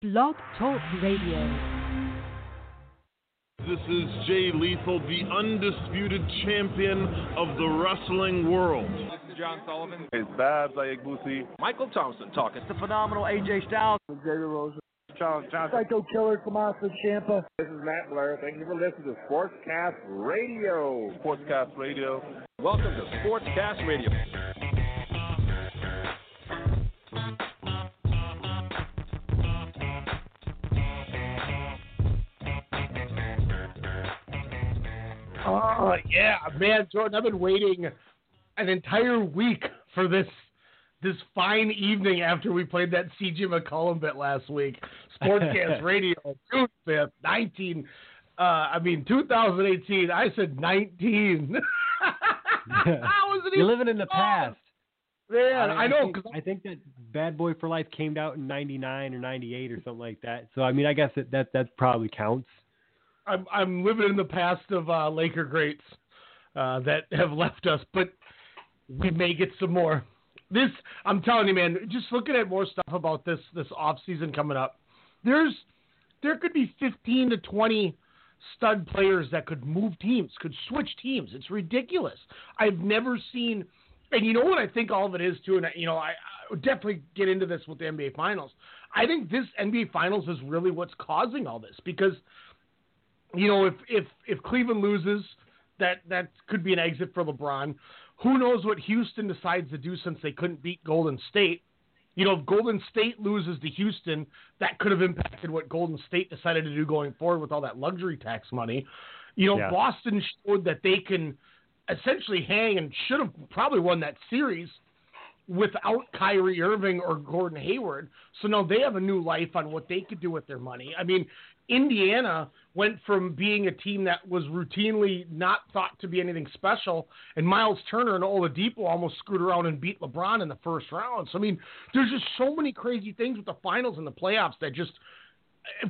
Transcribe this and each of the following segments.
Blog Talk Radio. This is Jay Lethal, the undisputed champion of the wrestling world. This is John Sullivan. It's Babs Ayagbusi. Michael Thompson talking. It's the phenomenal AJ Styles. Xavier Rose. Charles Johnson. Psycho Killer Tommaso Ciampa. This is Matt Blair. Thank you for listening to Sportscast Radio. Sportscast Radio. Welcome to Sportscast Radio. Yeah, man, Jordan, I've been waiting an entire week for this this fine evening after we played that CJ McCollum bit last week. Sportscast Radio, June fifth, nineteen. Uh, I mean, 2018. I said 19. How was it You're living in the past. Man, I, know. Think, 'cause I think that Bad Boy for Life came out in '99 or '98 or something like that. So I mean, I guess that that, that probably counts. I'm I'm living in the past of uh, Laker greats uh, that have left us, but we may get some more. This I'm telling you, man. Just looking at more stuff about this this off season coming up, there's there could be 15 to 20 stud players that could move teams, could switch teams. It's ridiculous. I've never seen, and you know what I think all of it is too. And I- you know, I, I definitely get into this with the NBA Finals. I think this NBA Finals is really what's causing all this because you know, if if if Cleveland loses, that that could be an exit for LeBron. Who knows what Houston decides to do since they couldn't beat Golden State? You know, if Golden State loses to Houston, that could have impacted what Golden State decided to do going forward with all that luxury tax money. You know, Yeah. Boston showed that they can essentially hang and should have probably won that series without Kyrie Irving or Gordon Hayward. So now they have a new life on what they could do with their money. I mean, Indiana went from being a team that was routinely not thought to be anything special, and Myles Turner and Oladipo almost screwed around and beat LeBron in the first round. So I mean, there's just so many crazy things with the finals and the playoffs that just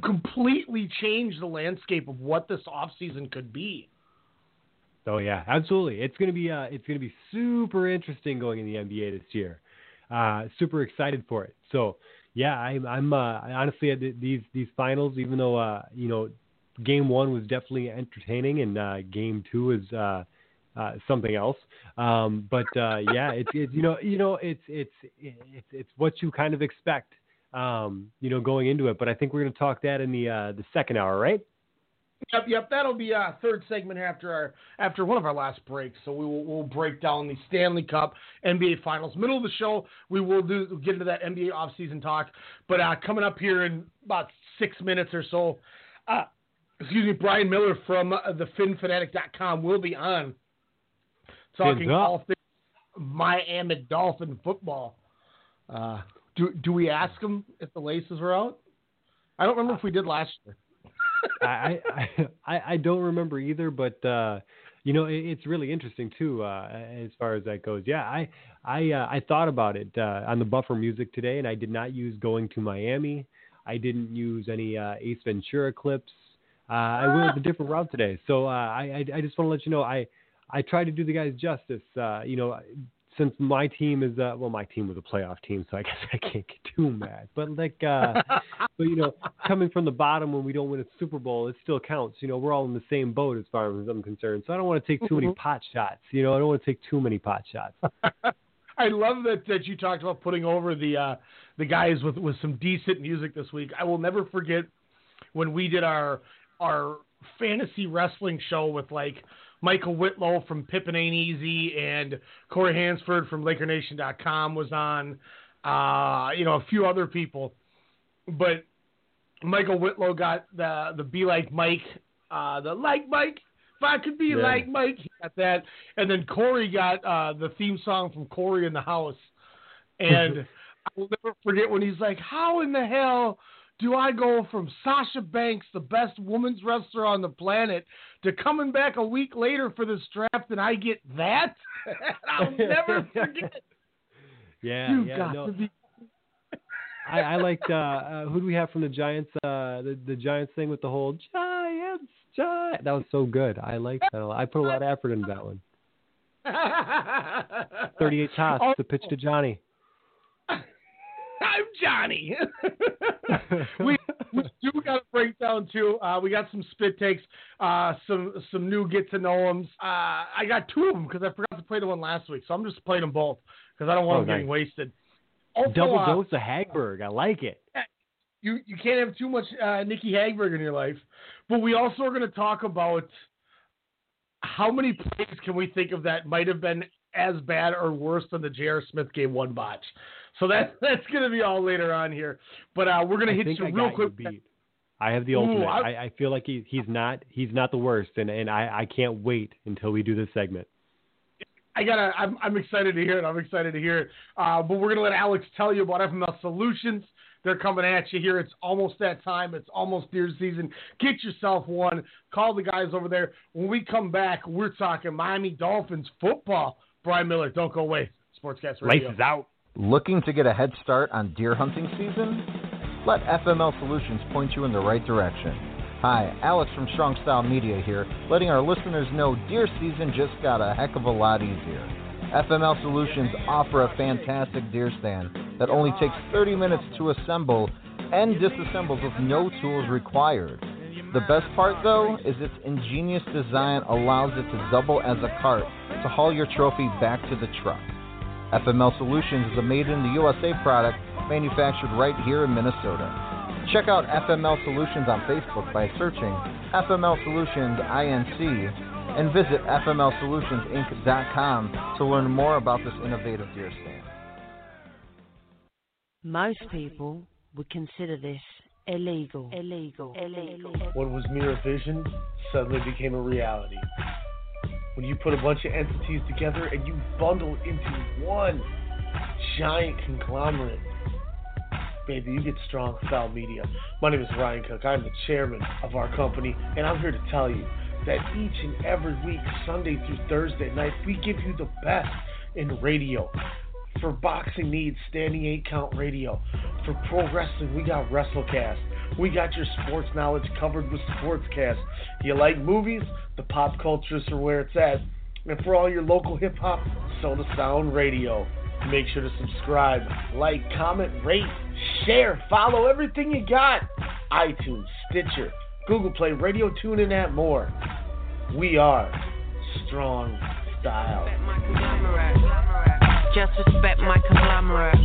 completely changed the landscape of what this offseason could be. Oh yeah, absolutely. It's gonna be uh, it's gonna be super interesting going in the NBA this year. Uh, super excited for it. So yeah, I'm I'm uh, honestly at these these finals, even though uh, you know, game one was definitely entertaining and uh, game two is uh, uh, something else. Um, but uh, yeah, it's it's you know you know it's it's it's it's what you kind of expect. Um, you know, going into it, but I think we're going to talk that in the uh, the second hour, right? Yep, yep. That'll be our third segment after our after one of our last breaks. So we will we'll break down the Stanley Cup, NBA Finals. Middle of the show, we will do get into that NBA offseason talk. But uh, coming up here in about six minutes or so, uh, excuse me, Brian Miller from uh, the PhinPhanatic.com will be on talking all things Miami Dolphin football. Uh, do do we ask him if the laces were out? I don't remember if we did last year. I, I I don't remember either, but uh, you know it, it's really interesting too uh, as far as that goes. Yeah, I I uh, I thought about it uh, on the buffer music today, and I did not use going to Miami. I didn't use any uh, Ace Ventura clips. Uh, I went a different route today, so uh, I, I I just want to let you know I I tried to do the guys justice. Uh, you know. Since my team is uh, well, my team was a playoff team, so I guess I can't get too mad. But like, uh, but you know, coming from the bottom when we don't win a Super Bowl, it still counts. You know, we're all in the same boat as far as I'm concerned. So I don't want to take too many pot shots. You know, I don't want to take too many pot shots. I love that, that you talked about putting over the uh, the guys with, with some decent music this week. I will never forget when we did our our fantasy wrestling show with like Michael Whitlow from Pippen Ain't Easy and Corey Hansford from LakerNation.com was on. Uh, you know, a few other people, but Michael Whitlow got the the Be Like Mike, uh, the Like Mike. If I could be Yeah. like Mike, he got that. And then Corey got uh, the theme song from Cory in the House. And I will never forget when he's like, "How in the hell do I go from Sasha Banks, the best women's wrestler on the planet, to coming back a week later for this draft and I get that?" I'll never forget. Yeah, you yeah. got no, to be. I, I liked uh, uh, who do we have from the Giants? Uh, the the Giants thing with the whole Giants, Giants. That was so good. I liked that. I put a lot of effort into that one. Thirty-eight toss Oh. the pitch to Johnny. Johnny. we, we do got a breakdown too. Uh, we got some spit takes, uh, some some new get to know them. Uh, I got two of them because I forgot to play the one last week, so I'm just playing them both because I don't want Oh, them getting nice. wasted. Also, Double uh, dose of Hagberg. I like it. you you can't have too much uh, Nikki Hagberg in your life. But we also are going to talk about how many plays can we think of that might have been as bad or worse than the J.R. Smith game one botch. So that that's going to be all later on here. But uh, we're going to I hit you real quick. You beat. I have the Ooh, ultimate. I- I, I feel like he, he's not he's not the worst, and, and I, I can't wait until we do this segment. I gotta. I'm, I'm excited to hear it. I'm excited to hear it. Uh, but we're gonna let Alex tell you about FML Solutions. They're coming at you here. It's almost that time. It's almost deer season. Get yourself one. Call the guys over there. When we come back, we're talking Miami Dolphins football. Brian Miller, don't go away. Sportscast Radio. Lights out. Looking to get a head start on deer hunting season? Let FML Solutions point you in the right direction. Hi, Alex from Strong Style Media here, letting our listeners know deer season just got a heck of a lot easier. FML Solutions offer a fantastic deer stand that only takes 30 minutes to assemble and disassembles with no tools required. The best part, though, is its ingenious design allows it to double as a cart to haul your trophy back to the truck. FML Solutions is a made in the USA product manufactured right here in Minnesota. Check out FML Solutions on Facebook by searching FML Solutions INC and visit FMLSolutionsInc.com to learn more about this innovative deer stand. Most people would consider this illegal. Illegal. Illegal. What was mere vision suddenly became a reality. When you put a bunch of entities together and you bundle into one giant conglomerate, baby, you get strong style media. My name is Ryan Cook. I'm the chairman of our company, and I'm here to tell you that each and every week, Sunday through Thursday night, we give you the best in radio. For boxing needs, standing eight count radio. For pro wrestling, we got WrestleCast. We got your sports knowledge covered with Sportscast. You like movies? The pop cultures are where it's at. And for all your local hip hop, Soda Sound Radio. Make sure to subscribe, like, comment, rate, share, follow everything you got. iTunes, Stitcher, Google Play, Radio Tune, and that more. We are Strong Style. Just respect my conglomerate.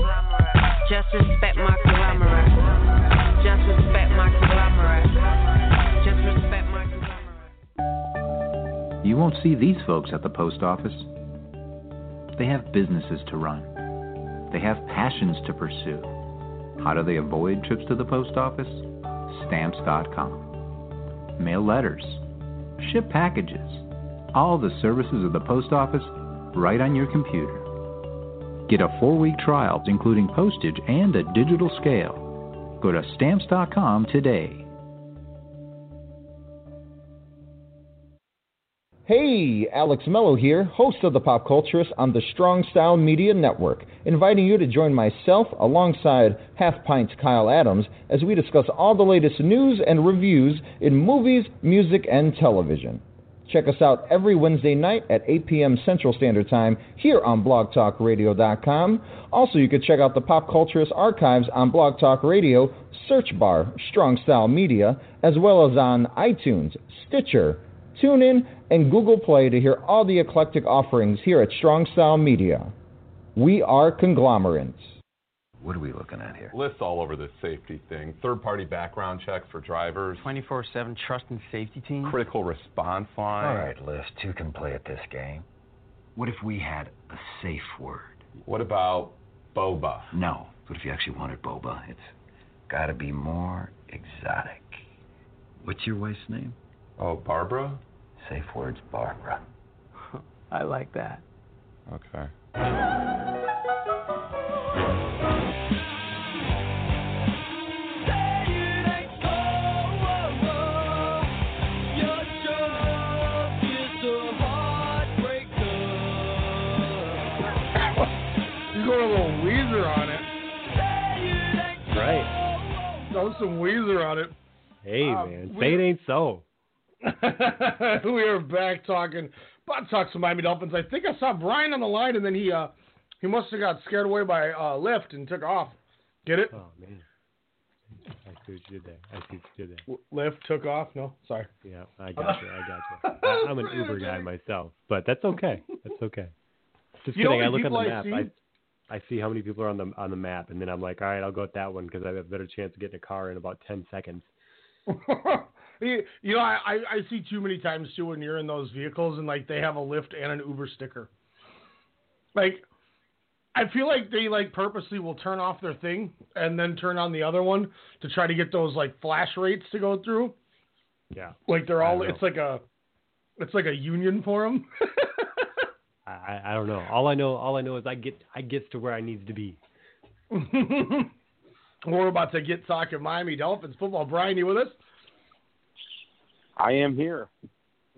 Just respect my conglomerate. Just respect my conglomerate. Just respect my conglomerate. You won't see these folks at the post office. They have businesses to run. They have passions to pursue. How do they avoid trips to the post office? Stamps.com. Mail letters. Ship packages. All the services of the post office right on your computer. Get a four week trial, including postage and a digital scale. Go to stamps.com today. Hey, Alex Mello here, host of The Pop Culturist on the Strong Style Media Network, inviting you to join myself alongside Half Pint's Kyle Adams as we discuss all the latest news and reviews in movies, music, and television. Check us out every Wednesday night at 8 p.m. Central Standard Time here on blogtalkradio.com. Also, you can check out the Pop Culturist archives on Blog Talk Radio, search bar Strong Style Media, as well as on iTunes, Stitcher, TuneIn, and Google Play to hear all the eclectic offerings here at Strong Style Media. We are conglomerates. What are we looking at here? Lyft's all over this safety thing. Third party background checks for drivers. 24 7 trust and safety team. Critical response line. All right, Lyft, two can play at this game. What if we had a safe word? What about boba? No. What if you actually wanted boba? It's got to be more exotic. What's your wife's name? Oh, Barbara? Safe words, Barbara. I like that. Okay. Throw some Weezer on it. Hey, Uh, man. Say it ain't so. we are back talking about talks to Miami Dolphins. I think I saw Brian on the line, and then he uh he must have got scared away by uh, Lyft and took off. Get it? Oh, man. I see what you did there. I see what you did there. Lyft took off. No, sorry. Yeah, I got you. I got you. I, I'm an Uber guy myself, but that's okay. That's okay. Just You kidding. I look on the map. See? I I see how many people are on the on the map, and then I'm like, all right, I'll go with that one because I have a better chance of getting a car in about ten seconds. you know, I, I I see too many times too when you're in those vehicles and like they have a Lyft and an Uber sticker. Like, I feel like they like purposely will turn off their thing and then turn on the other one to try to get those like flash rates to go through. Yeah. Like they're all it's like a it's like a union for them. I, I I don't know. All I know all I know is I get I gets to where I needs to be. We're about to get talking Miami Dolphins football. Brian, you with us? I am here.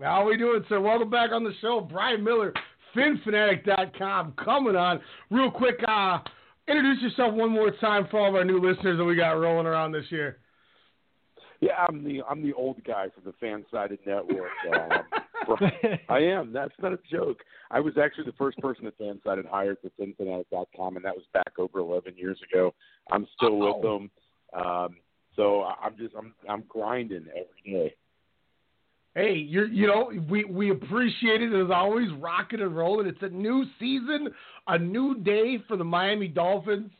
How we doing, sir? Welcome back on the show. Brian Miller, PhinPhanatic.com, coming on. Real quick, uh, introduce yourself one more time for all of our new listeners that we got rolling around this year. Yeah, I'm the I'm the old guy from the FanSided Network. Um, I am. That's not a joke. I was actually the first person that FanSided hired for PhinPhanatic.com, and that was back over 11 years ago. I'm still with them. Um, so I'm just I'm I'm grinding every day. Hey, you're you know we we appreciate it as always, rocking and rolling. It's a new season, a new day for the Miami Dolphins.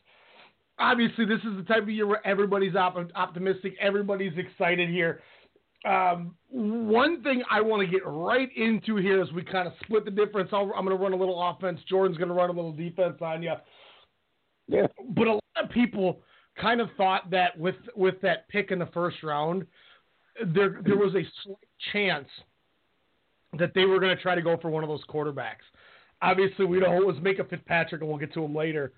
Obviously, this is the type of year where everybody's op- optimistic, everybody's excited here. Um, one thing I want to get right into here as we kind of split the difference. I'll, I'm going to run a little offense. Jordan's going to run a little defense on you. Yeah. But a lot of people kind of thought that with with that pick in the first round, there there was a slight chance that they were going to try to go for one of those quarterbacks. Obviously, we know it was Minkah Fitzpatrick, and we'll get to him later.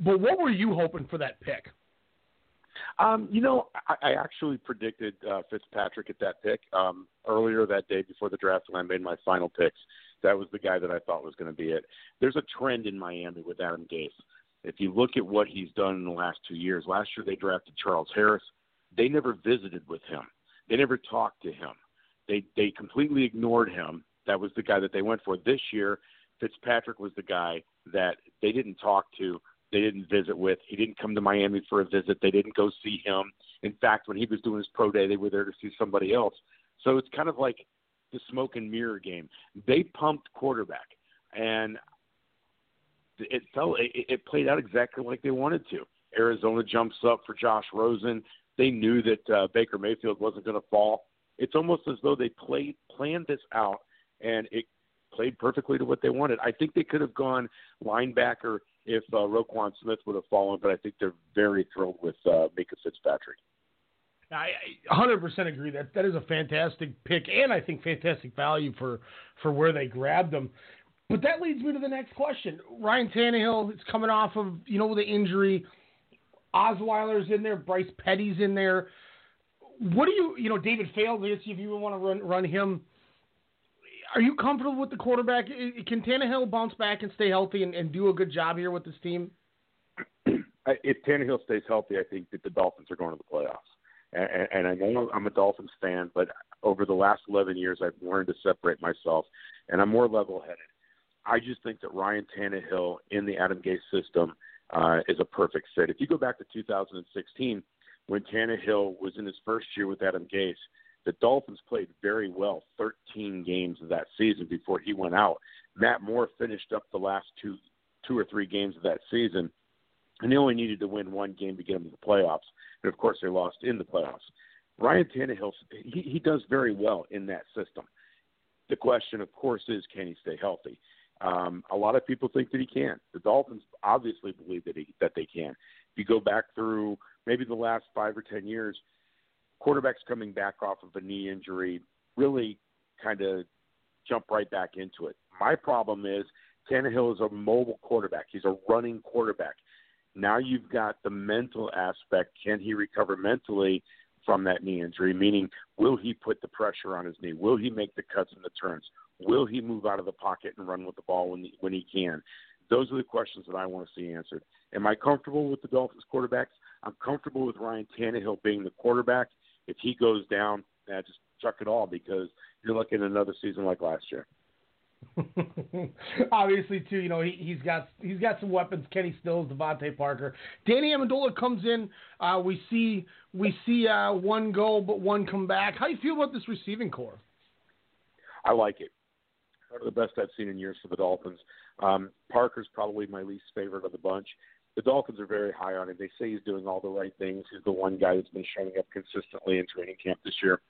But what were you hoping for that pick? Um, you know, I, I actually predicted uh, Fitzpatrick at that pick um, earlier that day before the draft when I made my final picks. That was the guy that I thought was going to be it. There's a trend in Miami with Adam Gase. If you look at what he's done in the last two years, last year they drafted Charles Harris. They never visited with him. They never talked to him. They they completely ignored him. That was the guy that they went for. This year, Fitzpatrick was the guy that they didn't talk to they didn't visit with. He didn't come to Miami for a visit. They didn't go see him. In fact, when he was doing his pro day, they were there to see somebody else. So it's kind of like the smoke and mirror game. They pumped quarterback, and it felt it, it played out exactly like they wanted to. Arizona jumps up for Josh Rosen. They knew that uh, Baker Mayfield wasn't going to fall. It's almost as though they played planned this out, and it played perfectly to what they wanted. I think they could have gone linebacker if uh, Roquan Smith would have fallen, but I think they're very thrilled with uh, Minkah Fitzpatrick. I, I 100% agree that that is a fantastic pick, and I think fantastic value for for where they grabbed them. But that leads me to the next question. Ryan Tannehill is coming off of you know the injury. Osweiler's in there. Bryce Petty's in there. What do you you know David Fales? See if you want to run run him. Are you comfortable with the quarterback? Can Tannehill bounce back and stay healthy and, and do a good job here with this team? If Tannehill stays healthy, I think that the Dolphins are going to the playoffs. And, and I know I'm a Dolphins fan, but over the last 11 years, I've learned to separate myself, and I'm more level-headed. I just think that Ryan Tannehill in the Adam Gase system uh, is a perfect fit. If you go back to 2016, when Tannehill was in his first year with Adam Gase, the Dolphins played very well 13 games of that season before he went out. Matt Moore finished up the last two two or three games of that season, and they only needed to win one game to get them to the playoffs. And of course, they lost in the playoffs. Ryan Tannehill, he, he does very well in that system. The question, of course, is can he stay healthy? Um, a lot of people think that he can. The Dolphins obviously believe that he that they can. If you go back through maybe the last five or ten years, quarterbacks coming back off of a knee injury really kind of jump right back into it. My problem is Tannehill is a mobile quarterback. He's a running quarterback. Now you've got the mental aspect. Can he recover mentally from that knee injury? Meaning, will he put the pressure on his knee? Will he make the cuts and the turns? Will he move out of the pocket and run with the ball when he, when he can? Those are the questions that I want to see answered. Am I comfortable with the Dolphins quarterbacks? I'm comfortable with Ryan Tannehill being the quarterback. If he goes down, eh, just chuck it all because you're looking at another season like last year. Obviously, too, you know he, he's got he's got some weapons. Kenny Stills, DeVante Parker, Danny Amendola comes in. Uh, we see we see uh, one go, but one come back. How do you feel about this receiving corps? I like it. One of the best I've seen in years for the Dolphins. Um, Parker's probably my least favorite of the bunch. The Dolphins are very high on him. They say he's doing all the right things. He's the one guy that's been showing up consistently in training camp this year.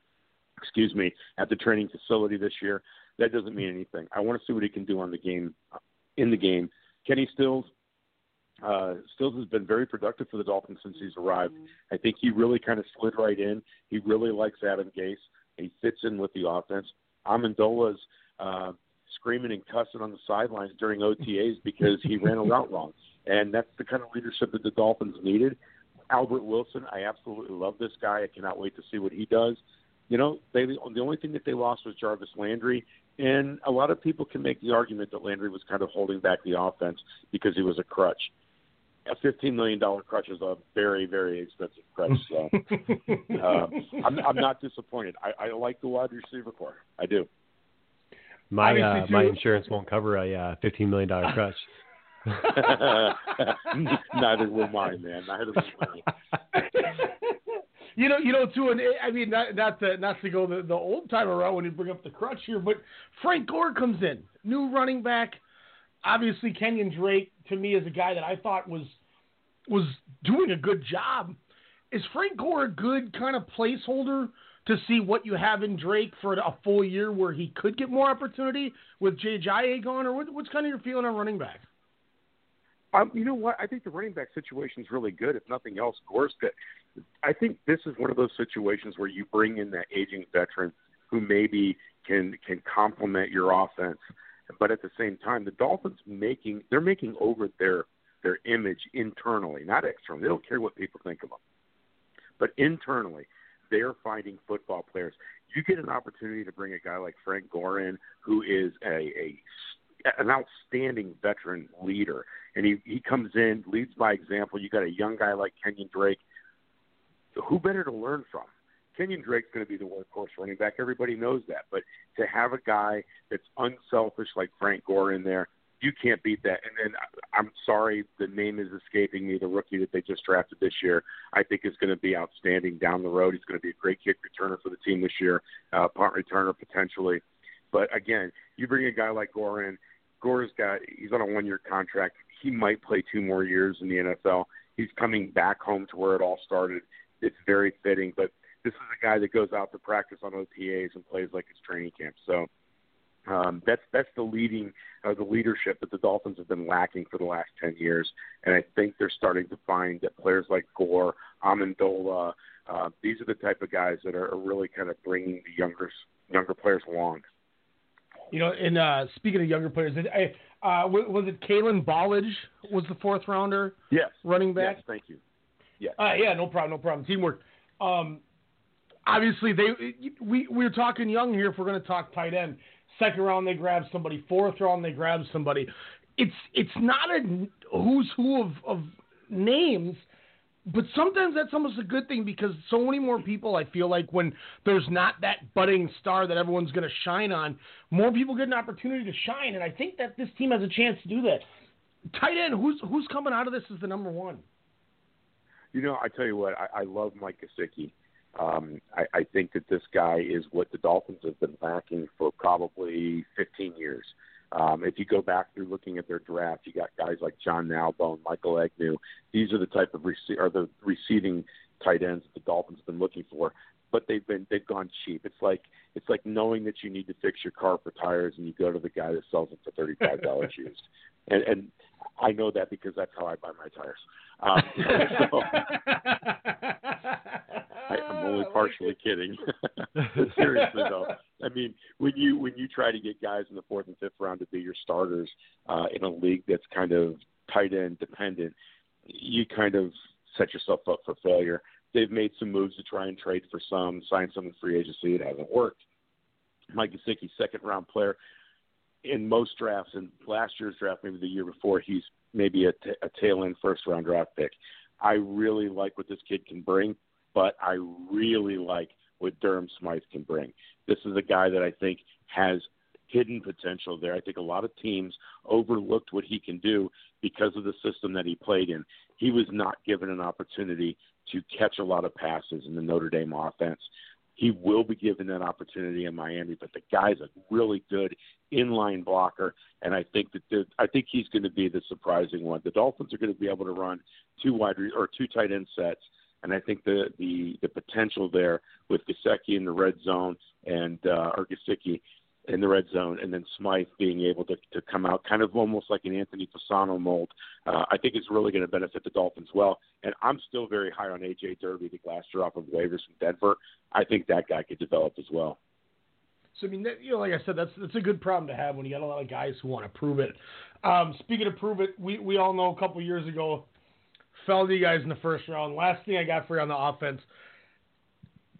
Excuse me, at the training facility this year. That doesn't mean anything. I want to see what he can do on the game, in the game. Kenny Stills, uh, Stills has been very productive for the Dolphins since he's arrived. I think he really kind of slid right in. He really likes Adam Gase. He fits in with the offense. Amendola's uh, screaming and cussing on the sidelines during OTAs because he ran a route wrong, and that's the kind of leadership that the Dolphins needed. Albert Wilson, I absolutely love this guy. I cannot wait to see what he does. You know, they the only thing that they lost was Jarvis Landry, and a lot of people can make the argument that Landry was kind of holding back the offense because he was a crutch. A fifteen million dollar crutch is a very, very expensive crutch. So uh, I'm, I'm not disappointed. I, I like the wide receiver corps. I do. My uh, my insurance won't cover a uh, fifteen million dollar crutch. Neither will mine, man. Neither will mine. you know, you know, too, and I mean, not not to not to go the, the old timer route when you bring up the crutch here, but Frank Gore comes in, new running back. Obviously, Kenyan Drake to me is a guy that I thought was was doing a good job. Is Frank Gore a good kind of placeholder to see what you have in Drake for a full year where he could get more opportunity with Ajayi gone, or what, what's kind of your feeling on running back? Um, you know what? I think the running back situation is really good. If nothing else, good. I think this is one of those situations where you bring in that aging veteran who maybe can can complement your offense, but at the same time, the Dolphins making they're making over their their image internally, not externally. They don't care what people think of them, but internally, they're finding football players. You get an opportunity to bring a guy like Frank Gore in, who is a, a an outstanding veteran leader, and he he comes in, leads by example. You got a young guy like Kenyan Drake. Who better to learn from? Kenyan Drake's going to be the workhorse running back. Everybody knows that. But to have a guy that's unselfish like Frank Gore in there, you can't beat that. And then I'm sorry, the name is escaping me. The rookie that they just drafted this year, I think is going to be outstanding down the road. He's going to be a great kick returner for the team this year, uh, punt returner potentially. But again, you bring a guy like Gore in, Gore's got he's on a one year contract. He might play two more years in the NFL. He's coming back home to where it all started. It's very fitting, but this is a guy that goes out to practice on OTAs and plays like it's training camp. So um, that's that's the leading uh, the leadership that the Dolphins have been lacking for the last ten years, and I think they're starting to find that players like Gore, Amendola, uh, these are the type of guys that are, are really kind of bringing the younger younger players along. You know, and uh, speaking of younger players, uh, was it Kalen Ballage was the fourth rounder? Yes. Running back. Yes, thank you. Yeah. Uh, yeah, no problem, no problem. Teamwork. Um, obviously, they we we are talking young here. If we're going to talk tight end, second round they grab somebody, fourth round they grab somebody. It's it's not a who's who of of names but sometimes that's almost a good thing because so many more people I feel like when there's not that budding star that everyone's going to shine on, more people get an opportunity to shine, and I think that this team has a chance to do that. Tight end, who's who's coming out of this as the number one? You know, I tell you what, I, I love Mike Gesicki. Um, I, I think that this guy is what the Dolphins have been lacking for probably 15 years. Um, if you go back through looking at their draft, you got guys like John Nalbone, Michael Egnew. These are the type of rece- are the receiving tight ends that the Dolphins have been looking for. But they've been they've gone cheap. It's like it's like knowing that you need to fix your car for tires and you go to the guy that sells them for thirty five dollars used. And and I know that because that's how I buy my tires. Um, so, I, I'm only partially kidding. Seriously though, I mean, when you when you try to get guys in the fourth and fifth round to be your starters uh, in a league that's kind of tight end dependent, you kind of set yourself up for failure. They've made some moves to try and trade for some, sign some in free agency. It hasn't worked. Mike Gesicki, second round player in most drafts, and last year's draft, maybe the year before, he's maybe a, t- a tail end first round draft pick. I really like what this kid can bring, but I really like what Durham Smythe can bring. This is a guy that I think has hidden potential there. I think a lot of teams overlooked what he can do because of the system that he played in. He was not given an opportunity to catch a lot of passes in the Notre Dame offense. He will be given that opportunity in Miami, but the guy's a really good inline blocker, and I think that the, I think he's going to be the surprising one. The Dolphins are going to be able to run two wide re- or two tight end sets, and I think the the the potential there with Gesicki in the red zone and uh, or Gesicki in the red zone, and then Smythe being able to, to come out kind of almost like an Anthony Fasano mold, uh, I think is really going to benefit the Dolphins well. And I'm still very high on AJ Derby, the glass drop of waivers from Denver. I think that guy could develop as well. So I mean, that, you know, like I said, that's that's a good problem to have when you got a lot of guys who want to prove it. Um, speaking of prove it, we we all know a couple years ago, fell to you guys in the first round. Last thing I got for you on the offense,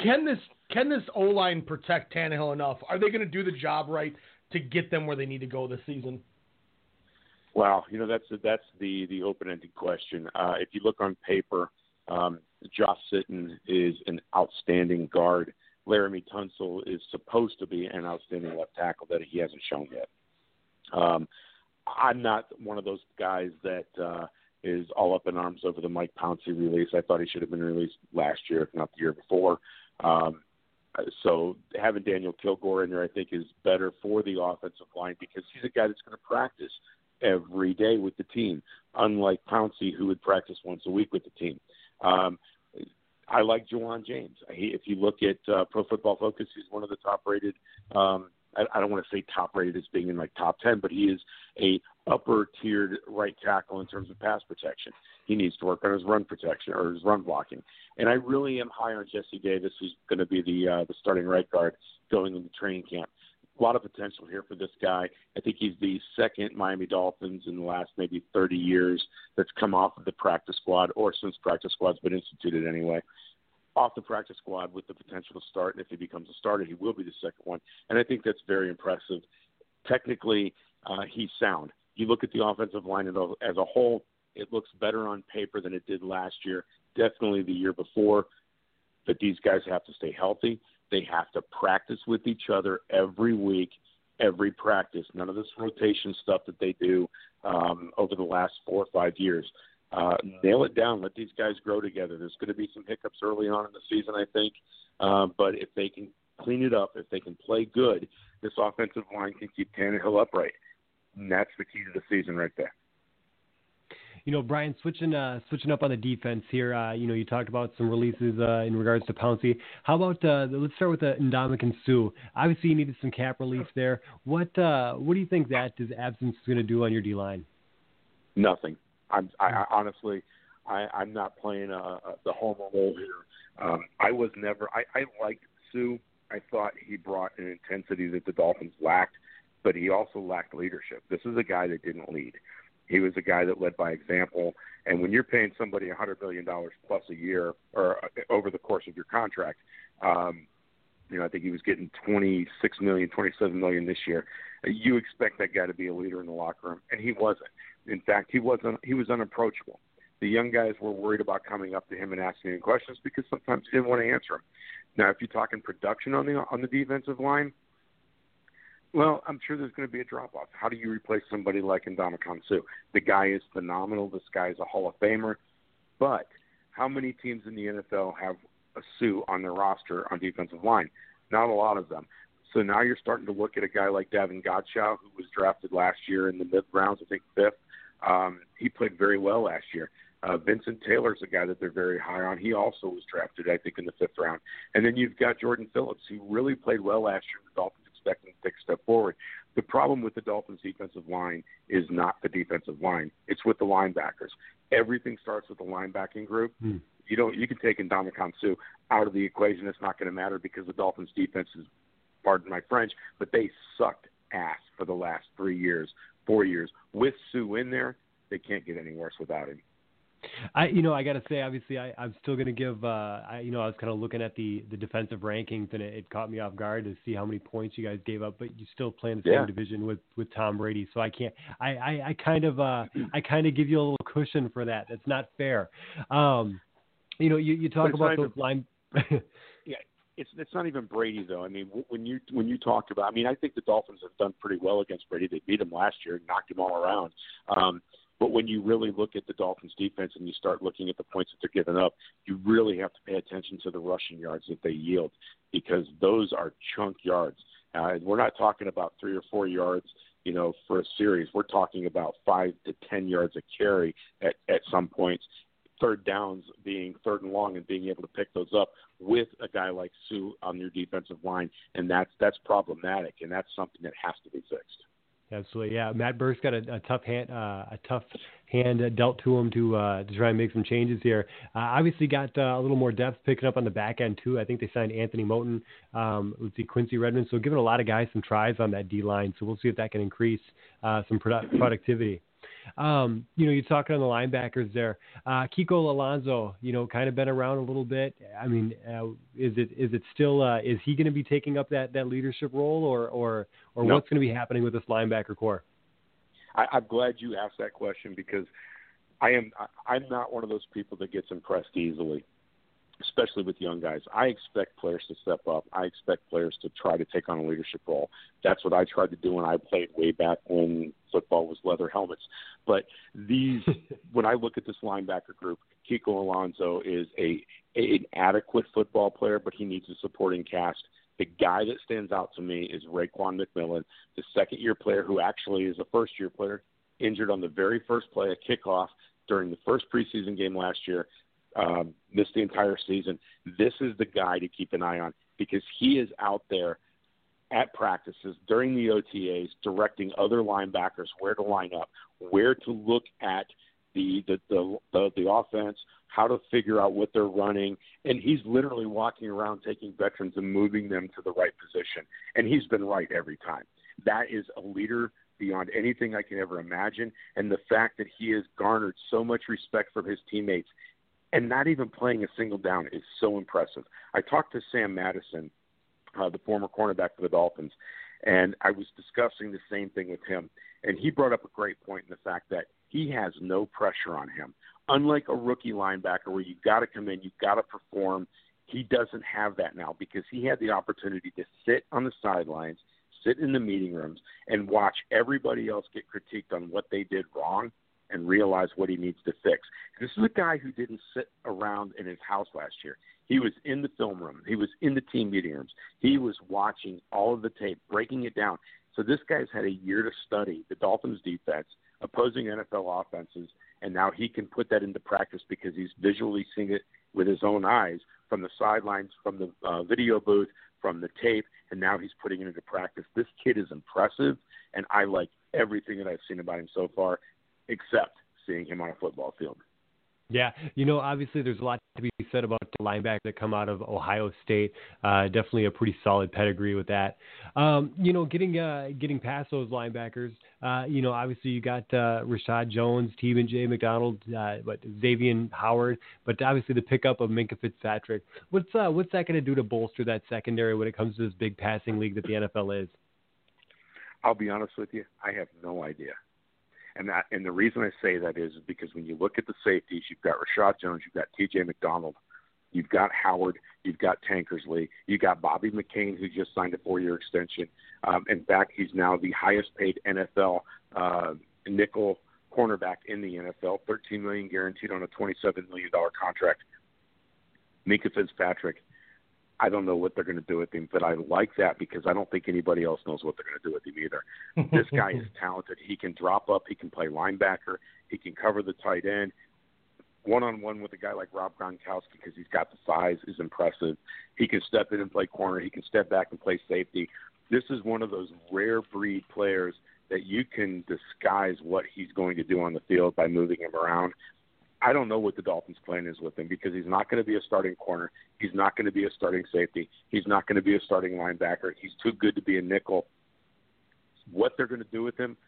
can this can this O line protect Tannehill enough? Are they going to do the job right to get them where they need to go this season? Well, you know that's that's the the open ended question. Uh, if you look on paper, um, Josh Sitton is an outstanding guard. Laremy Tunsil is supposed to be an outstanding left tackle that he hasn't shown yet. Um, I'm not one of those guys that uh, is all up in arms over the Mike Pouncey release. I thought he should have been released last year, if not the year before. Um, so having Daniel Kilgore in there, I think, is better for the offensive line because he's a guy that's going to practice every day with the team, unlike Pouncey, who would practice once a week with the team. Um, I like Ja'Wuan James. He, if you look at uh, Pro Football Focus, he's one of the top-rated. Um, I, I don't want to say top-rated as being in like top ten, but he is a upper-tiered right tackle in terms of pass protection. He needs to work on his run protection or his run blocking. And I really am high on Jesse Davis, who's going to be the uh, the starting right guard going into training camp. A lot of potential here for this guy. I think he's the second Miami Dolphins in the last maybe 30 years that's come off of the practice squad, or since practice squad's been instituted anyway off the practice squad with the potential to start. And if he becomes a starter, he will be the second one. And I think that's very impressive. Technically, uh, he's sound. You look at the offensive line as a whole, it looks better on paper than it did last year, definitely the year before. But these guys have to stay healthy. They have to practice with each other every week, every practice. None of this rotation stuff that they do um, over the last four or five years. Uh, nail it down. Let these guys grow together. There's going to be some hiccups early on in the season, I think. Uh, but if they can clean it up, if they can play good, this offensive line can keep Tannehill upright. And that's the key to the season right there. You know, Brian, switching uh, switching up on the defense here. Uh, you know, you talked about some releases uh, in regards to Pouncey. How about uh, let's start with uh, Ndamukong Suh. Obviously, you needed some cap relief there. What uh, what do you think that his absence is going to do on your D line? Nothing. I'm I, I honestly, I, I'm not playing uh, uh, the homer role here. Um, I was never. I, I liked Suh. I thought he brought an intensity that the Dolphins lacked, but he also lacked leadership. This is a guy that didn't lead. He was a guy that led by example. And when you're paying somebody a hundred million dollars plus a year, or uh, over the course of your contract, um, you know, I think he was getting twenty six million, twenty seven million this year. You expect that guy to be a leader in the locker room, and he wasn't. In fact, he wasn't. He was unapproachable. The young guys were worried about coming up to him and asking him questions because sometimes he didn't want to answer them. Now, if you're talking production on the on the defensive line, well, I'm sure there's going to be a drop off. How do you replace somebody like Ndamukong Suh? The guy is phenomenal. This guy is a Hall of Famer. But how many teams in the NFL have a Suh on their roster on defensive line? Not a lot of them. So now you're starting to look at a guy like Davon Godchaux, who was drafted last year in the mid rounds, I think fifth. Um, he played very well last year. Uh, Vincent Taylor's a guy that they're very high on. He also was drafted, I think, in the fifth round. And then you've got Jordan Phillips, who really played well last year. The Dolphins expect him to take a step forward. The problem with the Dolphins' defensive line is not the defensive line; it's with the linebackers. Everything starts with the linebacking group. Hmm. You don't. You can take Ndamukong Suh out of the equation. It's not going to matter because the Dolphins' defense is, pardon my French, but they sucked ass for the last three years, four years. With Suh in there, they can't get any worse without him. I, you know, I got to say, obviously, I, I'm still going to give. Uh, I, you know, I was kind of looking at the the defensive rankings, and it, it caught me off guard to see how many points you guys gave up. But you still play in the Yeah. same division with with Tom Brady, so I can't. I, I, I kind of, uh, I kind of give you a little cushion for that. That's not fair. Um, you know, you, you talk about those even- line. It's it's not even Brady though. I mean, when you when you talk about, I mean, I think the Dolphins have done pretty well against Brady. They beat him last year, knocked him all around. Um, but when you really look at the Dolphins defense and you start looking at the points that they're giving up, you really have to pay attention to the rushing yards that they yield because those are chunk yards. Uh, we're not talking about three or four yards, you know, for a series. We're talking about five to ten yards a carry at, at some points. Third downs being third and long and being able to pick those up with a guy like Suh on your defensive line, and that's that's problematic, and that's something that has to be fixed. Absolutely, yeah. Matt Burke's got a, a tough hand, uh, a tough hand dealt to him to uh, to try and make some changes here. Uh, obviously, got uh, a little more depth picking up on the back end too. I think they signed Anthony Moten. Um, let's see, Quincy Redmond. So giving a lot of guys some tries on that D line. So we'll see if that can increase uh, some produ- productivity. Um, you know, you're talking on the linebackers there. Uh, Kiko Alonso, you know, kind of been around a little bit. I mean, uh, is it is it still uh, is he going to be taking up that, that leadership role, or or or No. what's going to be happening with this linebacker corps? I, I'm glad you asked that question because I am I, I'm not one of those people that gets impressed easily, especially with young guys. I expect players to step up. I expect players to try to take on a leadership role. That's what I tried to do when I played way back when football was leather helmets. But these, when I look at this linebacker group, Kiko Alonso is a, a an adequate football player, but he needs a supporting cast. The guy that stands out to me is Raekwon McMillan, the second year player who actually is a first year player, injured on the very first play of kickoff during the first preseason game last year, um, missed the entire season. This is the guy to keep an eye on because he is out there at practices during the OTAs directing other linebackers where to line up, where to look at the the the, the, the offense, how to figure out what they're running, and he's literally walking around taking veterans and moving them to the right position, and he's been right every time. That is a leader beyond anything I can ever imagine, and the fact that he has garnered so much respect from his teammates and not even playing a single down is so impressive. I talked to Sam Madison, uh, the former cornerback for the Dolphins, and I was discussing the same thing with him. And he brought up a great point in the fact that he has no pressure on him. Unlike a rookie linebacker where you've got to come in, you've got to perform, he doesn't have that now because he had the opportunity to sit on the sidelines, sit in the meeting rooms, and watch everybody else get critiqued on what they did wrong and realize what he needs to fix. This is a guy who didn't sit around in his house last year. He was in the film room. He was in the team meeting rooms. He was watching all of the tape, breaking it down. So this guy's had a year to study the Dolphins defense, opposing NFL offenses, and now he can put that into practice because he's visually seeing it with his own eyes from the sidelines, from the uh, video booth, from the tape, and now he's putting it into practice. This kid is impressive, and I like everything that I've seen about him so far, except seeing him on a football field. Yeah, you know, obviously there's a lot to be said about the linebackers that come out of Ohio State. Uh, definitely a pretty solid pedigree with that. Um, you know, getting uh, getting past those linebackers, uh, you know, obviously you got uh, Reshad Jones, T.J. McDonald, uh, but Xavier Howard, but obviously the pickup of Minkah Fitzpatrick. What's uh, what's that going to do to bolster that secondary when it comes to this big passing league that the NFL is? I'll be honest with you, I have no idea. And that, and the reason I say that is because when you look at the safeties, you've got Reshad Jones, you've got T.J. McDonald, you've got Howard, you've got Tankersley, you've got Bobby McCain, who just signed a four-year extension. Um, in fact, he's now the highest-paid NFL uh, nickel cornerback in the NFL, 13 million guaranteed on a 27 million dollar contract. Minkah Fitzpatrick. I don't know what they're going to do with him, but I like that because I don't think anybody else knows what they're going to do with him either. this guy is talented. He can drop up. He can play linebacker. He can cover the tight end. One on one with a guy like Rob Gronkowski because he's got the size is impressive. He can step in and play corner. He can step back and play safety. This is one of those rare breed players that you can disguise what he's going to do on the field by moving him around. I don't know what the Dolphins' plan is with him because he's not going to be a starting corner. He's not going to be a starting safety. He's not going to be a starting linebacker. He's too good to be a nickel. What they're going to do with him,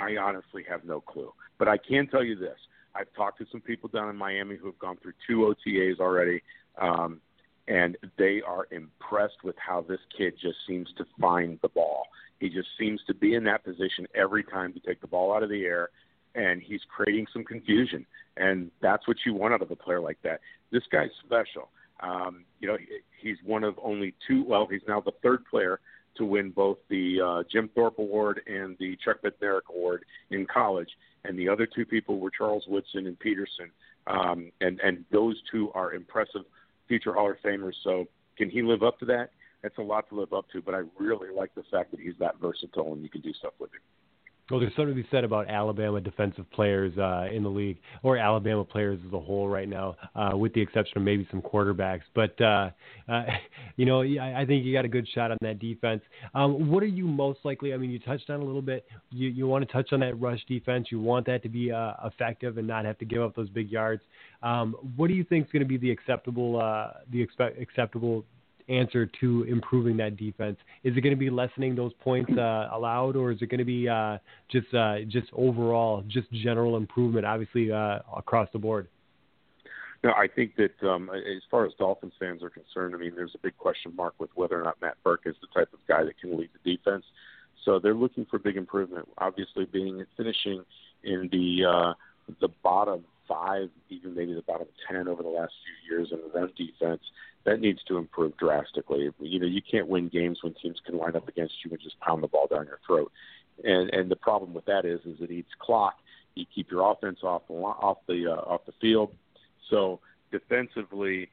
I, I honestly have no clue. But I can tell you this: I've talked to some people down in Miami who have gone through two OTAs already, um, and they are impressed with how this kid just seems to find the ball. He just seems to be in that position every time to take the ball out of the air and he's creating some confusion. And that's what you want out of a player like that. This guy's special. Um, you know, he's one of only two. Well, he's now the third player to win both the uh, Jim Thorpe Award and the Chuck Bednarik Award in college, and the other two people were Charles Woodson and Peterson, um, and and those two are impressive future Hall of Famers. So, can he live up to that? That's a lot to live up to, but I really like the fact that he's that versatile and you can do stuff with him. Well, there's something to be said about Alabama defensive players uh, in the league, or Alabama players as a whole right now, uh, with the exception of maybe some quarterbacks. But uh, uh, you know, I, think you got a good shot on that defense. Um, what are you most likely? I mean, you touched on a little bit. You you want to touch on that rush defense. You want that to be uh, effective and not have to give up those big yards. Um, what do you think is going to be the acceptable uh, the expect, acceptable answer to improving that defense? Is it going to be lessening those points uh, allowed, or is it going to be uh, just uh, just overall just general improvement, obviously uh, across the board? No, I think that um, as far as Dolphins fans are concerned, I mean, there's a big question mark with whether or not Matt Burke is the type of guy that can lead the defense. So they're looking for big improvement. Obviously, being finishing in the uh, the bottom five, even maybe the bottom ten over the last few years in run defense, that needs to improve drastically. You know, you can't win games when teams can line up against you and just pound the ball down your throat. And and the problem with that is is it eats clock. You keep your offense off the off the uh, off the field. So defensively,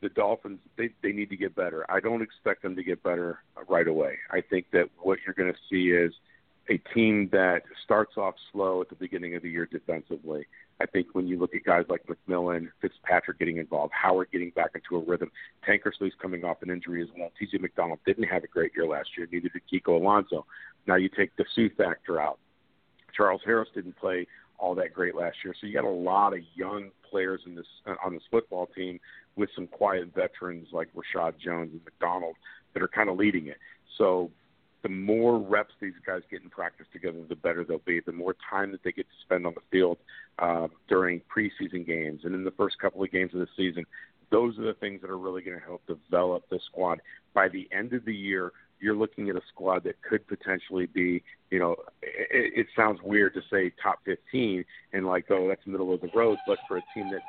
the Dolphins they they need to get better. I don't expect them to get better right away. I think that what you're going to see is a team that starts off slow at the beginning of the year defensively. I think when you look at guys like McMillan, Fitzpatrick getting involved, Howard getting back into a rhythm, Tankersley's coming off an injury as well. T.J. McDonald didn't have a great year last year, neither did Kiko Alonso. Now you take the Suh factor out. Charles Harris didn't play all that great last year, so you got a lot of young players in this uh, on this football team with some quiet veterans like Reshad Jones and McDonald that are kind of leading it. So the more reps these guys get in practice together, the better they'll be. The more time that they get to spend on the field uh, during preseason games and in the first couple of games of the season, those are the things that are really going to help develop the squad. By the end of the year, you're looking at a squad that could potentially be, you know, it, it sounds weird to say top 15 and like, oh, that's middle of the road, but for a team that's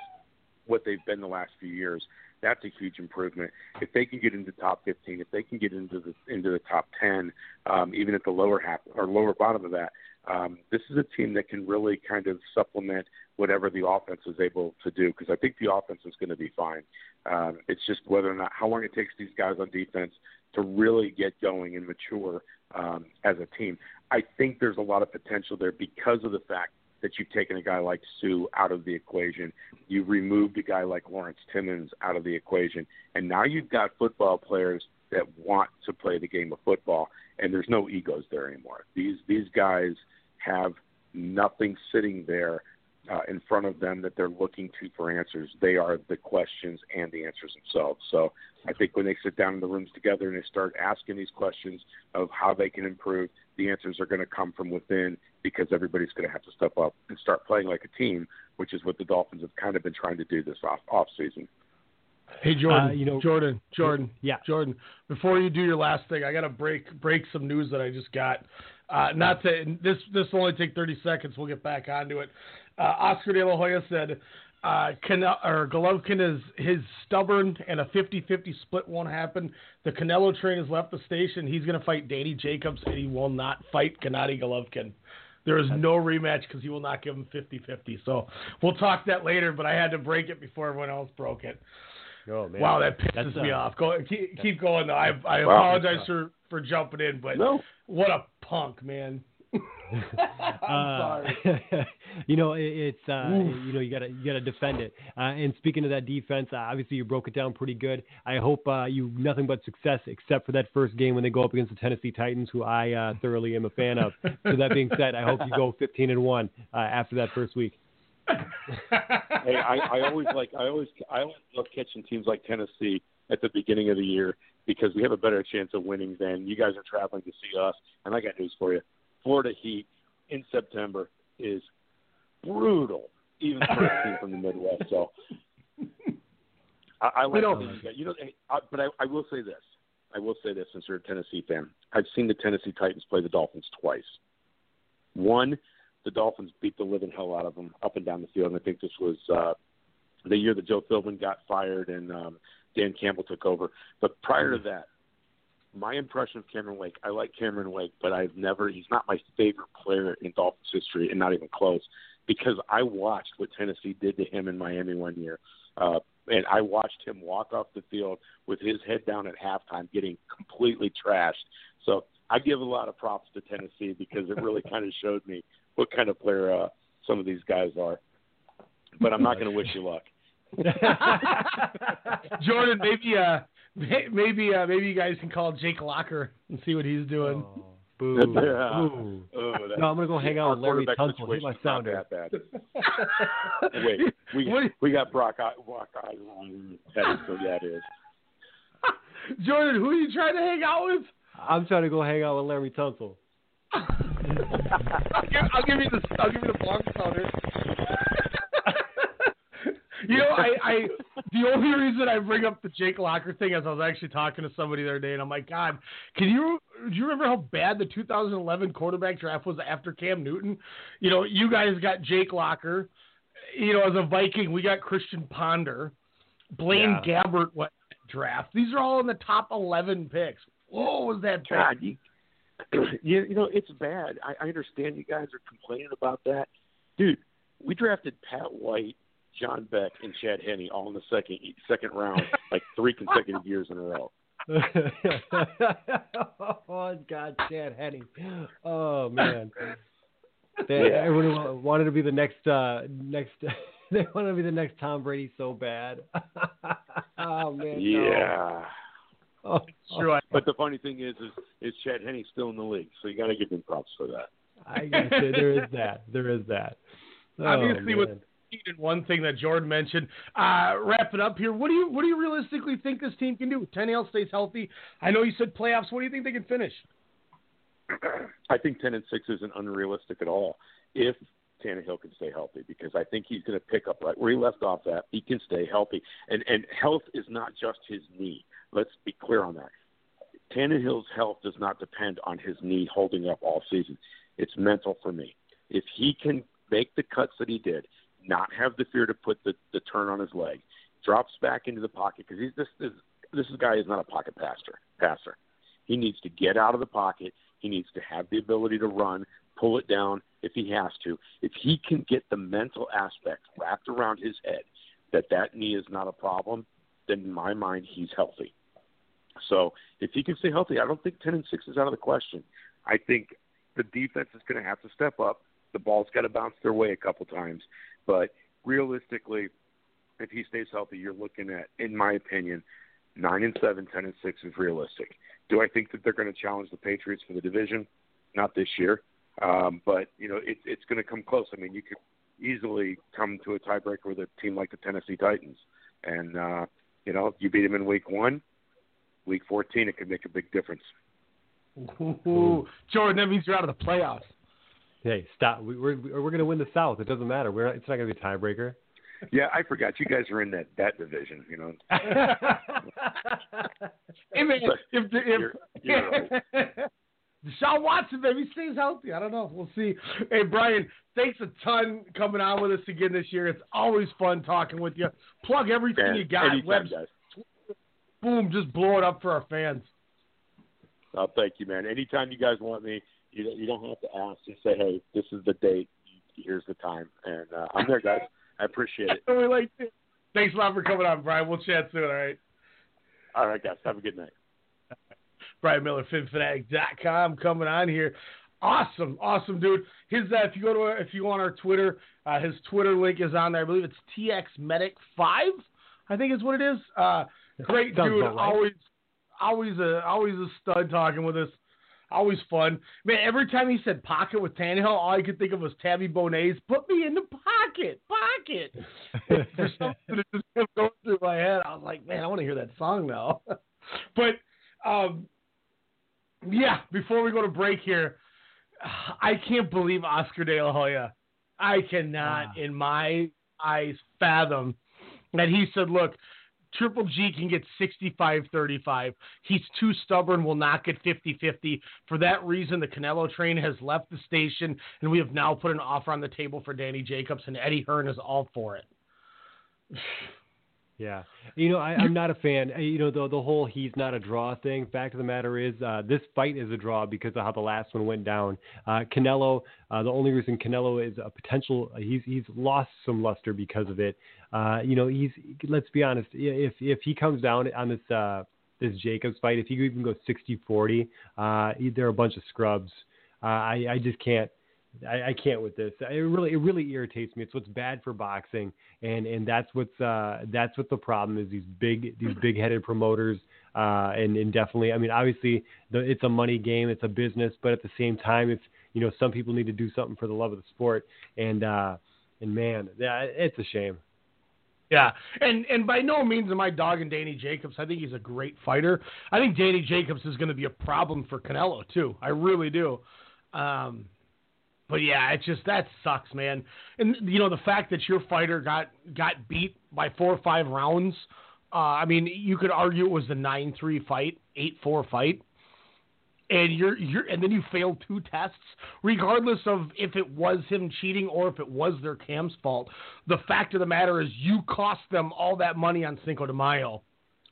what they've been the last few years, that's a huge improvement. If they can get into top 15, if they can get into the into the top 10, um, even at the lower half or lower bottom of that, um, this is a team that can really kind of supplement whatever the offense is able to do. Because I think the offense is going to be fine. Um, it's just whether or not how long it takes these guys on defense to really get going and mature um, as a team. I think there's a lot of potential there because of the fact that you've taken a guy like Suh out of the equation. You've removed a guy like Lawrence Timmons out of the equation. And now you've got football players that want to play the game of football and there's no egos there anymore. These these guys have nothing sitting there uh, in front of them that they're looking to for answers. They are the questions and the answers themselves. So I think when they sit down in the rooms together and they start asking these questions of how they can improve, the answers are going to come from within because everybody's going to have to step up and start playing like a team, which is what the Dolphins have kind of been trying to do this off off season. Hey Jordan, Uh, you know- Jordan, Jordan, Yeah. Jordan. Before you do your last thing, I got to break break some news that I just got. Uh, not to this this will only take 30 seconds. We'll get back onto it. Uh, Oscar De La Hoya said uh, Cane- or Golovkin is his stubborn and a 50-50 split won't happen. The Canelo train has left the station. He's going to fight Danny Jacobs and he will not fight Gennady Golovkin. There is no rematch because he will not give him 50-50. So we'll talk that later. But I had to break it before everyone else broke it. Oh, man. Wow, that pisses That's, me uh, off. Go keep, keep going though. I I Wow. apologize for for jumping in, but No. what a punk, man. I'm sorry. Uh, you know, it, it's uh, you know you gotta you gotta defend it. Uh, and speaking of that defense, uh, obviously you broke it down pretty good. I hope uh, you nothing but success, except for that first game when they go up against the Tennessee Titans, who I uh, thoroughly am a fan of. so that being said, I hope you go 15 and one uh, after that first week. hey, I, I always like I always I always love catching teams like Tennessee at the beginning of the year because we have a better chance of winning than you guys are traveling to see us. And I got news for you: Florida Heat in September is brutal, even for a team from the Midwest. So I, I like these. You know, I, but I, I will say this: I will say this since you're a Tennessee fan. I've seen the Tennessee Titans play the Dolphins twice. One, the Dolphins beat the living hell out of them up and down the field, and I think this was uh, the year that Joe Philbin got fired and um, Dan Campbell took over. But prior to that, my impression of Cameron Wake, I like Cameron Wake, but I've never, he's not my favorite player in Dolphins history, and not even close, because I watched what Tennessee did to him in Miami one year. Uh, and I watched him walk off the field with his head down at halftime, getting completely trashed. So I give a lot of props to Tennessee because it really kind of showed me what kind of player uh, some of these guys are. But I'm not going to wish you luck. Jordan, maybe uh, may- maybe uh, maybe you guys can call Jake Locker and see what he's doing. Boo. Yeah. Boo. Oh, No, I'm gonna go hang out with Larry Tunsil. He's my situation's not sounder. that bad. Wait, we What- we got Brock Brock Osweiler, so yeah, it is. Jordan, who are you trying to hang out with? I'm trying to go hang out with Larry Tunsil. I'll give, I'll give you the I'll give you the Bronx sounder. You know, I, I the only reason I bring up the Jake Locker thing is I was actually talking to somebody the other day, and I'm like, God, can you do you remember how bad the 2011 quarterback draft was after Cam Newton? You know, you guys got Jake Locker. You know, as a Viking, we got Christian Ponder, Blaine Gabbert. What draft? These are all in the top 11 picks. Whoa, was that bad? God, you, you, you know, it's bad. I, I understand you guys are complaining about that. Dude, we drafted Pat White, John Beck, and Chad Henne all in the second second round, like three consecutive years in a row. oh God, Chad Henne. Oh man. They, Yeah. Everyone wanted to be the next uh next they wanted to be the next Tom Brady so bad. oh man. no. Yeah. Oh, True. But the funny thing is, is, is Chad Henne still in the league, so you got to give him props for that. I guess there- there is that. There is that. Oh, Obviously, with man. And one thing that Jordan mentioned. Uh, wrap it up here. What do you what do you realistically think this team can do? Tannehill stays healthy. I know you said playoffs. What do you think they can finish? I think ten and six isn't unrealistic at all if Tannehill can stay healthy because I think he's going to pick up right where he left off at. He can stay healthy, and and health is not just his knee. Let's be clear on that. Tannehill's health does not depend on his knee holding up all season. It's mental for me. If he can make the cuts that he did, not have the fear to put the, the turn on his leg, drops back into the pocket because he's this this this guy is not a pocket passer. Passer. He needs to get out of the pocket. He needs to have the ability to run, pull it down if he has to. If he can get the mental aspect wrapped around his head that that knee is not a problem, then in my mind he's healthy. So if he can stay healthy, I don't think ten and six is out of the question. I think the defense is going to have to step up. The ball's got to bounce their way a couple times, but realistically, if he stays healthy, you're looking at, in my opinion, nine and seven, ten and six is realistic. Do I think that they're going to challenge the Patriots for the division? Not this year, um, but you know it, it's going to come close. I mean, you could easily come to a tiebreaker with a team like the Tennessee Titans, and uh, you know you beat them in week one, week fourteen, it could make a big difference. Ooh, Jordan, that means you're out of the playoffs. Hey, stop. We, we're we're going to win the South. It doesn't matter. We're not, it's not going to be a tiebreaker. Yeah, I forgot you guys are in that that division. You know, Hey man, if the, if You're- you're Deshaun Watson baby stays healthy, I don't know. We'll see. Hey Brian, thanks a ton coming on with us again this year. It's always fun talking with you. Plug everything Man, you got. anytime, Webs- guys. boom, just blow it up for our fans. Oh, thank you, man. Anytime you guys want me, you don't, you don't have to ask. Just say, hey, this is the date. Here's the time, and uh, I'm there, guys. I appreciate it. we like it. Thanks a lot for coming on, Brian. We'll chat soon. All right. All right, guys. Have a good night. Brian Miller, PhinPhanatic.com coming on here. Awesome, awesome dude. His uh, if you go to if you go on our Twitter, uh, his Twitter link is on there. I believe it's TX Medic Five. I think is what it is. Uh, great Sounds dude. right. Always, always a always a stud talking with us. Always fun, man. Every time he said pocket with Tannehill, all I could think of was Tabby Bonet's "Put me in the pocket, pocket." For some reason, it just kept going through my head. I was like, man, I want to hear that song now. but um, yeah, before we go to break here, I can't believe Oscar De La Hoya. I cannot, in my eyes, fathom that he said, look, Triple G can get 65 35. He's too stubborn, will not get 50 50. For that reason, the Canelo train has left the station, and we have now put an offer on the table for Danny Jacobs, and Eddie Hearn is all for it. Yeah, you know I, I'm not a fan. Uh, You know the the whole he's not a draw thing. Fact of the matter is, uh, this fight is a draw because of how the last one went down. Uh, Canelo, uh, the only reason Canelo is a potential, uh, he's he's lost some luster because of it. Uh, you know he's let's be honest, if if he comes down on this uh, this Jacobs fight, if he even goes 60-40, uh, they're a bunch of scrubs. I I just can't. I, I can't with this. It really, it really irritates me. It's what's bad for boxing, and and that's what's uh, that's what the problem is. These big, these big-headed promoters, uh, and and definitely, I mean, obviously, the, it's a money game, it's a business, but at the same time, it's you know, some people need to do something for the love of the sport, and uh, and man, yeah, it's a shame. Yeah, and and by no means am I dogging Danny Jacobs. I think he's a great fighter. I think Danny Jacobs is going to be a problem for Canelo too. I really do. Um, but yeah, it just that sucks, man. And you know the fact that your fighter got got beat by four or five rounds. Uh, I mean, you could argue it was the nine three fight, eight four fight, and you're you're and then you failed two tests, regardless of if it was him cheating or if it was their cam's fault. The fact of the matter is, you cost them all that money on Cinco de Mayo,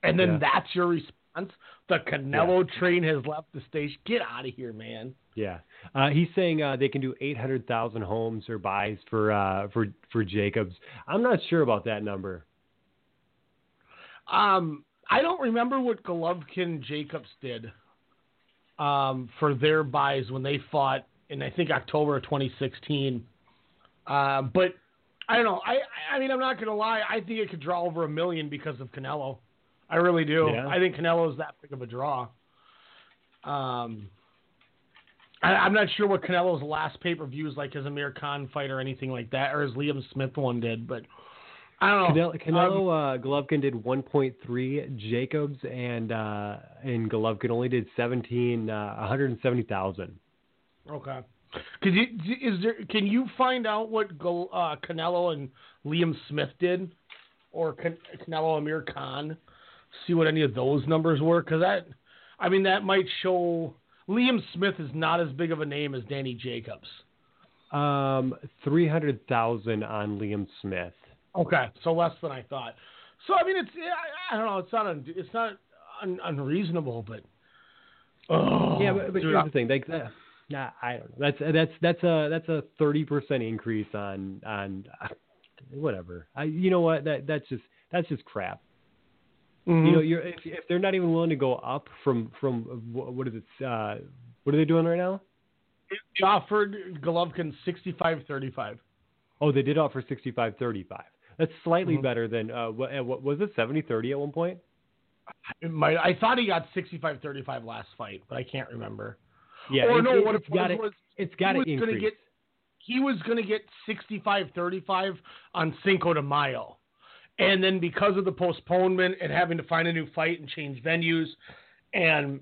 and then Yeah. that's your response. The Canelo train has left the station. Get out of here, man. Yeah, uh, he's saying uh, they can do eight hundred thousand homes or buys for uh, for for Jacobs. I'm not sure about that number. Um, I don't remember what Golovkin Jacobs did um, for their buys when they fought in I think October of 2016. Uh, but I don't know. I I mean I'm not gonna lie. I think it could draw over a million because of Canelo. I really do. Yeah. I think Canelo is that big of a draw. Um, I, I'm not sure what Canelo's last pay per view is like as Amir Khan fight or anything like that, or as Liam Smith one did. But I don't know. Canelo, Canelo uh, Golovkin did 1.3. Jacobs and uh, and Golovkin only did 17, uh, 170,000. Okay. Could you is there? Can you find out what Go, uh, Canelo and Liam Smith did, or Can, Canelo Amir Khan? See what any of those numbers were, because that, I mean, that might show Liam Smith is not as big of a name as Danny Jacobs. Um, 300,000 on Liam Smith. Okay, so less than I thought. So I mean, it's I, I don't know. It's not un, it's not un, unreasonable, but oh, yeah, but, but here's I- the thing. Like, that, nah, I don't know. That's that's that's a that's a 30% increase on on uh, whatever. I you know what that that's just that's just crap. Mhm. You know, you're if, if they're not even willing to go up from from what is it? Uh, what are they doing right now? They offered Golovkin sixty five thirty five. Oh, they did offer 65-35. That's slightly Mhm. better than uh, what, uh, what was it 70-30 at one point? My, I thought he got 65-35 last fight, but I can't remember. Yeah, or it- no, it- what it was, gotta- was it's got to gonna increase. get he was going to get 65-35 on Cinco de Mayo. And then because of the postponement and having to find a new fight and change venues and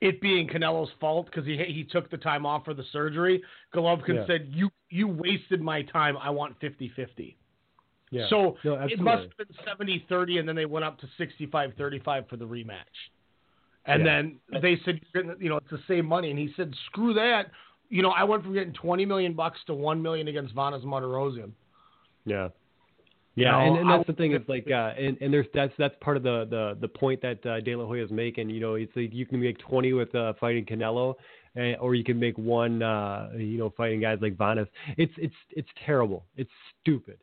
it being Canelo's fault because he he took the time off for the surgery, Golovkin Yeah. said, "You you wasted my time. I want 50-50." yeah. So no, it must have been 70 30, and then they went up to 65 35 for the rematch. And Yeah. then they said, "You're gonna- you know, it's the same money. And he said, screw that. You know, I went from getting 20 million bucks to 1 million against Vanes Martirosyan. Yeah. Yeah, No, and, and that's the thing It's like, uh, and, and there's that's that's part of the the the point that uh, De La Hoya is making. You know, it's like you can make 20 with uh, fighting Canelo, uh, or you can make one, uh, you know, fighting guys like Vanes. It's it's it's terrible. It's stupid.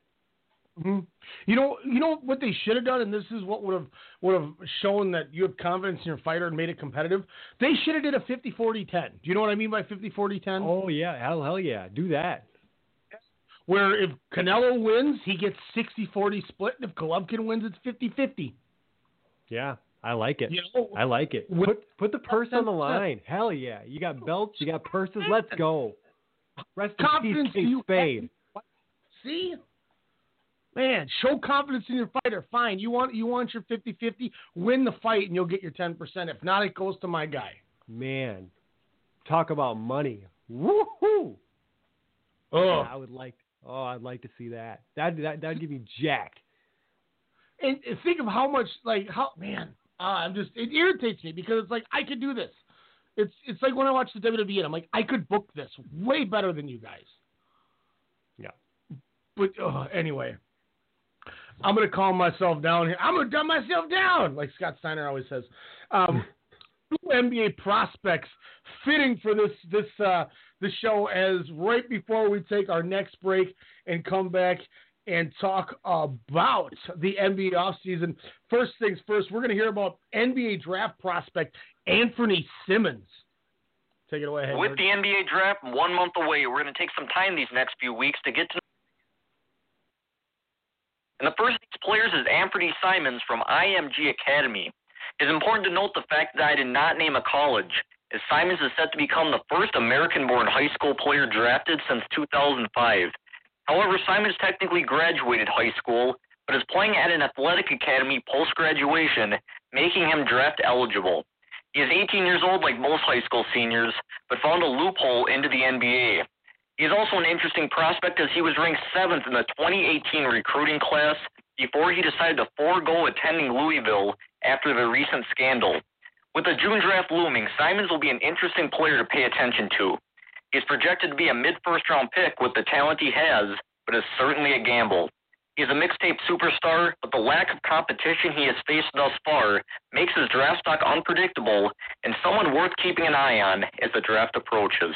hmm You know, you know what they should have done, and this is what would have would have shown that you have confidence in your fighter and made it competitive. They should have did a 50-40-10. Do you know what I mean by 50-40-10? Oh yeah, hell hell yeah, do that. Where if Canelo wins, he gets 60-40 split, and if Golovkin wins, it's 50-50. Yeah, I like it. You know, I like it. Put put the purse on the line. Hell yeah, you got belts, you got purses. Let's go. Rest in peace, confidence you Spade. See? Man, show confidence in your fighter. Fine. You want you want your 50-50, win the fight and you'll get your 10%. If not, it goes to my guy. Man, talk about money. Woohoo! Oh. I would like. Oh, I'd like to see that. That that that'd give me jacked. And, and think of how much like how man, uh, I'm just it irritates me because it's like I could do this. It's it's like when I watch the WWE and I'm like I could book this way better than you guys. Yeah. But uh, anyway, I'm gonna calm myself down here. I'm gonna dumb myself down, like Scott Steiner always says. Um, two NBA prospects fitting for this this uh, this show as right before we take our next break and come back and talk about the NBA offseason. First things first, we're going to hear about NBA draft prospect Anthony Simons. Take it away, With the NBA draft one month away, we're going to take some time these next few weeks to get to. And the first of these players is Anthony Simons from IMG Academy. It's important to note the fact that I did not name a college, as Simons is set to become the first American born high school player drafted since 2005. However, Simons technically graduated high school, but is playing at an athletic academy post graduation, making him draft eligible. He is 18 years old, like most high school seniors, but found a loophole into the NBA. He is also an interesting prospect as he was ranked seventh in the 2018 recruiting class before he decided to forego attending Louisville after the recent scandal. With the June draft looming, Simons will be an interesting player to pay attention to. He's projected to be a mid first round pick with the talent he has, but is certainly a gamble. He's a mixtape superstar, but the lack of competition he has faced thus far makes his draft stock unpredictable and someone worth keeping an eye on as the draft approaches.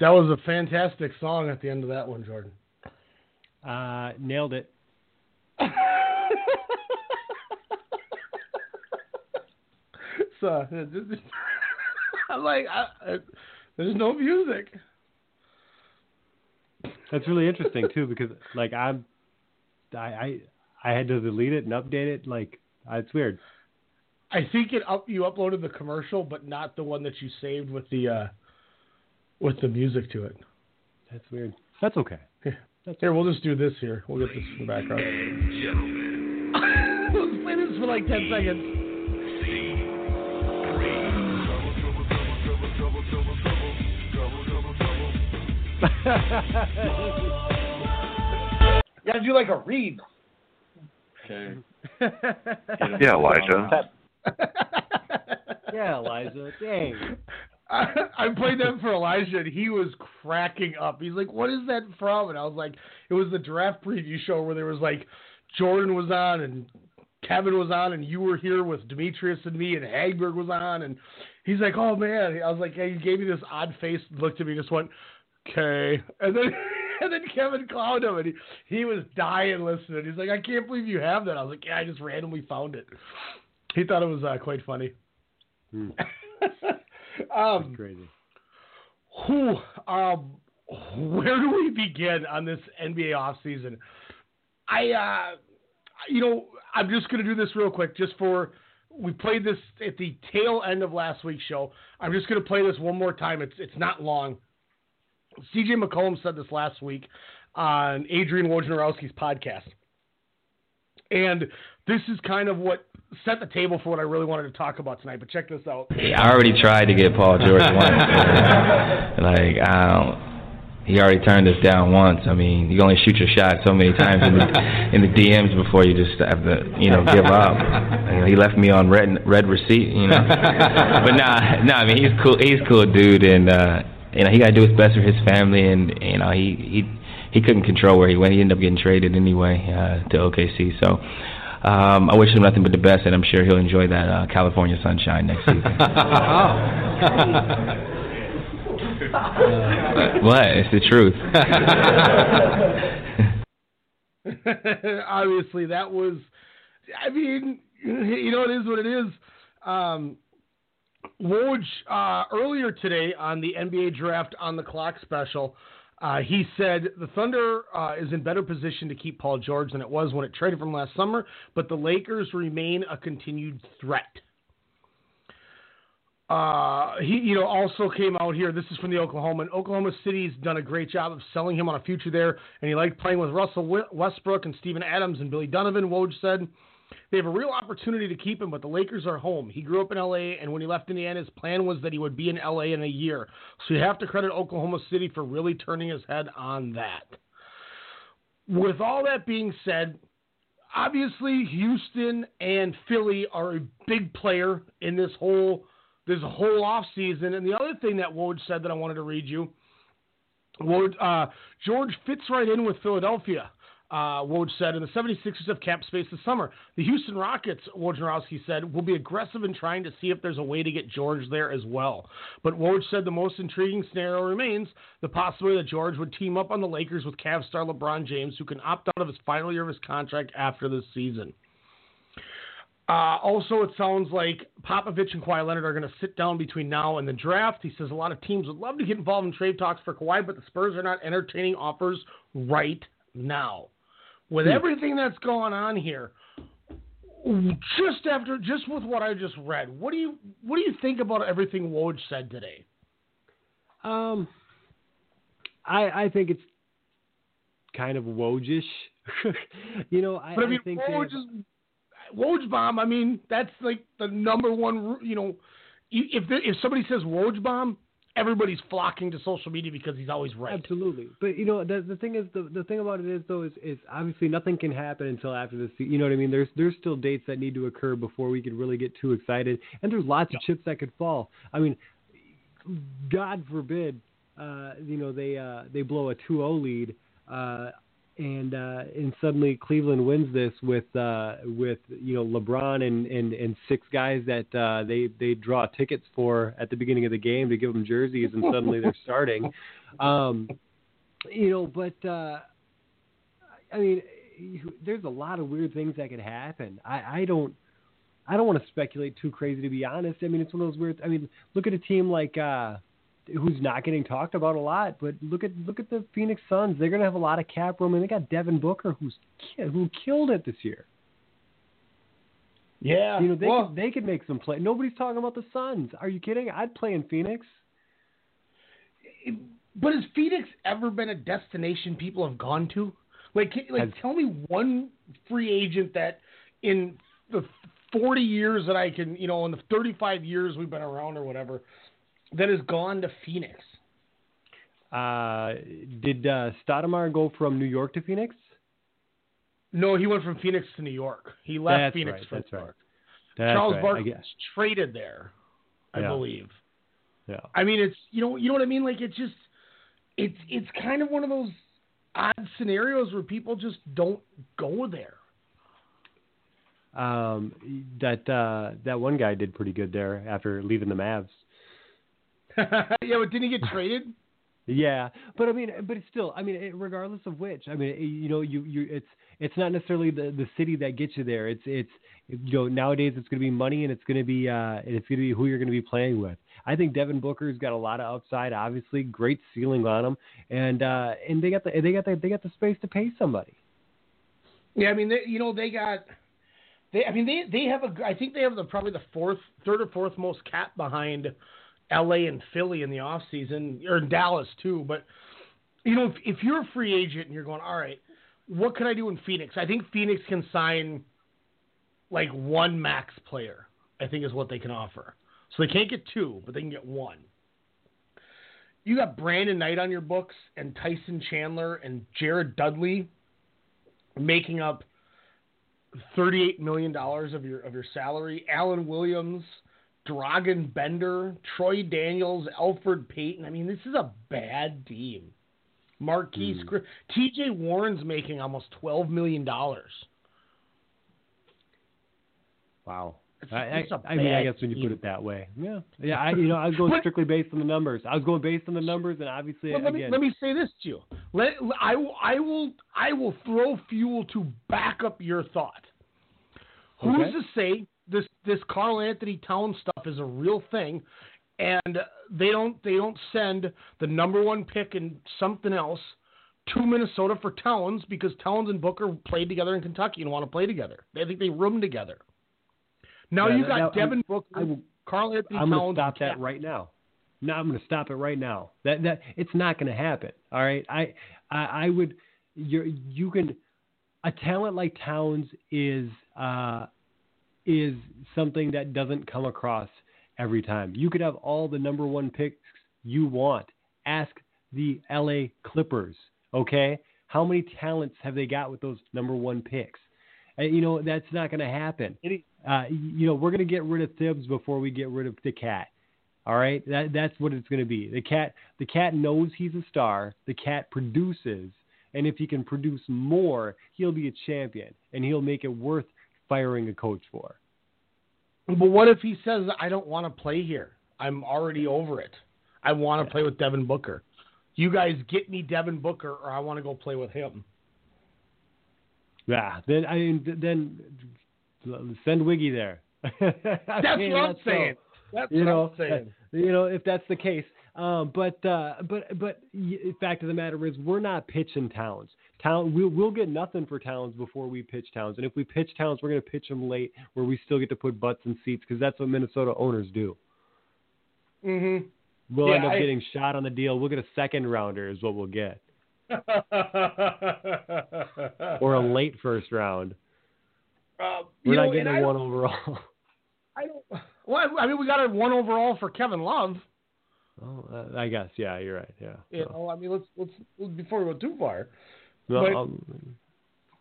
That was a fantastic song at the end of that one, Jordan. Uh, nailed it. so, I'm like, I, I, there's no music. That's really interesting too, because like I'm, I, I, I had to delete it and update it. Like, it's weird. I think it up you uploaded the commercial, but not the one that you saved with the uh, with the music to it. That's weird. That's okay. Yeah. That's here, okay. we'll just do this here. We'll get this in the background. Let's play this for like 10 seconds. you gotta do like a read. Okay. yeah, Elijah. yeah, Eliza. Dang. I, I played that for Elijah, and he was cracking up. He's like, "What is that from?" And I was like, "It was the draft preview show where there was like Jordan was on and Kevin was on, and you were here with Demetrius and me, and Hagberg was on." And he's like, "Oh man!" I was like, "Hey," he gave me this odd face, looked at me, and just went, "Okay," and then. And then Kevin called him, and he, he was dying listening. He's like, "I can't believe you have that." I was like, "Yeah, I just randomly found it." He thought it was uh, quite funny. um, crazy. Who, um, where do we begin on this NBA offseason? I, uh, you know, I'm just going to do this real quick just for, we played this at the tail end of last week's show. I'm just going to play this one more time. It's, it's not long. CJ McCollum said this last week on Adrian Wojnarowski's podcast. And this is kind of what set the table for what I really wanted to talk about tonight. But check this out. I already tried to get Paul George once. like I don't. He already turned us down once. I mean, you only shoot your shot so many times in the, in the DMs before you just have to, you know, give up. You know, he left me on red red receipt, you know. but nah, nah. I mean, he's cool. He's cool dude, and uh, you know, he got to do his best for his family, and you know, he he he couldn't control where he went. He ended up getting traded anyway uh, to OKC. So um, I wish him nothing but the best, and I'm sure he'll enjoy that uh, California sunshine next season. what? It's the truth. Obviously, that was. I mean, you know, it is what it is. Um, Woj, uh, earlier today on the NBA Draft on the Clock special, uh, he said the Thunder uh, is in better position to keep Paul George than it was when it traded from last summer, but the Lakers remain a continued threat. Uh, he, you know, also came out here. This is from the Oklahoman. Oklahoma City's done a great job of selling him on a future there, and he liked playing with Russell Westbrook and Steven Adams and Billy Donovan. Woj said they have a real opportunity to keep him, but the Lakers are home. He grew up in LA, and when he left Indiana, his plan was that he would be in LA in a year. So you have to credit Oklahoma City for really turning his head on that. With all that being said, obviously Houston and Philly are a big player in this whole this whole off season. And the other thing that Woj said that I wanted to read you, Woj, uh, George fits right in with Philadelphia uh, Woj said, and the 76ers have cap space this summer. The Houston Rockets, Wojnarowski said, will be aggressive in trying to see if there's a way to get George there as well. But Woj said the most intriguing scenario remains the possibility that George would team up on the Lakers with Cavs star LeBron James, who can opt out of his final year of his contract after this season. Uh, also, it sounds like Popovich and Kawhi Leonard are going to sit down between now and the draft. He says a lot of teams would love to get involved in trade talks for Kawhi, but the Spurs are not entertaining offers right now with Hmm. everything that's going on here, just after just with what I just read, what do you what do you think about everything Woj said today? Um, I I think it's kind of Wojish. you know, I, But I mean, think Woj is Woj bomb. I mean, that's like the number one. You know, if there, if somebody says Woj bomb, everybody's flocking to social media because he's always right. Absolutely, but you know the the thing is the the thing about it is though is, is obviously nothing can happen until after the you know what I mean. There's there's still dates that need to occur before we could really get too excited, and there's lots of chips that could fall. I mean, God forbid, uh, you know they uh, they blow a 2-0 lead. Uh, and uh, and suddenly Cleveland wins this with uh, with you know LeBron and, and, and six guys that uh, they they draw tickets for at the beginning of the game to give them jerseys, and suddenly they're starting. Um, you know, but uh, I mean, there's a lot of weird things that could happen. I, I don't. I don't want to speculate too crazy to be honest. I mean, it's one of those weird. I mean, look at a team like uh, who's not getting talked about a lot, but look at look at the Phoenix Suns. They're going to have a lot of cap room, and they got Devin Booker, who's who killed it this year. Yeah, You know, they well- could, they could make some play. Nobody's talking about the Suns. Are you kidding? I'd play in Phoenix. But has Phoenix ever been a destination people have gone to? Like, like, tell me one free agent that in the 40 years that I can, you know, in the 35 years we've been around or whatever, that has gone to Phoenix. Uh, did uh, Stoudemire go from New York to Phoenix? No, he went from Phoenix to New York. He left That's Phoenix right, for that's New right. York. That's Charles right, I Barkley guess. was traded there, I Yeah. believe. Yeah. I mean, it's you know you know what I mean. Like it's just it's it's kind of one of those odd scenarios where people just don't go there. Um, that uh, that one guy did pretty good there after leaving the Mavs. yeah, but didn't he get traded? Yeah, but I mean, but it's still, I mean, it, regardless of which, I mean, you know, you you it's it's not necessarily the the city that gets you there. It's it's you know nowadays it's going to be money and it's going to be uh and it's going to be who you're going to be playing with. I think Devin Booker's got a lot of upside. Obviously, great ceiling on him, and uh and they got the they got the they got the space to pay somebody. Yeah, I mean, they, you know, they got they. I mean, they they have a. I think they have the probably the fourth, third or fourth most cap behind L.A. and Philly in the off season, or in Dallas too. But you know, if, if you're a free agent and you're going, all right, what can I do in Phoenix? I think Phoenix can sign like one max player. I think is what they can offer. So they can't get two, but they can get one. You got Brandon Knight on your books and Tyson Chandler and Jared Dudley making up thirty-eight million dollars of your of your salary. Alan Williams, Dragan Bender, Troy Daniels, Elfrid Payton. I mean, this is a bad team. Marquise, hmm. Gri- T.J. Warren's making almost twelve million dollars. Wow. It's- I, it's I mean, I guess when you put it that way, yeah, yeah. I, you know, I was going But- strictly based on the numbers. I was going based on the numbers, and obviously, let me again, let me say this to you. Let I will I will I will throw fuel to back up your thought. Who's Okay. to say this Karl-Anthony Town stuff is a real thing, and they don't they don't send the number one pick and something else to Minnesota for Towns because Towns and Booker played together in Kentucky and want to play together. They think they room together. Now Yeah, you got I'm- Devin Booker, I will- Karl-Anthony I'm Towns. going to stop that right now. No, I'm going to stop it right now. That that it's not going to happen. All right. I I, I would you you can a talent like Towns is uh is something that doesn't come across every time. You could have all the number one picks you want. Ask the LA Clippers, okay? How many talents have they got with those number one picks? Uh, you know, that's not going to happen. Uh, you know, we're going to get rid of Thibs before we get rid of the cat. All right, that that's what it's going to be. The cat, the cat knows he's a star. The cat produces, and if he can produce more, he'll be a champion, and he'll make it worth firing a coach for. But what if he says, I don't want to play here? I'm already over it. I want to play with Devin Booker. You guys get me Devin Booker, or I want to go play with him. Yeah, then I mean, then send Wiggy there. That's what I'm saying. That's you what know, I'm saying. you know, if that's the case. Um, but uh, but but fact of the matter is, we're not pitching Towns. Town, we'll we'll get nothing for Towns before we pitch Towns, and if we pitch Towns, we're going to pitch them late, where we still get to put butts in seats because that's what Minnesota owners do. Mm-hmm. We'll Yeah, end up I- getting shot on the deal. We'll get a second rounder, is what we'll get, or a late first round. Uh, We're not know, getting a one overall. I don't. Well, I mean, we got a one overall for Kevin Love. Oh, uh, I guess. Yeah, you're right. Yeah. You know, I mean, let's let's before we go too far. No, but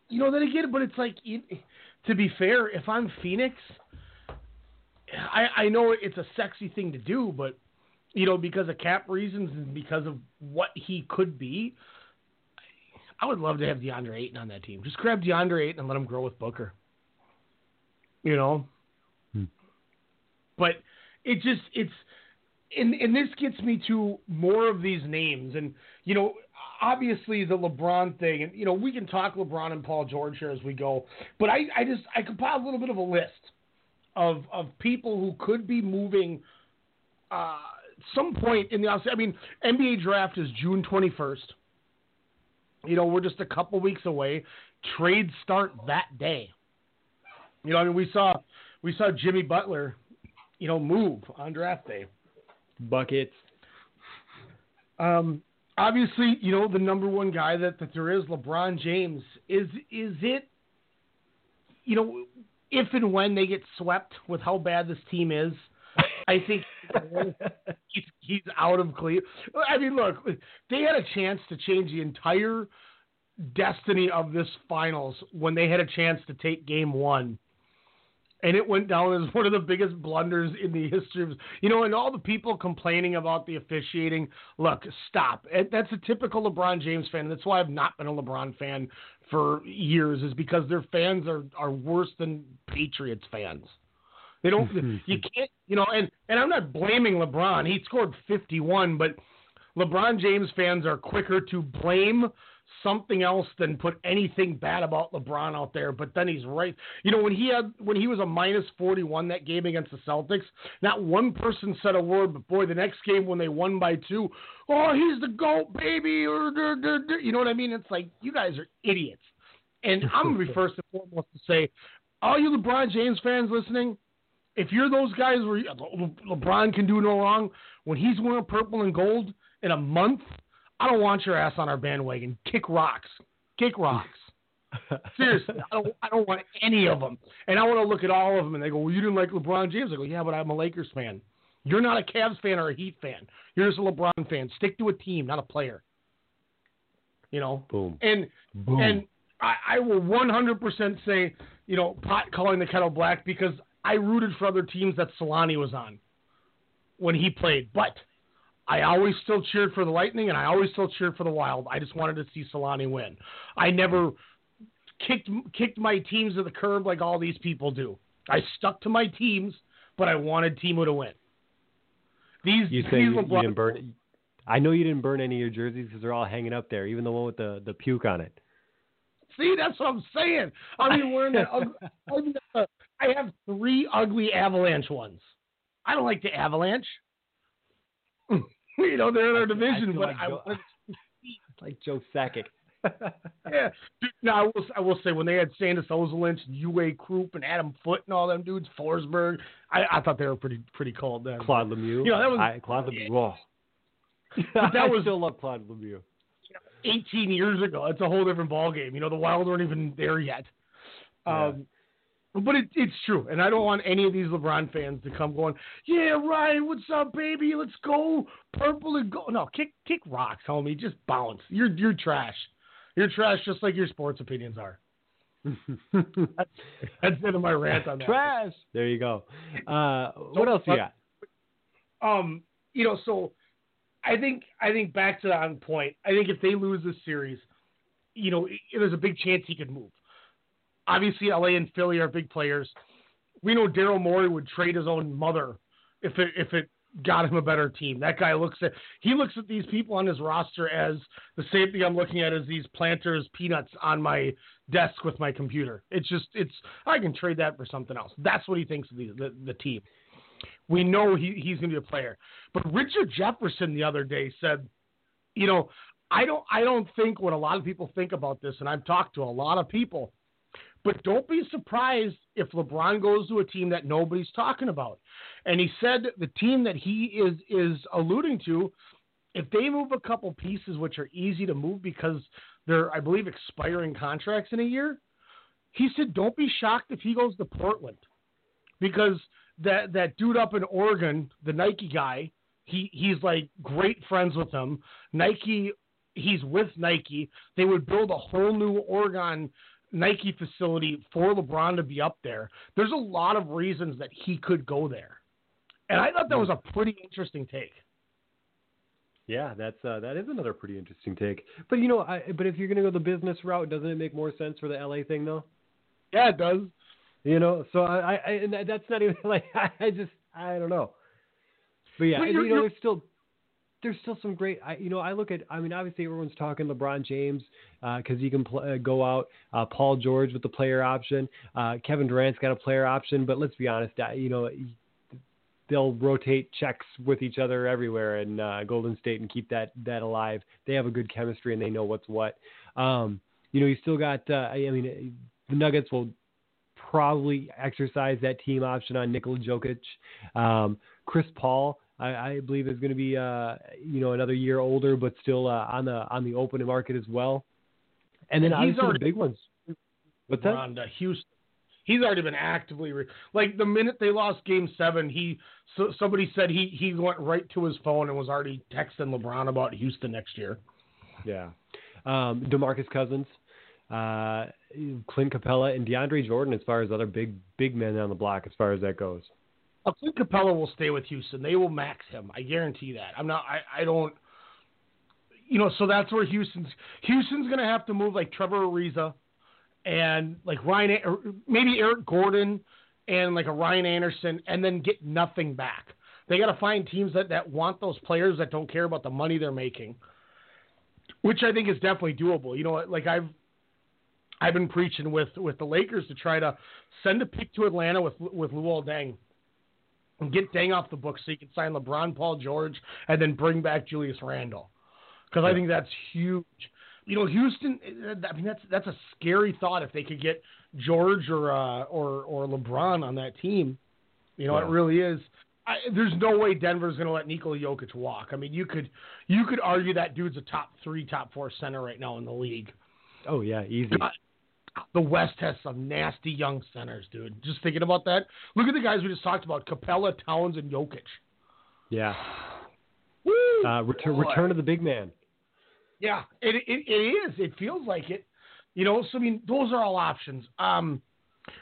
you know, then again, but it's like, to be fair, if I'm Phoenix, I I know it's a sexy thing to do, but you know, because of cap reasons and because of what he could be, I would love to have DeAndre Ayton on that team. Just grab DeAndre Ayton and let him grow with Booker. You know. But it just it's and and this gets me to more of these names. And you know obviously the LeBron thing and you know we can talk LeBron and Paul George here as we go but I I just I compiled a little bit of a list of of people who could be moving uh some point in the I mean NBA draft is June 21st you know we're just a couple weeks away. Trades start that day. You know I mean we saw we saw Jimmy Butler you know move on draft day buckets. um, obviously, you know the number one guy that, that there is, LeBron James. Is is it? You know, if and when they get swept with how bad this team is, I think he's, he's out of Cleveland. I mean, look, they had a chance to change the entire destiny of this finals when they had a chance to take game one. And it went down as one of the biggest blunders in the history of, you know, and all the people complaining about the officiating. Look, stop. That's a typical LeBron James fan. That's why I've not been a LeBron fan for years, is because their fans are, are worse than Patriots fans. They don't. you can't. You know. And and I'm not blaming LeBron. He scored 51, but LeBron James fans are quicker to blame something else than put anything bad about LeBron out there. But then he's right. You know when he had when he was a minus 41 that game against the Celtics, not one person said a word. But boy, the next game when they won by two, oh he's the goat baby, you know what I mean? It's like you guys are idiots. And I'm gonna be first and foremost to say, all you LeBron James fans listening, if you're those guys where LeBron can do no wrong, when he's wearing purple and gold in a month, I don't want your ass on our bandwagon. Kick rocks. Kick rocks. Seriously, I don't, I don't want any of them. And I want to look at all of them and they go, well, you didn't like LeBron James. I go, yeah, but I'm a Lakers fan. You're not a Cavs fan or a Heat fan. You're just a LeBron fan. Stick to a team, not a player. You know? Boom. And Boom. and I, I will 100% say, you know, pot calling the kettle black because I rooted for other teams that Selanne was on when he played. But I always still cheered for the Lightning and I always still cheered for the Wild. I just wanted to see Selanne win. I never kicked kicked my teams to the curb like all these people do. I stuck to my teams, but I wanted Timo to win. These You say these you, you didn't burn. I know you didn't burn any of your jerseys because they're all hanging up there, even the one with the the puke on it. See, that's what I'm saying. I mean, wearing that. ugly- I have three ugly Avalanche ones. I don't like the Avalanche. Mm. you know, they're in our division, but like I, Joe- like Joe Sakic. yeah. Dude, no, I will. I will say when they had Sandis Ozolinsh, Uwe Krupp, and Adam Foote, and all them dudes, Forsberg, I, I thought they were pretty pretty cold then. Claude Lemieux. You know, that was I, Claude Lemieux. But that I was- still love Claude Lemieux. 18 years ago. It's a whole different ballgame. You know, the Wild weren't even there yet. Um, but it, it's true, and I don't want any of these LeBron fans to come going, "Yeah, Ryan, what's up, baby? Let's go purple and gold." No, kick kick rocks, homie. Just bounce. You're you're trash. You're trash, just like your sports opinions are. that's, that's the end of my rant on that. Trash. There you go. Uh, what else you got? Um, you know, so I think I think back to on point. I think if they lose this series, you know, there's a big chance he could move. Obviously, LA and Philly are big players. We know Daryl Morey would trade his own mother if it if it got him a better team. That guy looks at he looks at these people on his roster as the same thing I'm looking at as these planters peanuts on my desk with my computer. It's just it's I can trade that for something else. That's what he thinks of the the, the team. We know he, he's going to be a player. But Richard Jefferson the other day said, you know, I don't I don't think what a lot of people think about this, and I've talked to a lot of people. But don't be surprised if LeBron goes to a team that nobody's talking about. And he said the team that he is is alluding to, if they move a couple pieces which are easy to move because they're I believe expiring contracts in a year, he said don't be shocked if he goes to Portland. Because that that dude up in Oregon, the Nike guy, he he's like great friends with him. Nike he's with Nike. They would build a whole new Oregon Nike facility for LeBron to be up there. There's a lot of reasons that he could go there. And I thought that was a pretty interesting take. Yeah, that's uh, that is another pretty interesting take. But you know, I, but if you're going to go the business route, doesn't it make more sense for the LA thing though? Yeah, it does. You know, so I, I, and that's not even like I just I don't know. But yeah, But you're- you know, there's still there's still some great. I, you know, I look at. I mean, obviously everyone's talking LeBron James because he can pl- uh, go out. Uh, Paul George with the player option. Uh, Kevin Durant's got a player option. But let's be honest. Uh, you know, they'll rotate checks with each other everywhere in uh, Golden State and keep that that alive. They have a good chemistry and they know what's what. Um, you know, you still got. Uh, I mean, the Nuggets will probably exercise that team option on Nikola Jokic. Um, Chris Paul, I, I believe, is going to be uh, you know another year older, but still uh, on the on the open market as well. And then he's obviously already- the big ones. What's that? Houston. He's already been actively re- like the minute they lost Game Seven, he so somebody said he he went right to his phone and was already texting LeBron about Houston next year. Yeah. Um, Demarcus Cousins, uh, Clint Capela, and DeAndre Jordan as far as other big big men on the block as far as that goes. Clint Capela will stay with Houston. They will max him. I guarantee that. I'm not. I, I don't. You know, so that's where Houston's Houston's going to have to move like Trevor Ariza and like Ryan, maybe Eric Gordon and like a Ryan Anderson, and then get nothing back. They got to find teams that that want those players that don't care about the money they're making, which I think is definitely doable. You know, like I've I've been preaching with with the Lakers to try to send a pick to Atlanta with with Luol Deng get Deng off the book so you can sign LeBron, Paul George, and then bring back Julius Randle because I think that's huge. You know, Houston. I mean, that's that's a scary thought if they could get George or uh, or or LeBron on that team. You know, Yeah. it really is. I, there's no way Denver's going to let Nikola Jokic walk. I mean, you could you could argue that dude's a top three, top four center right now in the league. Oh yeah, easy. God, the West has some nasty young centers, dude. Just thinking about that. Look at the guys we just talked about: Capela, Towns, and Jokic. Yeah. Woo! Uh, return Boy. return of the big man. Yeah, it, it it is. It feels like it. You know, so I mean, those are all options. Um,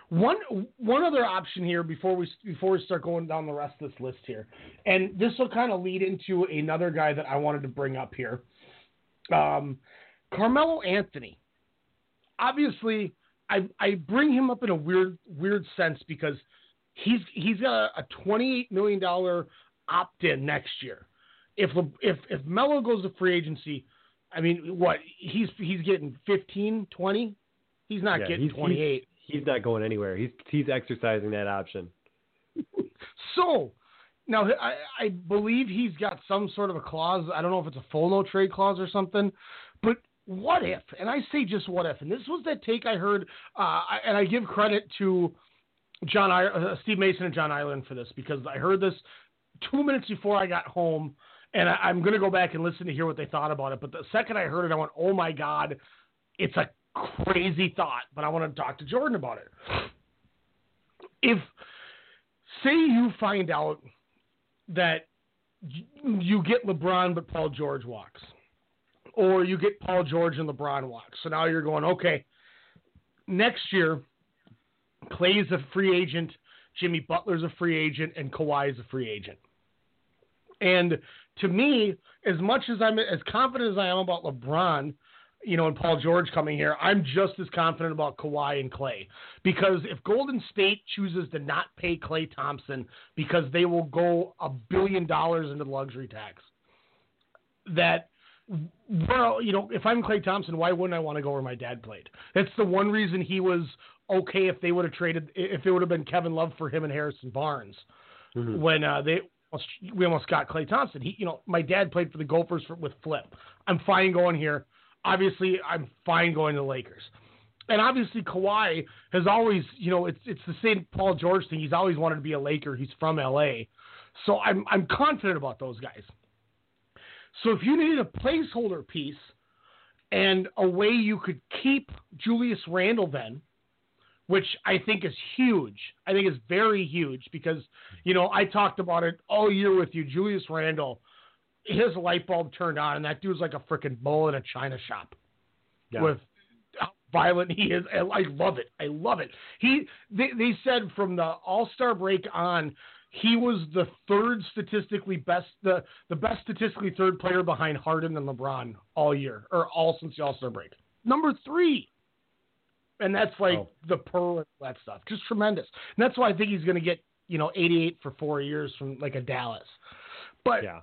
one one other option here before we before we start going down the rest of this list here, and this will kind of lead into another guy that I wanted to bring up here. Um, Carmelo Anthony. Obviously, I I bring him up in a weird weird sense because he's he's got a, a twenty eight million dollar opt in next year. If if if Melo goes to free agency, I mean, what he's he's getting 15, 20? He's not Yeah, getting he's- twenty eight. He's, he's not going anywhere. He's he's exercising that option. So now I, I believe he's got some sort of a clause. I don't know if it's a full no trade clause or something, what if? And I say just what if. And this was that take I heard, uh, and I give credit to John, uh, Steve Mason and John Ireland for this because I heard this two minutes before I got home, and I, I'm going to go back and listen to hear what they thought about it. But the second I heard it, I went, "Oh my god, it's a crazy thought." But I want to talk to Jordan about it. If say you find out that you get LeBron but Paul George walks, or you get Paul George and LeBron walks. So now you're going, okay, next year, Klay's a free agent, Jimmy Butler's a free agent, and Kawhi's a free agent. And to me, as much as I'm as confident as I am about LeBron, you know, and Paul George coming here, I'm just as confident about Kawhi and Klay. Because if Golden State chooses to not pay Klay Thompson because they will go a billion dollars into the luxury tax, that well, you know, if I'm Klay Thompson, why wouldn't I want to go where my dad played? That's the one reason he was okay if they would have traded if it would have been Kevin Love for him and Harrison Barnes when uh, they almost, we almost got Klay Thompson. He, you know, my dad played for the Gophers for, with Flip. I'm fine going here. Obviously, I'm fine going to the Lakers. And obviously, Kawhi has always, you know, it's it's the same Paul George thing. He's always wanted to be a Laker. He's from L.A., so I'm I'm confident about those guys. So if you needed a placeholder piece and a way you could keep Julius Randle then, which I think is huge. I think is very huge because, you know, I talked about it all year with you. Julius Randle, his light bulb turned on, and that dude's like a freaking bull in a china shop Yeah. with how violent he is. I love it. I love it. He they, they said from the All Star break on, he was the third statistically best the the best statistically third player behind Harden and LeBron all year or all since the All Star break. Number three. And that's like Oh. the pearl and that stuff. Just tremendous. And that's why I think he's gonna get, you know, eighty eight for four years from like a Dallas. But Yeah.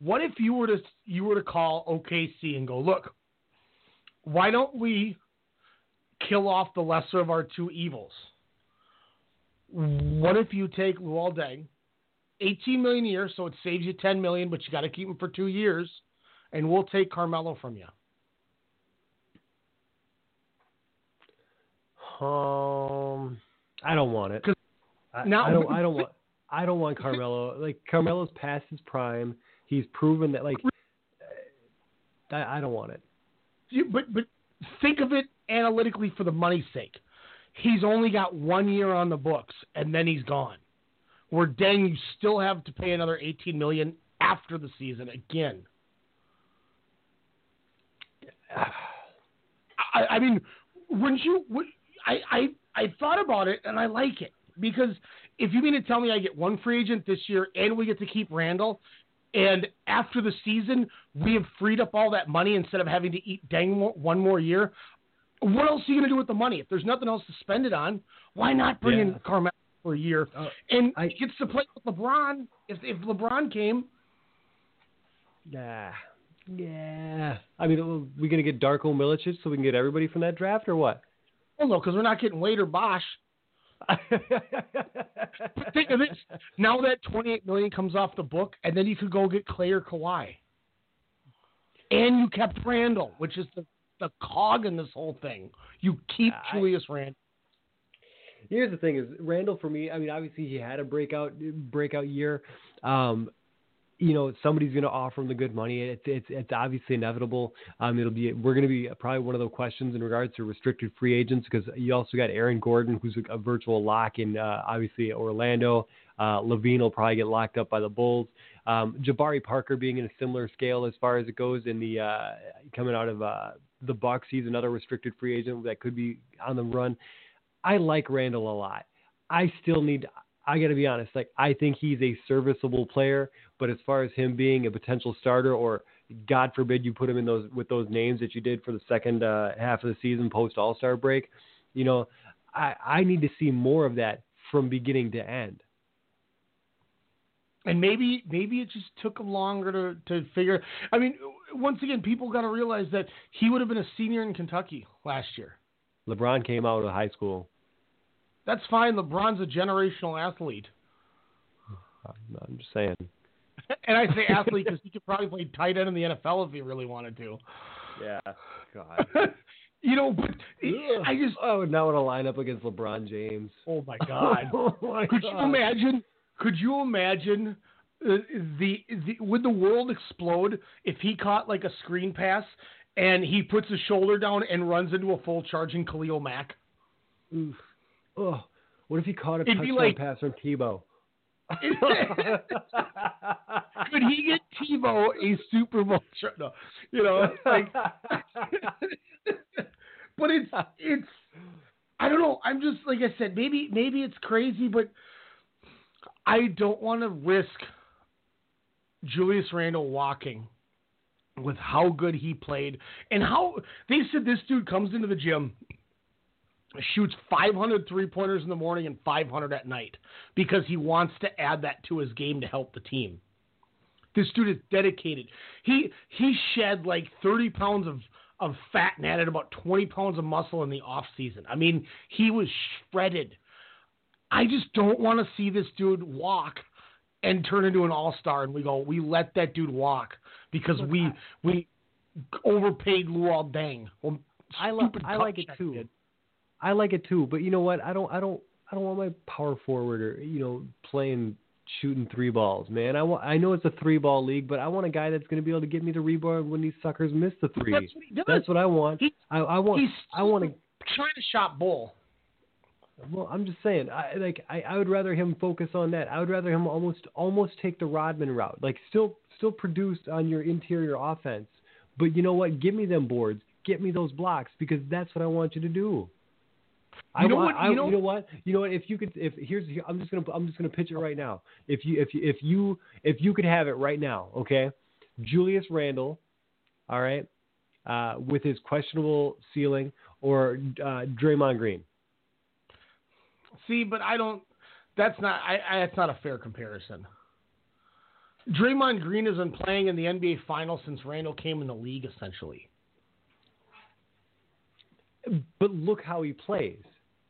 what if you were to you were to call OKC and go, look, why don't we kill off the lesser of our two evils? What if you take Luol Deng, eighteen million a year, so it saves you ten million, but you got to keep him for two years, and we'll take Carmelo from you. Um, I don't want it. I, now- I don't. I don't want. I don't want Carmelo. Like Carmelo's past his prime. He's proven that. Like, I, I don't want it. You, but but think of it analytically for the money's sake. He's only got one year on the books and then he's gone. Where Deng, you still have to pay another 18 million after the season again. I, I mean, wouldn't you? Would, I, I I thought about it and I like it because if you mean to tell me I get one free agent this year and we get to keep Randle, and after the season we have freed up all that money instead of having to eat Deng one more year, what else are you going to do with the money? If there's nothing else to spend it on, why not bring Yeah. in Carmelo for a year Uh, and he gets to play with LeBron? If if LeBron came, Nah. Yeah. I mean, are we gonna get Darko Milicic so we can get everybody from that draft, or what? well, no, because we're not getting Wade or Bosh. think of this: now that 28 million comes off the book, and then you could go get Klay or Kawhi, and you kept Randle, which is the the cog in this whole thing. You keep I- Julius Randle. Here's the thing: is Randle for me? I mean, obviously he had a breakout breakout year. Um, you know, somebody's going to offer him the good money. It's it's it's obviously inevitable. Um, it'll be we're going to be probably one of the questions in regards to restricted free agents because you also got Aaron Gordon, who's a, a virtual lock in uh, obviously Orlando. Uh, LaVine will probably get locked up by the Bulls. Um, Jabari Parker being in a similar scale as far as it goes in the uh, coming out of uh, the Bucks. He's another restricted free agent that could be on the run. I like Randle a lot. I still need. I got to be honest. Like I think he's a serviceable player, but as far as him being a potential starter, or God forbid you put him in those with those names that you did for the second uh, half of the season post All Star break, you know, I I need to see more of that from beginning to end. And maybe maybe it just took him longer to, to figure. I mean, once again, people got to realize that he would have been a senior in Kentucky last year. LeBron came out of high school. That's fine. LeBron's a generational athlete, I'm just saying. and I say athlete because he could probably play tight end in the NFL if he really wanted to. Yeah. God. You know, but I just oh, I would not want to line up against LeBron James. Oh my God! oh my could God. you imagine? Could you imagine the, the would the world explode if he caught like a screen pass and he puts his shoulder down and runs into a full charging Khalil Mack? Oof. Oh, what if he caught a It'd touchdown like- pass from Tebow? Could he get Tebow a Super Bowl? No, you know, like, but it's it's. I don't know. I'm just like I said. Maybe maybe it's crazy, but I don't want to risk Julius Randle walking with how good he played and how they said this dude comes into the gym shoots 500 three pointers in the morning and 500 at night because he wants to add that to his game to help the team. This dude is dedicated. He he shed like 30 pounds of of fat and added about 20 pounds of muscle in the off season. I mean, he was shredded. I just don't want to see this dude walk and turn into an all-star and we go, we let that dude walk because we we overpaid Luol Deng. Well, I, stupid I like it too. did. I like it too, but you know what? I don't. I don't. I don't want my power forward or you know playing shooting three balls, man. I want. I know it's a three ball league, but I want a guy that's going to be able to get me the rebound when these suckers miss the three. That's what he does. That's what I want. I, I want. I want to. trying to shot bull. Well, I'm just saying. I like. I, I would rather him focus on that. I would rather him almost almost take the Rodman route. Like still still produce on your interior offense, but you know what? Give me them boards. Get me those blocks because that's what I want you to do. I You know want, what- I, you know- you know what? You know what? If you could, if here's, here, I'm just gonna, I'm just gonna pitch it right now. If you, if you, if you, if you could have it right now, okay? Julius Randle, all right, uh, with his questionable ceiling, or uh, Draymond Green. See, but I don't. That's not. I, I. That's not a fair comparison. Draymond Green has been playing in the NBA Finals since Randle came in the league, essentially. But look how he plays.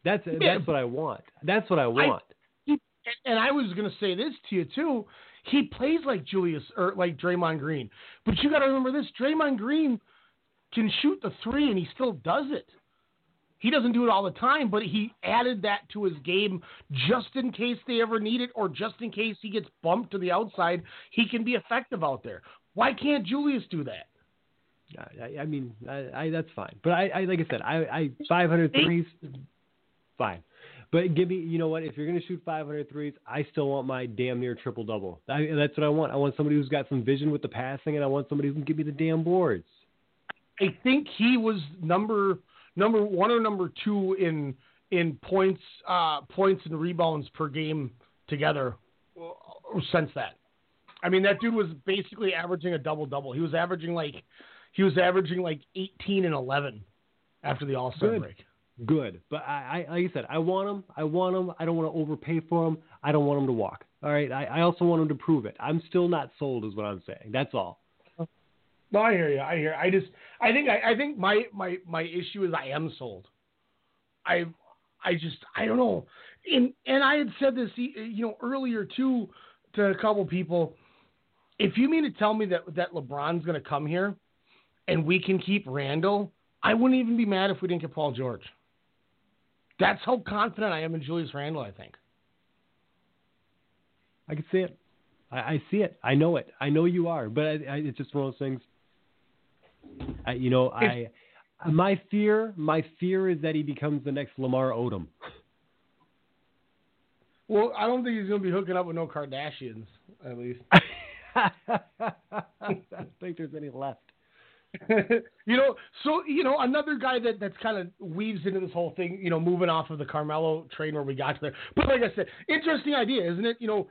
That's Yeah. that's what I want. That's what I want. He, and I was going to say this to you too. He plays like Julius or like Draymond Green, but you got to remember this: Draymond Green can shoot the three, and he still does it. He doesn't do it all the time, but he added that to his game just in case they ever need it, or just in case he gets bumped to the outside. He can be effective out there. Why can't Julius do that? I, I mean, I, I that's fine. But I, I like I said, I, I 500 threes. fine. But give me, you know what? If you're going to shoot 500 threes, I still want my damn near triple double. That's what I want. I want somebody who's got some vision with the passing, and I want somebody who can give me the damn boards. I think he was number number one or number two in in points uh, points and rebounds per game together since that. I mean, that dude was basically averaging a double double. He was averaging like he was averaging like 18 and 11 after the All Star break. Good, but I, I, like I said, I want him. I want him. I don't want to overpay for him. I don't want him to walk. All right. I, I also want him to prove it. I'm still not sold, is what I'm saying. That's all. No, I hear you. I hear. I just. I think. I, I think my my my issue is I am sold. I I just. I don't know. And and I had said this, you know, earlier too, to a couple people. If you mean to tell me that that LeBron's going to come here, and we can keep Randle, I wouldn't even be mad if we didn't get Paul George. That's how confident I am in Julius Randle. I think. I can see it. I, I see it. I know it. I know you are. But I, I, it's just one of those things. I, you know, I my fear, my fear is that he becomes the next Lamar Odom. Well, I don't think he's going to be hooking up with no Kardashians, at least. I don't think there's any left. you know, so you know, another guy that that's kind of weaves into this whole thing. You know, moving off of the Carmelo train where we got to there. But like I said, interesting idea, isn't it? You know,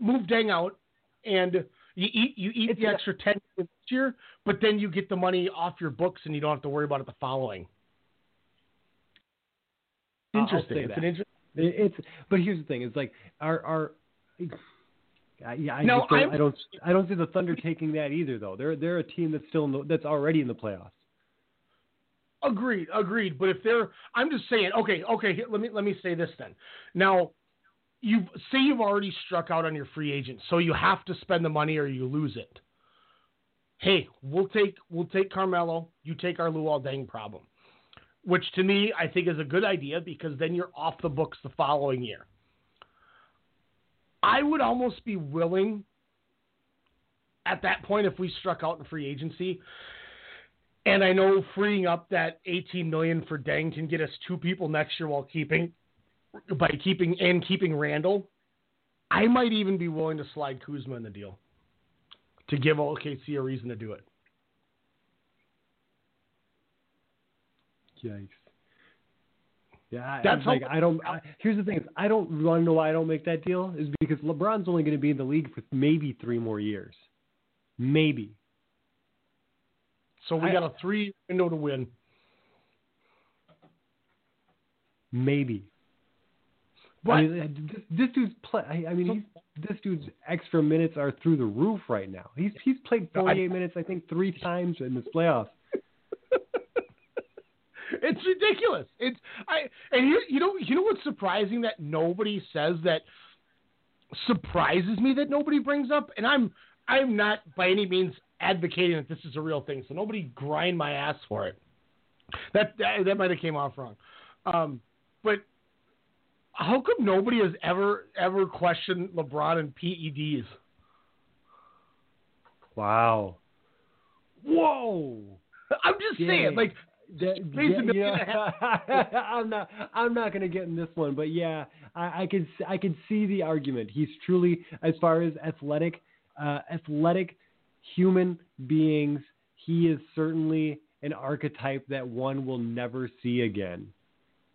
move Deng out, and you eat you eat the extra ten this year, but then you get the money off your books, and you don't have to worry about it the following. Interesting. It's that. an inter- It's but here's the thing: it's like our our. I- Yeah, I, No, don't, I'm- don't. I don't see the Thunder taking that either, though. They're they're a team that's still in the, that's already in the playoffs. Agreed, agreed. But if they're, I'm just saying. Okay, okay. Let me let me say this then. Now, you say you've already struck out on your free agent, so you have to spend the money or you lose it. Hey, we'll take we'll take Carmelo. You take our Luol Deng problem, which to me I think is a good idea because then you're off the books the following year. I would almost be willing at that point if we struck out in free agency and I know freeing up that 18 million for Deng can get us two people next year while keeping by keeping and keeping Randle. I might even be willing to slide Kuzma in the deal to give OKC a reason to do it. Yikes. Yeah, I- That's like I don't. I, here's the thing: is I don't want to know why I don't make that deal. Is because LeBron's only going to be in the league for maybe three more years, maybe. So we I- got a three window to win. Maybe. But I mean, this, this dude's play. I, I mean, he's, this dude's extra minutes are through the roof right now. He's he's played 48 minutes, I think, three times in this playoffs. It's ridiculous. It's I and you you know you know what's surprising that nobody says that surprises me that nobody brings up, and I'm I'm not by any means advocating that this is a real thing, so nobody grind my ass for it. That that, that might have came off wrong, um, but how come nobody has ever ever questioned LeBron and PEDs? Wow. Whoa! I'm just saying, like. That- Space a million and a yeah, I'm not. I'm not going to get in this one, but yeah, I, I could. I could see the argument. He's truly, as far as athletic, uh, athletic human beings, he is certainly an archetype that one will never see again.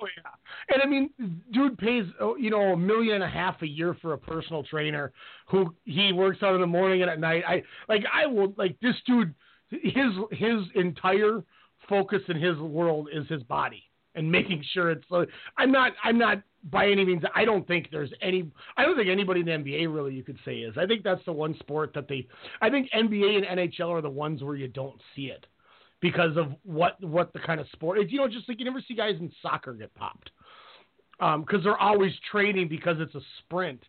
Oh yeah, and I mean, dude pays oh, you know a million and a half a year for a personal trainer who he works out in the morning and at night. I like I will like this dude. His his entire focus in his world is his body and making sure it's. uh, I'm not I'm not by any means. I don't think there's any. I don't think anybody in the NBA really you could say is. I think that's the one sport that they. I think NBA and NHL are the ones where you don't see it because of what what the kind of sport. It's, you know, just like you never see guys in soccer get popped um, because they're always training because it's a sprint.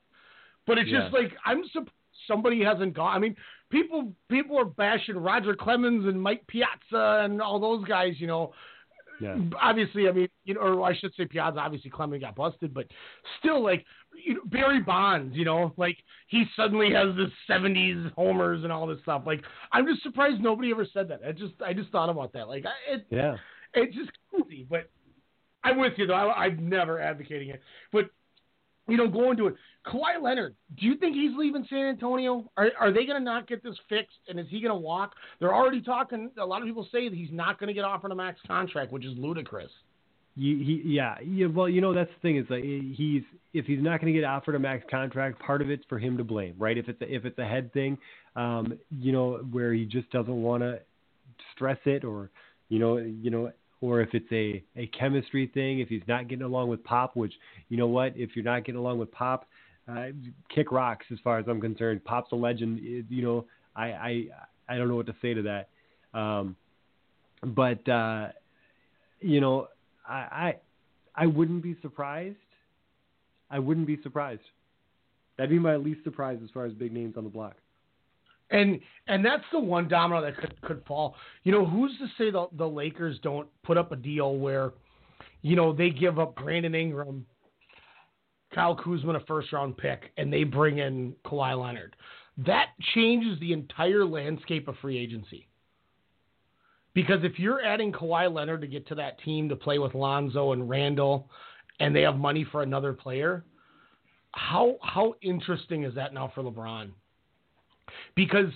But it's just like I'm surprised somebody hasn't gone. I mean, people people are bashing Roger Clemens and Mike Piazza and all those guys. You know, Yeah. obviously, I mean, you know, or I should say Piazza. Obviously, Clemens got busted, but still, like you know, Barry Bonds. You know, like he suddenly has this '70s homers and all this stuff. Like I'm just surprised nobody ever said that. I just I just thought about that. Like it, Yeah. it's just crazy, but I'm with you though. I, I'm never advocating it, but you know, going to it. Kawhi Leonard, do you think he's leaving San Antonio? Are are they going to not get this fixed? And is he going to walk? They're already talking. A lot of people say that he's not going to get offered a max contract, which is ludicrous. He, yeah, yeah. Well, you know that's the thing is like he's if he's not going to get offered a max contract, part of it's for him to blame, right? If it's a, if it's a head thing, um, you know, where he just doesn't want to stress it, or you know, you know, or if it's a a chemistry thing, if he's not getting along with Pop, which you know what, if you're not getting along with Pop, uh, kick rocks as far as I'm concerned. Pop's a legend. You know, I I I don't know what to say to that. Um, but uh, you know I, I I wouldn't be surprised. I wouldn't be surprised. That'd be my least surprise as far as big names on the block. And and that's the one domino that could could fall. You know, who's to say the the Lakers don't put up a deal where, you know, they give up Brandon Ingram, Kyle Kuzma a first round pick, and they bring in Kawhi Leonard. That changes the entire landscape of free agency. Because if you're adding Kawhi Leonard to get to that team to play with Lonzo and Randle, and they have money for another player, how how interesting is that now for LeBron? Because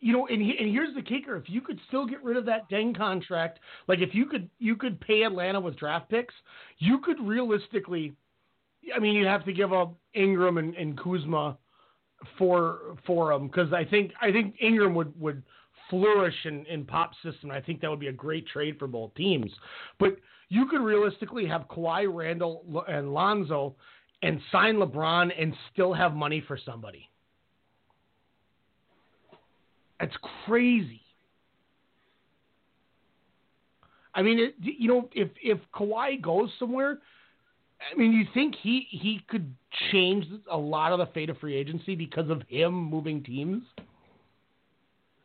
you know, and, and here's the kicker: if you could still get rid of that Deng contract, like if you could you could pay Atlanta with draft picks, you could realistically, I mean, you'd have to give up Ingram and, and Kuzma for for them because I think I think Ingram would would flourish in, in Pop's system. I think that would be a great trade for both teams. But you could realistically have Kawhi, Randle, and Lonzo and sign LeBron and still have money for somebody. That's crazy. I mean, it, you know, if if Kawhi goes somewhere, I mean, you think he he could change a lot of the fate of free agency because of him moving teams?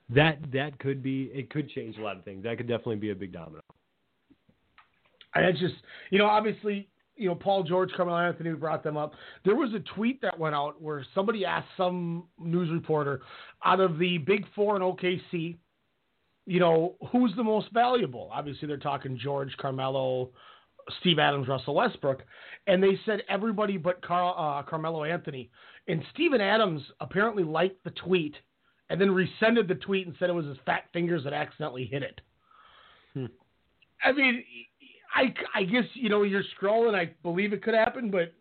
That that could be it could change a lot of things. That could definitely be a big domino. I just you know obviously you know Paul George, Carmelo Anthony brought them up. There was a tweet that went out where somebody asked some news reporter out of the Big Four in OKC, you know who's the most valuable? Obviously they're talking George, Carmelo, Steve Adams, Russell Westbrook, and they said everybody but Carl, uh, Carmelo Anthony. And Steven Adams apparently liked the tweet and then rescinded the tweet and said it was his fat fingers that accidentally hit it. Hmm. I mean, I, I guess you know you're scrolling. I believe it could happen, but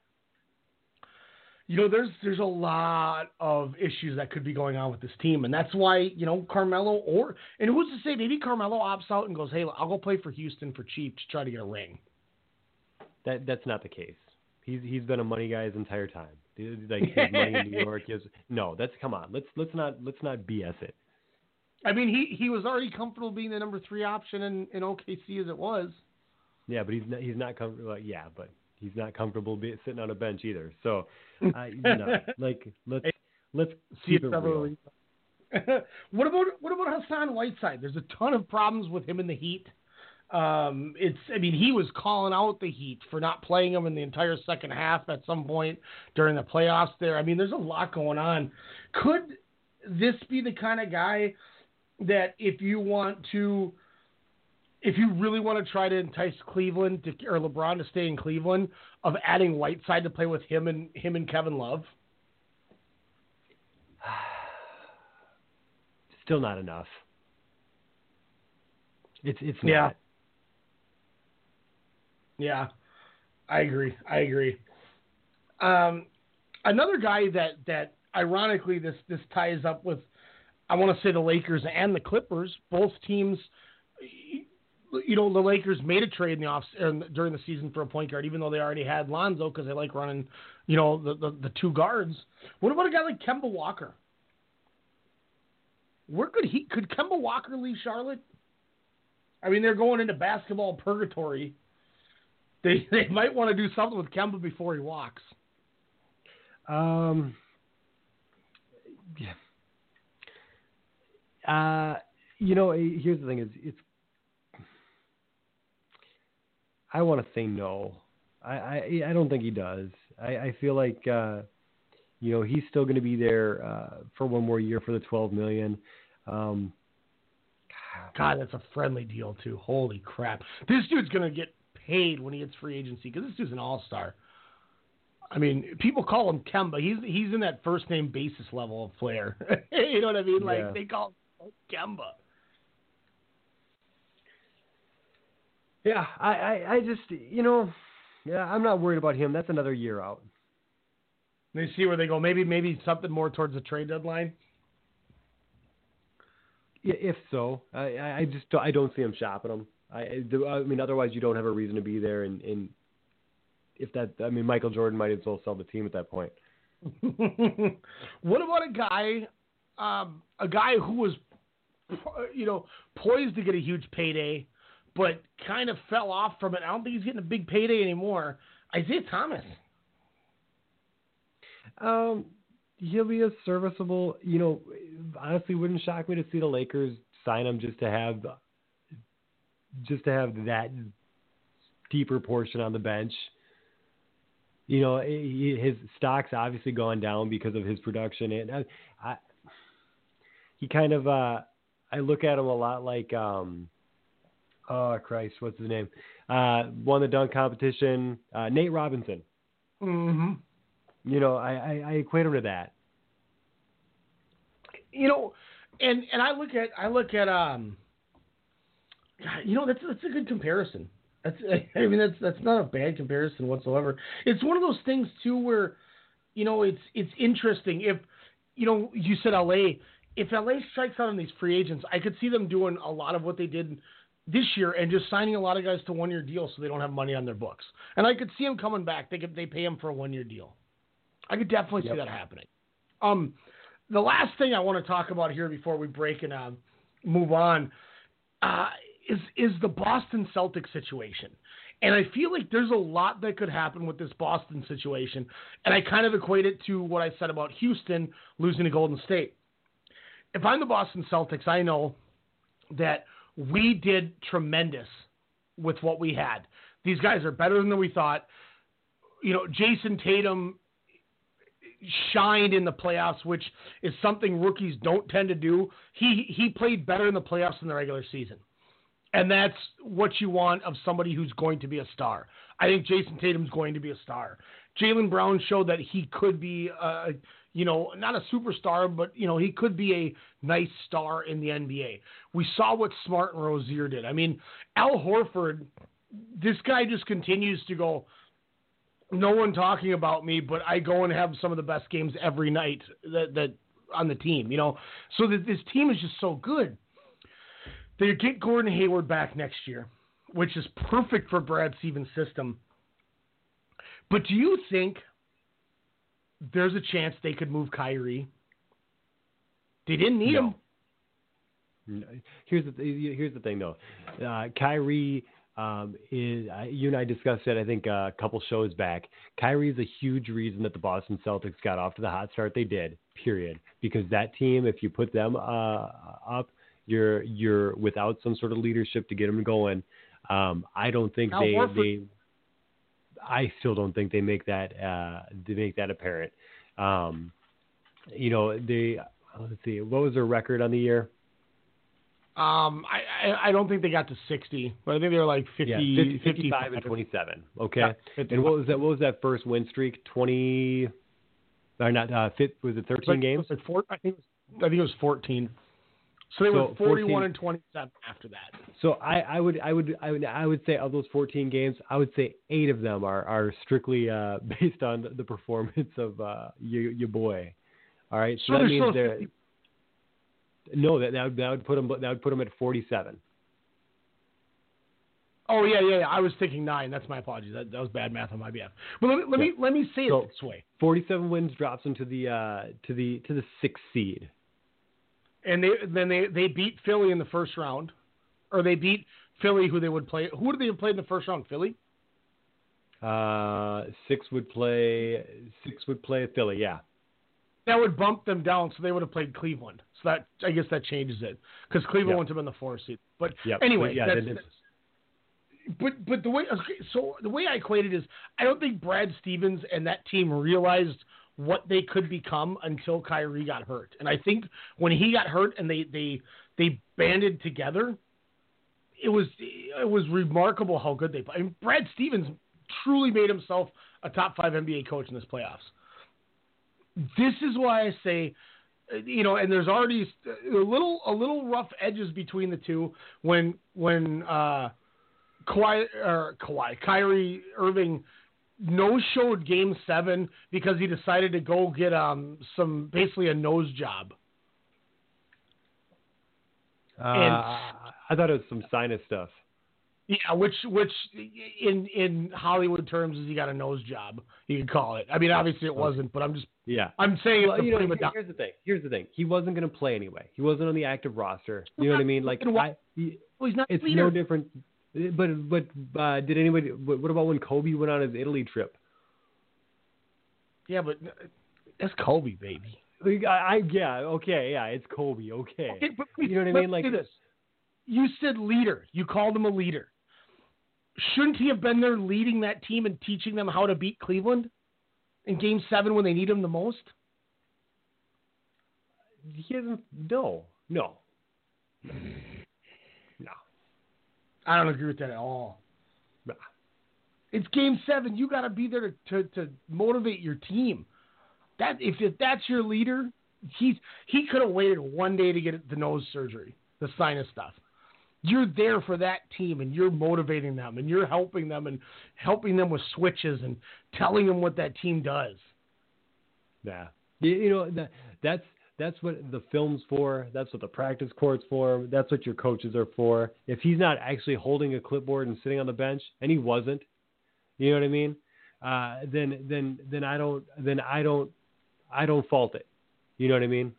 you know there's there's a lot of issues that could be going on with this team, and that's why you know Carmelo or and who's to say maybe Carmelo opts out and goes, hey, I'll go play for Houston for cheap to try to get a ring. That that's not the case. He's he's been a money guy his entire time. Like his money in New York is no. That's come on. Let's let's not let's not BS it. I mean, he he was already comfortable being the number three option in, in OKC as it was. Yeah, but he's not he's not comfortable. Yeah, but he's not comfortable be, sitting on a bench either. So, you know, like let's let's See keep it real. what about what about Hassan Whiteside? There's a ton of problems with him in the Heat. Um, it's I mean he was calling out the Heat for not playing him in the entire second half at some point during the playoffs. There, I mean, there's a lot going on. Could this be the kind of guy that if you want to, if you really want to try to entice Cleveland to, or LeBron to stay in Cleveland, of adding Whiteside to play with him and him and Kevin Love? Still not enough. It's it's not. Yeah, I agree. I agree. Um, another guy that that ironically this this ties up with, I want to say the Lakers and the Clippers. Both teams, you know, the Lakers made a trade in the off during the season for a point guard, even though they already had Lonzo because they like running, you know, the, the the two guards. What about a guy like Kemba Walker? Where could he could Kemba Walker leave Charlotte? I mean, they're going into basketball purgatory. They they might want to do something with Kemba before he walks. Um. Yeah. Uh, you know, eh, here's the thing: is it's. I want to say no. I, I I don't think he does. I, I feel like uh, you know he's still going to be there uh, for one more year for the 12 million. Um, God, that's a friendly deal too. Holy crap! This dude's gonna get paid when he hits free agency because this dude's an all star. I mean, people call him Kemba. He's he's in that first name basis level of player. you know what I mean? Like Yeah. they call him Kemba. Yeah, I, I, I just, you know, yeah, I'm not worried about him. That's another year out. They see where they go. Maybe maybe something more towards the trade deadline. Yeah, if so, I, I I just don't, I don't see him shopping them. I, I do- I mean, otherwise you don't have a reason to be there. And, and if that, I mean, Michael Jordan might as well sell the team at that point. what about a guy, um, a guy who was, you know, poised to get a huge payday, but kind of fell off from it. I don't think he's getting a big payday anymore. Isaiah Thomas. Um, he'll be a serviceable. You know, honestly, wouldn't shock me to see the Lakers sign him just to have, just to have that deeper portion on the bench. You know, he, his stock's obviously gone down because of his production, and I, I he kind of, uh, I look at him a lot like, um, oh Christ, what's his name? Uh, won the dunk competition, uh, Nate Robinson. Mm-hmm. You know, I, I, I equate him to that. You know, and and I look at I look at um. You know that's that's a good comparison. That's I mean that's that's not a bad comparison whatsoever. It's one of those things too where, you know, it's it's interesting if, you know, you said L.A. If LA strikes out on these free agents, I could see them doing a lot of what they did this year and just signing a lot of guys to one year deals so they don't have money on their books. And I could see them coming back. They could they pay them for a one year deal. I could definitely see that happening. Um, the last thing I want to talk about here before we break and uh, move on uh, is is the Boston Celtics situation. And I feel like there's a lot that could happen with this Boston situation. And I kind of equate it to what I said about Houston losing to Golden State. If I'm the Boston Celtics, I know that we did tremendous with what we had. These guys are better than we thought. You know, Jayson Tatum shined in the playoffs, which is something rookies don't tend to do. He he played better in the playoffs than the regular season. And that's what you want of somebody who's going to be a star. I think Jayson Tatum's going to be a star. Jaylen Brown showed that he could be, uh, you know, not a superstar, but you know he could be a nice star in the NBA. We saw what Smart and Rozier did. I mean, Al Horford, this guy just continues to go. No one talking about me, but I go and have some of the best games every night that that on the team. You know, so that this team is just so good. They get Gordon Hayward back next year, which is perfect for Brad Stevens' system. But do you think there's a chance they could move Kyrie? They didn't need him. No. Here's the here's the thing though, uh, Kyrie um, is uh, you and I discussed it I think uh, a couple shows back. Kyrie is a huge reason that the Boston Celtics got off to the hot start they did. Period. Because that team, if you put them uh, up, you're you're without some sort of leadership to get them going. Um, I don't think they they. I still don't think they make that uh, they make that apparent. Um, you know they let's see what was their record on the year. Um, I, I I don't think they got to sixty, but I think they were like 50, Yeah, 50, 55 55 and 27. Okay. Yeah, and what was that? What was that first win streak? 20 or not uh fit was it 13 Like, games? was four, I think it was, I think it was fourteen. So they So were forty-one 14 and twenty-seven after that. So I, I would I would I would I would say of those 14 games, I would say 8 of them are are strictly uh based on the performance of uh your your boy. All right. So, So that means they're No, that that would that would put them that would put them at 47. Oh yeah, yeah, yeah. I was thinking nine. That's my apologies. That, that was bad math on my behalf. But let me let me let me say So- it this way. 47 wins drops them to the uh to the to the 6th seed. And they then they they beat Philly in the first round, or they beat Philly, who they would play. Who did they play in the first round? Philly. Uh, six would play. Six would play Philly. Yeah. That would bump them down, so they would have played Cleveland. So that I guess that changes it because Cleveland Yep. went to them in the four seed. But Yep. anyway, Yeah, that's, that's- but but the way okay, so the way I equate it is I don't think Brad Stevens and that team realized what they could become until Kyrie got hurt. And I think when he got hurt and they they they banded together, it was it was remarkable how good they played. I mean, Brad Stevens truly made himself a top five NBA coach in this playoffs. This is why I say, you know, and there's already a little a little rough edges between the two when when uh, Kawhi or Kawhi Kyrie Irving no showed Game Seven because he decided to go get um some basically a nose job. Uh, I thought it was some sinus stuff. Yeah, which which in in Hollywood terms is he got a nose job. You could call it. I mean, obviously it wasn't, but I'm just Yeah. I'm saying Well, you know, here- here's the thing. Here's the thing. He wasn't going to play anyway. He wasn't on the active roster. You know what I mean? Like, why- I, he, Well, he's not it's no different. But but uh, did anybody? What about when Kobe went on his Italy trip? Yeah, but that's Kobe, baby. I, I yeah okay yeah it's Kobe okay. Okay, but you know what I mean? Like this. You said leader. You called him a leader. Shouldn't he have been there leading that team and teaching them how to beat Cleveland in Game Seven when they need him the most? he hasn't. No no. I don't agree with that at all. Nah. It's Game Seven. You got to be there to, to to motivate your team. That if, if that's your leader, he's he could have waited one day to get the nose surgery, the sinus stuff. You're there for that team, and you're motivating them, and you're helping them, and helping them with switches, and telling them what that team does. Yeah. You, you know that that's that's what the film's for. That's what the practice court's for. That's what your coaches are for. If he's not actually holding a clipboard and sitting on the bench, and he wasn't, you know what I mean? Uh, then then then I don't then I don't I don't fault it. You know what I mean?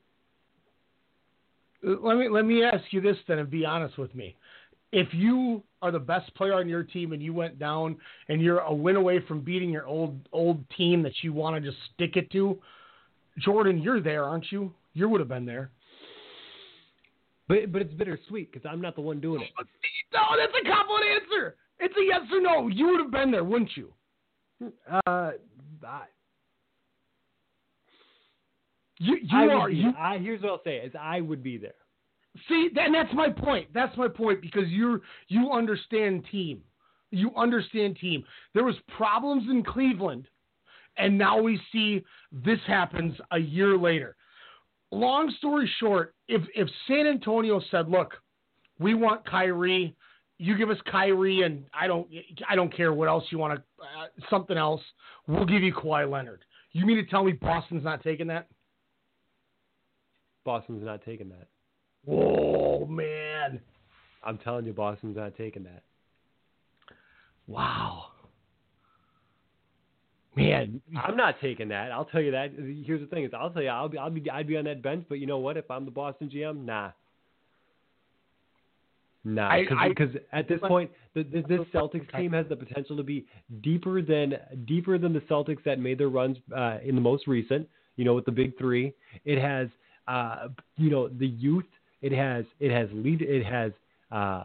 Uh, Let me let me ask you this then, and be honest with me. If you are the best player on your team and you went down and you're a win away from beating your old old team that you want to just stick it to, Jordan, you're there, aren't you? You would have been there. But but it's bittersweet because I'm not the one doing it. No, that's a cop out answer. It's a yes or no. You would have been there, wouldn't you? Uh, I, You you I are you I, here's what I'll say: is I would be there. See, and that's my point. That's my point because you're you understand team. You understand team. There was problems in Cleveland, and now we see this happens a year later. Long story short, if if San Antonio said, "Look, we want Kyrie, you give us Kyrie, and I don't I don't care what else you want to uh, something else, we'll give you Kawhi Leonard." You mean to tell me Boston's not taking that? Boston's not taking that. Whoa, man! I'm telling you, Boston's not taking that. Wow. Man, I'm not taking that. I'll tell you that. Here's the thing: is I'll tell you, I'll be, I'll be, I'd be on that bench. But you know what? If I'm the Boston GM, nah, nah, because at this point, the, the, this Celtics team has the potential to be deeper than deeper than the Celtics that made their runs uh, in the most recent. You know, with the big three, it has, uh, you know, the youth. It has, it has lead. It has uh,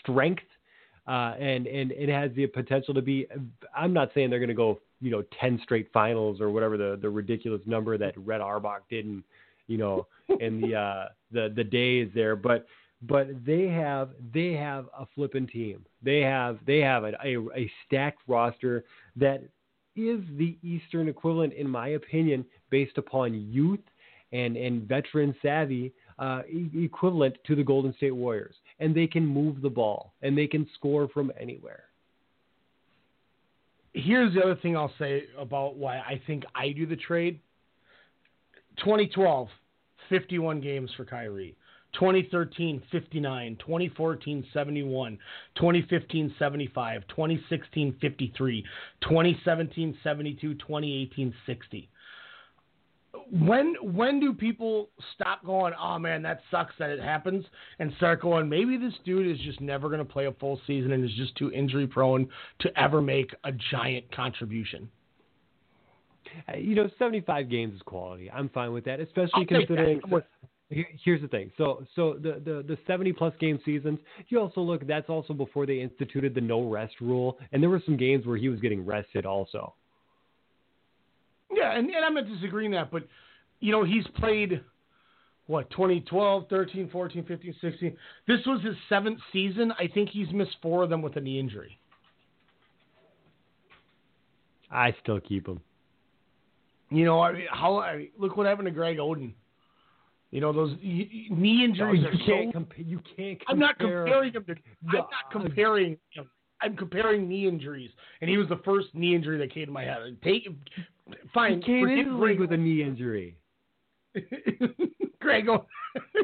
strength. Uh, and, and it has the potential to be. I'm not saying they're going to go, you know, ten straight finals or whatever the, the ridiculous number that Red Auerbach did, in, you know, in the uh, the the days there. But but they have they have a flipping team. They have they have a, a, a stacked roster that is the Eastern equivalent, in my opinion, based upon youth and and veteran savvy uh, e- equivalent to the Golden State Warriors, and they can move the ball and they can score from anywhere. Here's the other thing I'll say about why I think I do the trade. 2012, 51 games for Kyrie. 2013, 59. 2014, 71. 2015, 75. 2016, 53. 2017, 72. 2018, 60. When when do people stop going, oh man, that sucks that it happens, and start going, maybe this dude is just never going to play a full season and is just too injury prone to ever make a giant contribution. Uh, You know, 75 games is quality. I'm fine with that, especially considering. that. Here's the thing. So, so the, the, the 70 plus game seasons, you also look, that's also before they instituted the no rest rule. And there were some games where he was getting rested also. Yeah, and, and I'm not disagreeing that, but you know he's played what 2012, 13, 14, 15, 16. This was his seventh season. I think he's missed four of them with a knee injury. I still keep him. You know, I mean, how I mean, look what happened to Greg Oden. You know those knee injuries you are can't so. comp- you can't I'm not comparing him to. I'm not comparing him. I'm comparing knee injuries, and he was the first knee injury that came to my head. Take, fine. He came into the league with a knee injury. Greg,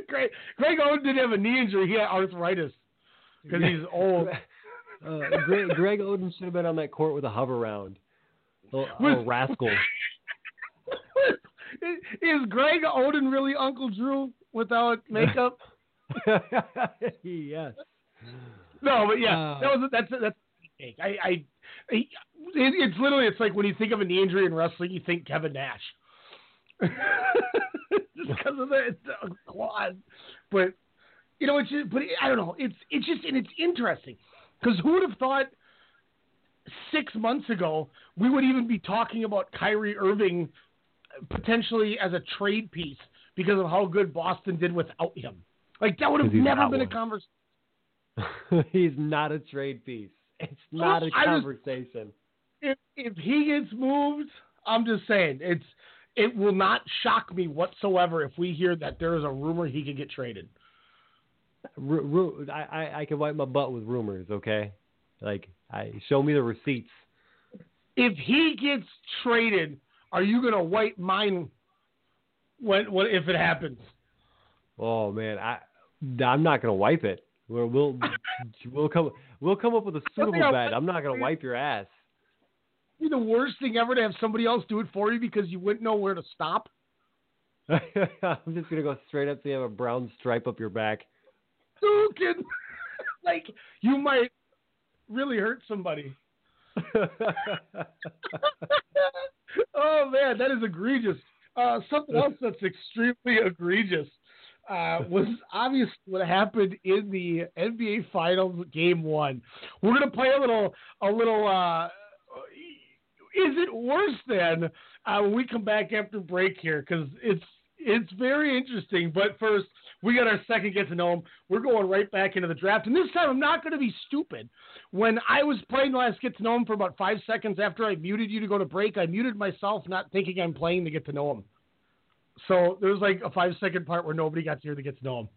Greg, Greg Oden didn't have a knee injury. He had arthritis because he's old. Uh, Greg, Greg Oden should have been on that court with a hover round. Was- oh rascal. Is Greg Oden really Uncle Drew without makeup? yes. No, but yeah, Uh, that was that's that's a mistake. I, I, It, it's literally it's like when you think of a knee injury in wrestling, you think Kevin Nash, just because of the, the claws. But you know, it's just, but I don't know. It's it's just and it's interesting because who would have thought six months ago we would even be talking about Kyrie Irving potentially as a trade piece because of how good Boston did without him. Like that would have never been a one. conversation. He's not a trade piece. It's not a I just- conversation. if if he gets moved, I'm just saying it's it will not shock me whatsoever if we hear that there is a rumor he could get traded. Ru- ru- I, I I can wipe my butt with rumors. Okay, like I show me the receipts. If he gets traded, are you gonna wipe mine when when if it happens? Oh man, I I'm not gonna wipe it. We'll we'll, we'll come we'll come up with a suitable I'll- I'm not gonna wipe your ass. Be the worst thing ever to have somebody else do it for you because you wouldn't know where to stop. I'm just gonna go straight up so you have a brown stripe up your back. Who can like you might really hurt somebody. oh man, that is egregious. Uh, something else that's extremely egregious uh, was obvious what happened in the NBA Finals Game One. We're gonna play a little, a little. Uh, is it worse than uh, when we come back after break here? Because it's it's very interesting. But first, we got our second get to know him. We're going right back into the draft, and this time I'm not going to be stupid. When I was playing the last get to know him for about five seconds after I muted you to go to break, I muted myself, not thinking I'm playing to get to know him. So there was like a five second part where nobody got to hear the get to know him.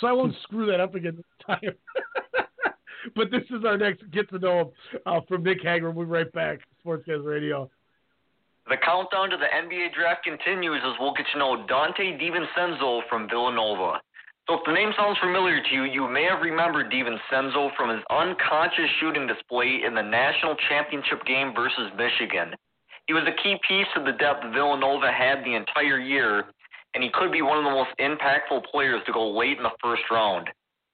So I won't screw that up again this time. but this is our next get to know him uh, from Nick Hager. We'll be right back. Sportscast Radio. The countdown to the NBA draft continues as we'll get to know Donte DiVincenzo from Villanova. So if the name sounds familiar to you, you may have remembered DiVincenzo from his unconscious shooting display in the national championship game versus Michigan. He was a key piece of the depth Villanova had the entire year, and he could be one of the most impactful players to go late in the first round.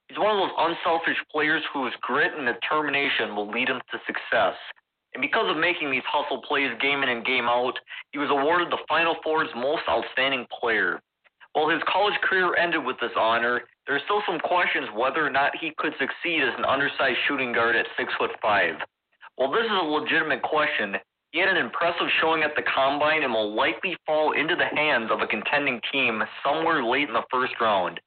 He's one of those unselfish players whose grit and determination will lead him to success. And because of making these hustle plays game in and game out, he was awarded the Final Four's most outstanding player. While his college career ended with this honor, there are still some questions whether or not he could succeed as an undersized shooting guard at six foot five. While this is a legitimate question, he had an impressive showing at the combine and will likely fall into the hands of a contending team somewhere late in the first round.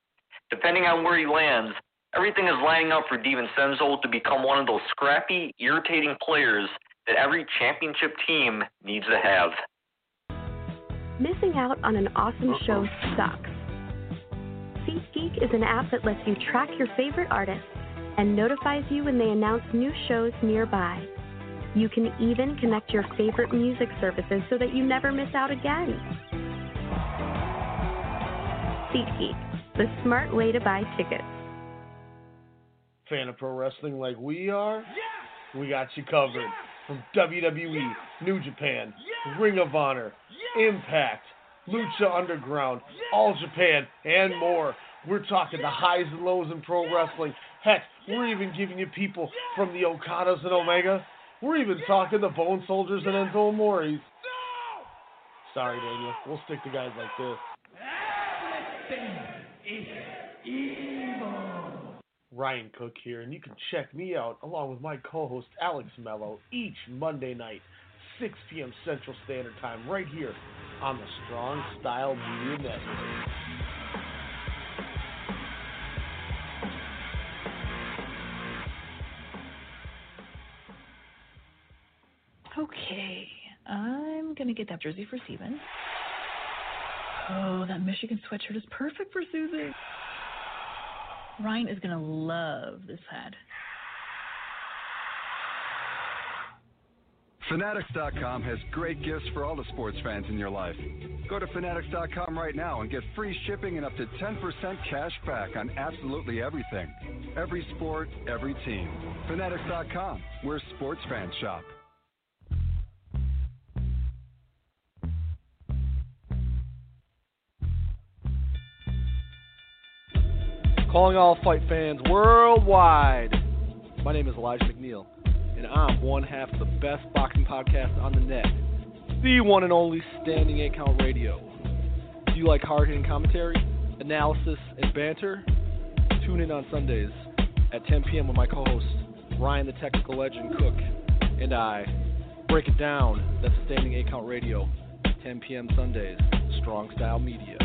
Depending on where he lands, everything is lining up for DiVincenzo to become one of those scrappy, irritating players that every championship team needs to have. Missing out on an awesome show sucks. SeatGeek is an app that lets you track your favorite artists and notifies you when they announce new shows nearby. You can even connect your favorite music services so that you never miss out again. SeatGeek, the smart way to buy tickets. Fan of pro wrestling like we are? We got you covered. From WWE, New Japan, Ring of Honor, Impact, Lucha Underground, All Japan, and more. We're talking the highs and lows in pro wrestling. Heck, we're even giving you people from the Okadas and Omega. We're even talking the Bone Soldiers and Enzo Amores. No! Sorry, Daniel. We'll stick to guys like this. Everything is evil. Ryan Cook here, and you can check me out along with my co-host Alex Mello each Monday night, 6 p.m. Central Standard Time, right here on the Strong Style Media Network. Okay, I'm gonna get that jersey for Steven. Oh, that Michigan sweatshirt is perfect for Susie. Ryan is gonna love this hat. Fanatics.com has great gifts for all the sports fans in your life. Go to Fanatics.com right now and get free shipping and up to 10% cash back on absolutely everything. Every sport, every team. Fanatics.com, where sports fans shop. Calling all fight fans worldwide. My name is Elijah McNeil, and I'm one half of the best boxing podcast on the net, the one and only Standing 8 Count Radio. Do you like hard hitting commentary, analysis, and banter? Tune in on Sundays at 10 p.m. with my co host, Ryan the Technical Legend Cook, and I. Break it down. That's Standing 8 Count Radio, 10 p.m. Sundays, Strong Style Media.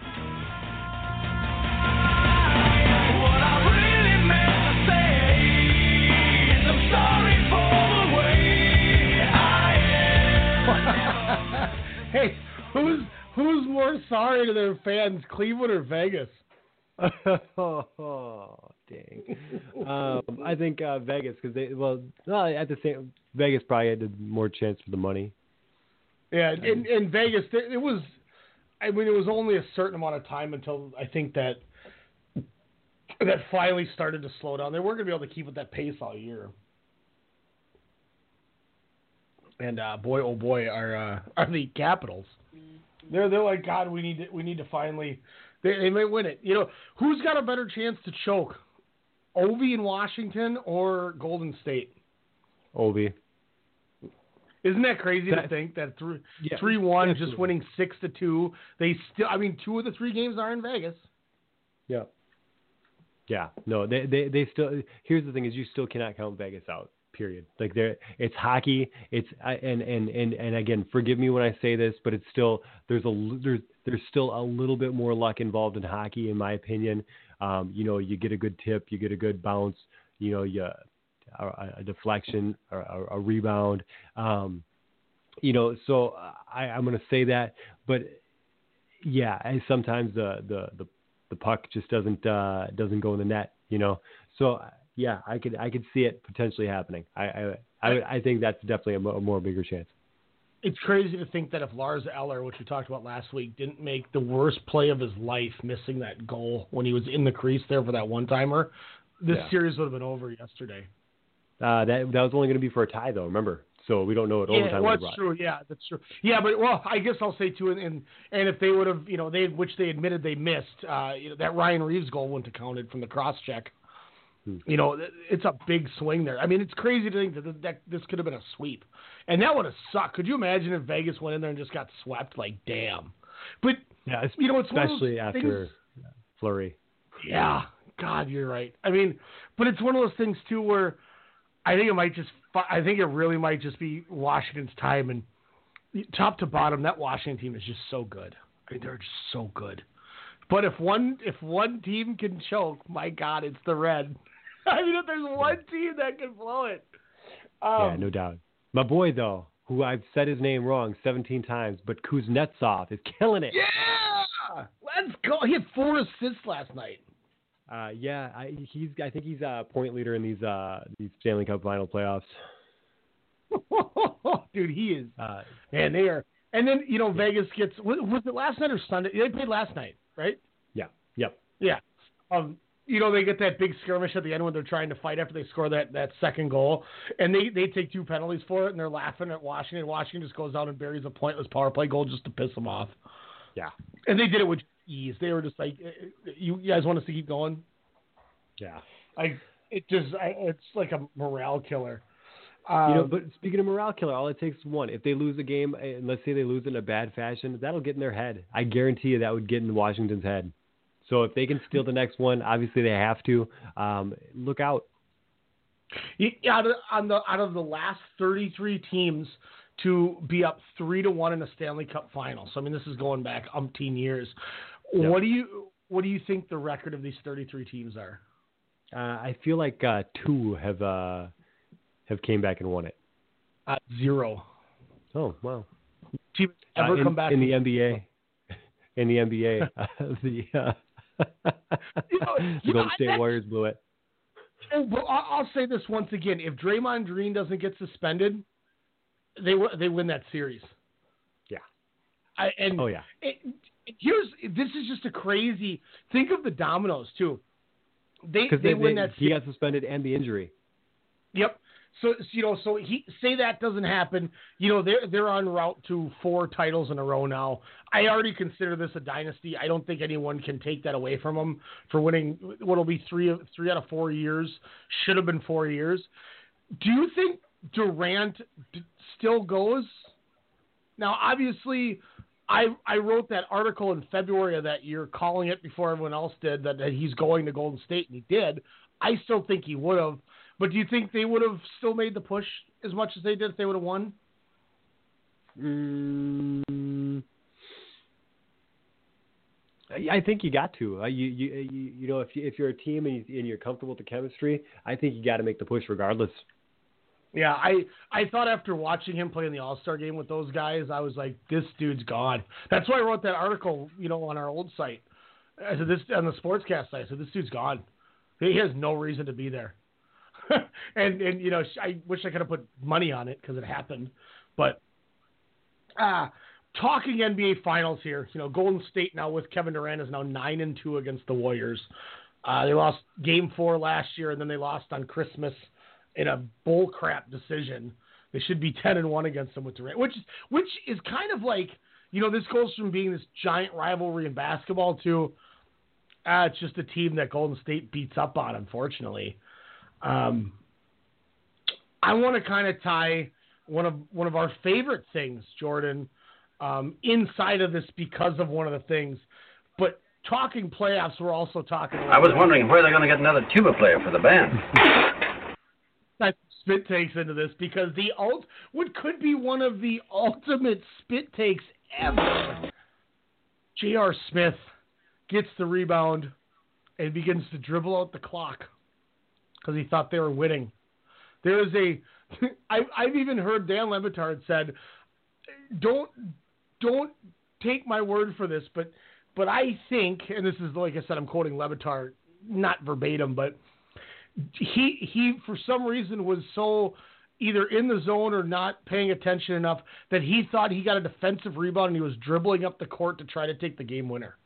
hey, who's who's more sorry to their fans, Cleveland or Vegas? oh, dang. um, I think uh, Vegas because they well, no, at the same Vegas probably had more chance for the money. Yeah, in, in Vegas, it was. I mean, it was only a certain amount of time until I think that that finally started to slow down. They weren't going to be able to keep at that pace all year. And uh, boy, oh boy, are uh, are the Capitals? They're they're like God. We need to, we need to finally. They, they may win it. You know, who's got a better chance to choke? Ovi in Washington or Golden State? Ovi. Isn't that crazy to think that three Yeah, three one just winning six to two? They still, I mean, two of the three games are in Vegas. Yeah. Yeah. No, they they they still. Here's the thing: is you still cannot count Vegas out. Period. Like there, it's hockey. It's and and and and again, forgive me when I say this, but it's still there's a there's there's still a little bit more luck involved in hockey, in my opinion. Um, you know, you get a good tip, you get a good bounce. You know, you a, a deflection or a, a rebound. Um, you know, so I, I'm going to say that, but yeah, and sometimes the the the, the puck just doesn't uh, doesn't go in the net, you know. So yeah, I could I could see it potentially happening. I I I, I think that's definitely a, mo- a more bigger chance. It's crazy to think that if Lars Eller, which we talked about last week, didn't make the worst play of his life, missing that goal when he was in the crease there for that one timer, this Yeah. series would have been over yesterday. Uh, that that was only going to be for a tie though. Remember, so we don't know what Yeah, overtime well, would that's true. Yeah, that's true. Yeah, but well, I guess I'll say too, and and, and if they would have, you know, they which they admitted they missed, uh, you know, that Ryan Reaves goal wouldn't have counted from the cross check. Hmm. You know, it's a big swing there. I mean, it's crazy to think that, that this could have been a sweep, and that would have sucked. Could you imagine if Vegas went in there and just got swept? Like, damn. But Yeah, you know, it's one of those especially after things- Fleury. yeah, God, you're right. I mean, but it's one of those things too where I think it might just, I think it really might just be Washington's time, and top to bottom, that Washington team is just so good. I mean, they're just so good. But if one if one team can choke, my God, it's the Red. I mean, if there's one team that can blow it, um, yeah, no doubt. My boy though, who I've said his name wrong 17 times, but Kuznetsov is killing it. yeah, let's go. He had four assists last night. Uh, yeah, I, he's. I think he's a point leader in these uh, these Stanley Cup final playoffs. Dude, he is. Uh, Man, they are. And then you know Vegas gets was was it last night or Sunday? They played last night, right? yeah. Yep. Yeah. Um, you know they get that big skirmish at the end when they're trying to fight after they score that, that second goal, and they, they take two penalties for it, and they're laughing at Washington. Washington just goes out and buries a pointless power play goal just to piss them off. Yeah. And they did it with ease. They were just like, eh, eh, you, you guys want us to keep going? Yeah. I it just I, it's like a morale killer. Um, you know, but speaking of morale killer, all it takes is one. If they lose a game, and let's say they lose in a bad fashion, that'll get in their head. I guarantee you that would get in Washington's head. So if they can steal the next one, obviously they have to. Um, look out. Yeah, out of, on the out of the last 33 teams to be up three to one in a Stanley Cup final. So I mean, this is going back umpteen years. Yep. What do you what do you think the record of these 33 teams are? Uh, I feel like uh, two have uh, have came back and won it. Uh, zero. Oh wow! Team ever in, come back in the NBA? In the NBA, uh, the uh, you know, the Golden State Warriors blew it. Oh, I'll say this once again: if Draymond Green doesn't get suspended, they they win that series. Yeah. I, and Oh yeah. it, here's this is just a crazy. Think of the dominoes too. They they, they, win they- that. he series. got suspended and the injury. Yep. So you know, so he say that doesn't happen. You know, they're they're en route to four titles in a row now. I already consider this a dynasty. I don't think anyone can take that away from them for winning. What'll be three three out of four years. Should have been four years. Do you think Durant d- still goes? Now, obviously, I I wrote that article in February of that year, calling it before everyone else did that, that he's going to Golden State, and he did. I still think he would have. But do you think they would have still made the push as much as they did if they would have won? Mm, I I think you got to. Uh, you, you you you know if you, if you're a team and, you, and you're comfortable with the chemistry, I think you got to make the push regardless. Yeah, I I thought after watching him play in the All Star game with those guys, I was like, this dude's gone. That's why I wrote that article, you know, on our old site. I said this on the Sportscast site. I said this dude's gone. He has no reason to be there. and and you know, I wish I could have put money on it because it happened. But uh talking NBA Finals here, you know, Golden State now with Kevin Durant is now nine and two against the Warriors. Uh, they lost Game Four last year, and then they lost on Christmas in a bullcrap decision. They should be ten and one against them with Durant, which which is kind of like you know this goes from being this giant rivalry in basketball to uh, it's just a team that Golden State beats up on, unfortunately. Um, I want to kind of tie one of one of our favorite things, Jordan, um, inside of this because of one of the things. But talking playoffs, we're also talking. I was wondering where they're going to get another tuba player for the band. that spit takes into this because the ult what could be one of the ultimate spit takes ever. J.R. Smith gets the rebound and begins to dribble out the clock because he thought they were winning. There is a, I've even heard Dan Le Batard said, "Don't, don't take my word for this, but, but I think, and this is like I said, I'm quoting Le Batard, not verbatim, but he he for some reason was so either in the zone or not paying attention enough that he thought he got a defensive rebound and he was dribbling up the court to try to take the game winner.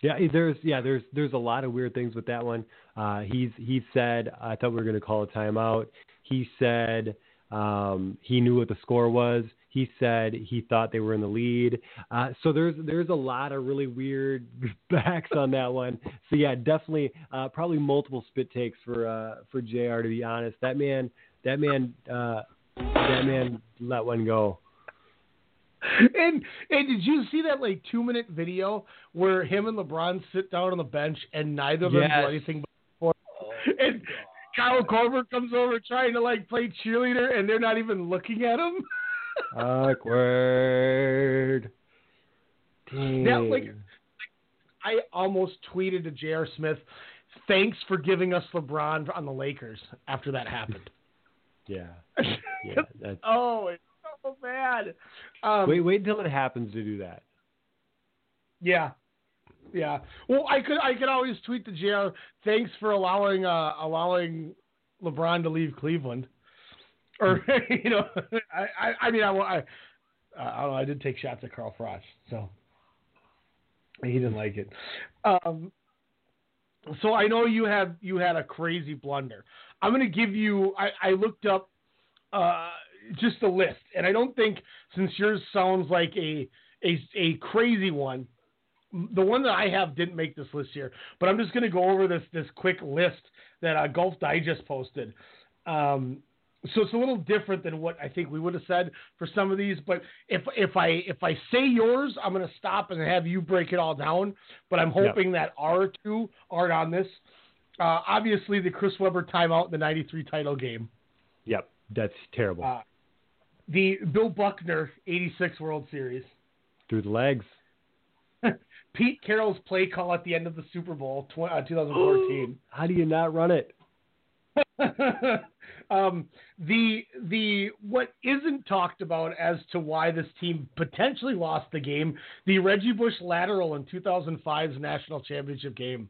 Yeah, there's yeah, there's there's a lot of weird things with that one. Uh, he's he said I thought we were going to call a timeout. He said um, he knew what the score was. He said he thought they were in the lead. Uh, so there's there's a lot of really weird backs on that one. So yeah, definitely uh, probably multiple spit takes for uh, for Jr. To be honest, that man that man uh, that man let one go. And and did you see that like two minute video where him and LeBron sit down on the bench and neither of them Yes. do anything but and Kyle Korver comes over trying to like play cheerleader and they're not even looking at him. Awkward. Now, like, I almost tweeted to J.R. Smith, "Thanks for giving us LeBron on the Lakers." After that happened. Yeah. Yeah. Oh, it's so bad. Um, wait, wait until it happens to do that. Yeah. Yeah. Well, I could I could always tweet the JR, thanks for allowing uh allowing LeBron to leave Cleveland. Or you know, I I, I mean I I, I don't know, I did take shots at Carl Frost, so he didn't like it. Um so I know you have you had a crazy blunder. I'm going to give you I I looked up uh just a list and I don't think since yours sounds like a a a crazy one the one that I have didn't make this list here, but I'm just going to go over this this quick list that uh, Golf Digest posted. Um, so it's a little different than what I think we would have said for some of these. But if if I if I say yours, I'm going to stop and have you break it all down. But I'm hoping that our two aren't on this. Uh, obviously, the Chris Webber timeout in the '93 title game. Yep, that's terrible. Uh, the Bill Buckner '86 World Series. Through the legs. Pete Carroll's play call at the end of the Super Bowl tw- uh, 2014. How do you not run it? um, the the what isn't talked about as to why this team potentially lost the game, the Reggie Bush lateral in 2005's national championship game.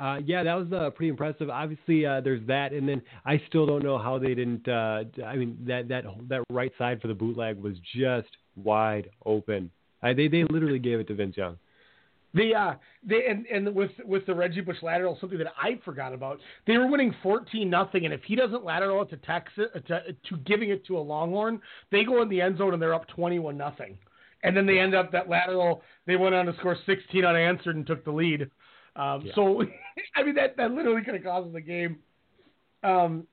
Uh, yeah, that was uh, pretty impressive. Obviously, uh, there's that, and then I still don't know how they didn't. Uh, I mean, that that that right side for the bootleg was just wide open. I, they they literally gave it to Vince Young. The uh, they and, and with with the Reggie Bush lateral, something that I forgot about. They were winning fourteen nothing, and if he doesn't lateral it to Texas to, to giving it to a Longhorn, they go in the end zone and they're up twenty one nothing, and then they end up that lateral. They went on to score sixteen unanswered and took the lead. Um, yeah. So, I mean that that literally could have caused the game. Um,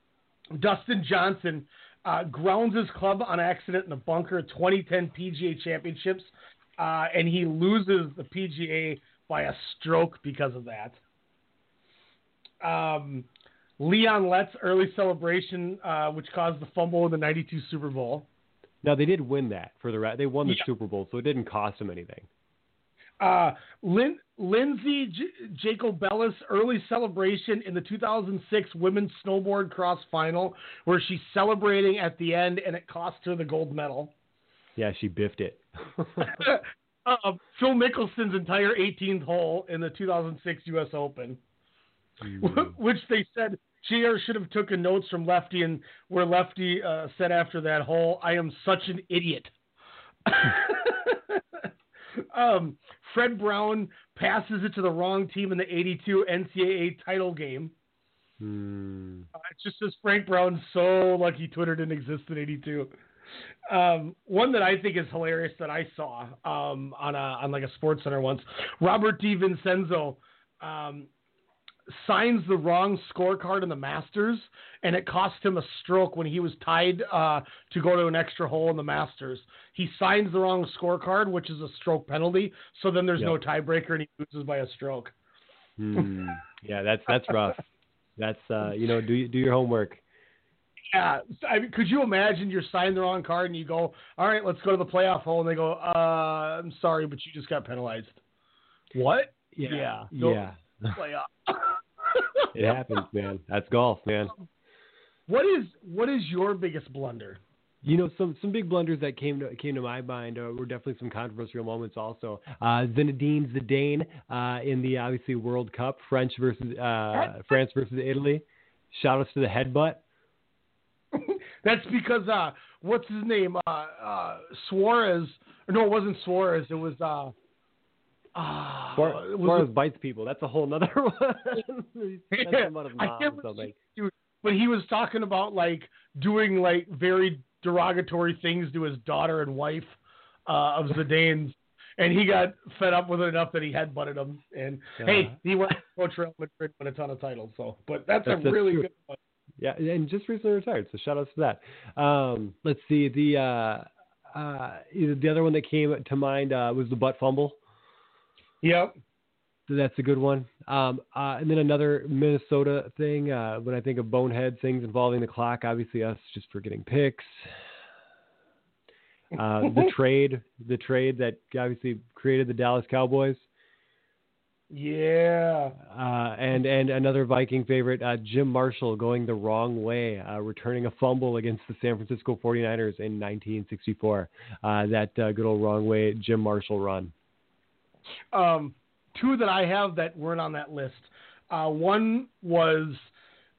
Dustin Johnson uh, grounds his club on accident in the bunker. 2010 PGA Championships uh, and he loses the PGA by a stroke because of that. Um, Leon Lett's early celebration, uh, which caused the fumble in the '92 Super Bowl. Now they did win that for the they won the yeah. Super Bowl, so it didn't cost them anything. Uh, Lin- Lindsey J- Jacobellis early celebration in the 2006 women's snowboard cross final, where she's celebrating at the end, and it cost her the gold medal. Yeah, she biffed it. uh, Phil Mickelson's entire 18th hole in the 2006 U.S. Open, mm. which they said she should have taken notes from Lefty, and where Lefty uh, said after that hole, "I am such an idiot." um, Fred Brown passes it to the wrong team in the 82 NCAA title game. Hmm. Uh, it just says Frank Brown's so lucky Twitter didn't exist in 82. Um, one that I think is hilarious that I saw um, on a on like a Sports Center once. Robert DiVincenzo um, signs the wrong scorecard in the Masters, and it cost him a stroke when he was tied uh, to go to an extra hole in the Masters. He signs the wrong scorecard, which is a stroke penalty. So then there's yep. no tiebreaker, and he loses by a stroke. Hmm. Yeah, that's that's rough. That's uh, you know, do do your homework. Yeah, I mean, could you imagine you're signing the wrong card and you go, all right, let's go to the playoff hole, and they go, uh, I'm sorry, but you just got penalized. What? Yeah, yeah. Playoff. It happens, man. That's golf, man. What is what is your biggest blunder? You know, some some big blunders that came to came to my mind uh, were definitely some controversial moments. Also, uh, Zinedine Zidane uh, in the obviously World Cup, French versus uh, France versus Italy. Shout outs to the headbutt. That's because uh, what's his name? Uh, uh, Suarez. No, it wasn't Suarez. It was. Uh, Suarez, it was bites people. That's a whole other one. yeah, I can't but he was talking about like doing like very derogatory things to his daughter and wife uh, of Zidane's, and he got fed up with it enough that he had butted him. And uh, hey, he went coach Real Madrid, won a ton of titles. So, but that's, that's a really good one. Yeah, and just recently retired. So shout outs to that. Um, let's see the uh, uh, the other one that came to mind uh, was the butt fumble. Yep. That's a good one. Um, uh, and then another Minnesota thing. Uh, when I think of bonehead things involving the clock, obviously us just forgetting picks. Uh, the trade, the trade that obviously created the Dallas Cowboys. Yeah. Uh, and and another Viking favorite, uh, Jim Marshall, going the wrong way, uh, returning a fumble against the San Francisco 49ers in 1964. Uh, that uh, good old wrong way Jim Marshall run. Um, two that I have that weren't on that list. Uh, one was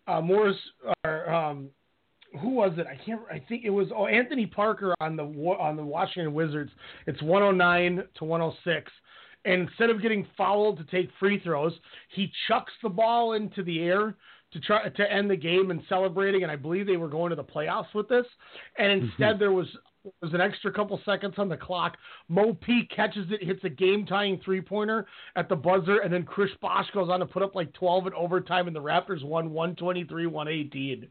Morris. Or, um, who was it? I can't. I think it was oh Anthony Parker on the on the Washington Wizards. It's 109 to 106 and instead of getting fouled to take free throws, he chucks the ball into the air to try to end the game and celebrating. And I believe they were going to the playoffs with this. And instead, mm-hmm. there was There's an extra couple seconds on the clock. Mo P catches it, hits a game tying three pointer at the buzzer, and then Chris Bosh goes on to put up like 12 in overtime, and the Raptors won 123 118.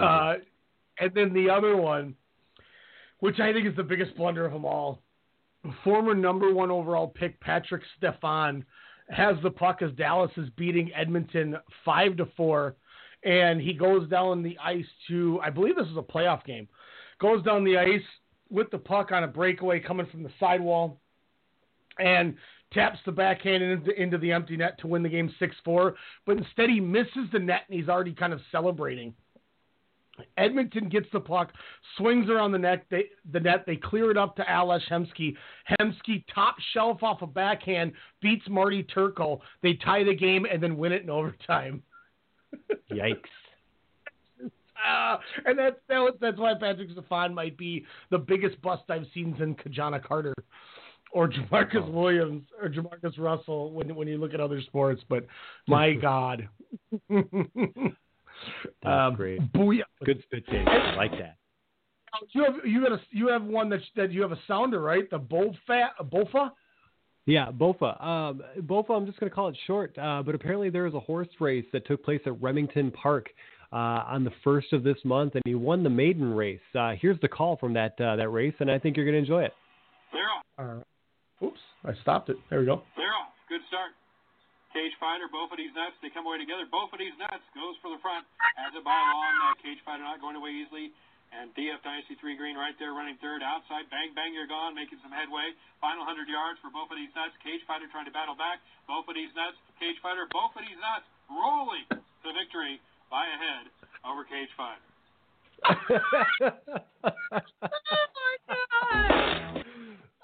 Uh, and then the other one, which I think is the biggest blunder of them all, former number one overall pick Patrik Stefan has the puck as Dallas is beating Edmonton five to four, and he goes down the ice to I believe this is a playoff game. Goes down the ice with the puck on a breakaway coming from the sidewall, and taps the backhand into, into the empty net to win the game six four. But instead he misses the net and he's already kind of celebrating. Edmonton gets the puck, swings around the net. They, the net. They clear it up to Ales Hemsky. Hemsky top shelf off a backhand beats Marty Turco. They tie the game and then win it in overtime. Yikes! Uh, and that's that was, that's why Patrik Stefan might be the biggest bust I've seen since Ki-Jana Carter or Jamarcus Oh. Williams or Jamarcus Russell when when you look at other sports. But my God. That's great. Booyah. Good spit take. I like that. You have you got a you have one that that you have a sounder right? The Bofa Bofa. Yeah, Bofa. Um, Bofa, I'm just going to call it short, uh, but apparently there was a horse race that took place at Remington Park uh, on the first of this month, and he won the maiden race. Uh, here's the call from that uh, that race, and I think you're going to enjoy it. They're. Uh, oops, I stopped it. There we go. They're off. Good start. Cage fighter, both of these nuts, they come away together. Both of these nuts goes for the front. Has it by a long uh, cage fighter, not going away easily. And DF Dynasty 3 Green right there running third. Outside, bang, bang, you're gone, making some headway. Final 100 yards for both of these nuts. Cage fighter trying to battle back. Both of these nuts. Cage fighter, both of these nuts rolling to victory by a head over cage fighter.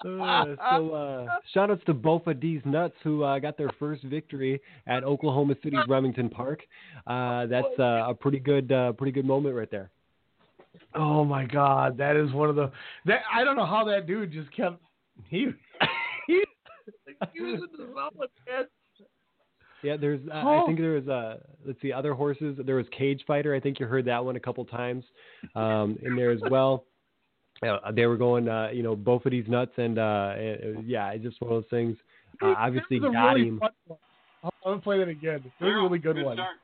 Uh, so uh, shout outs to both of these nuts who uh, got their first victory at Oklahoma City's Remington Park. Uh, that's uh, a pretty good, uh, pretty good moment right there. Oh my God, that is one of the that I don't know how that dude just kept he he, he was in the solid man. Yeah, there's. Uh, Oh. I think there was. Uh, let's see, other horses. There was Cage Fighter. I think you heard that one a couple times um, in there as well. Uh, they were going, uh, you know, both of these nuts, and uh, it- yeah, it's just one of those things. Uh, obviously, This is a got really him. I'm gonna play that again. This is a really good, one. start.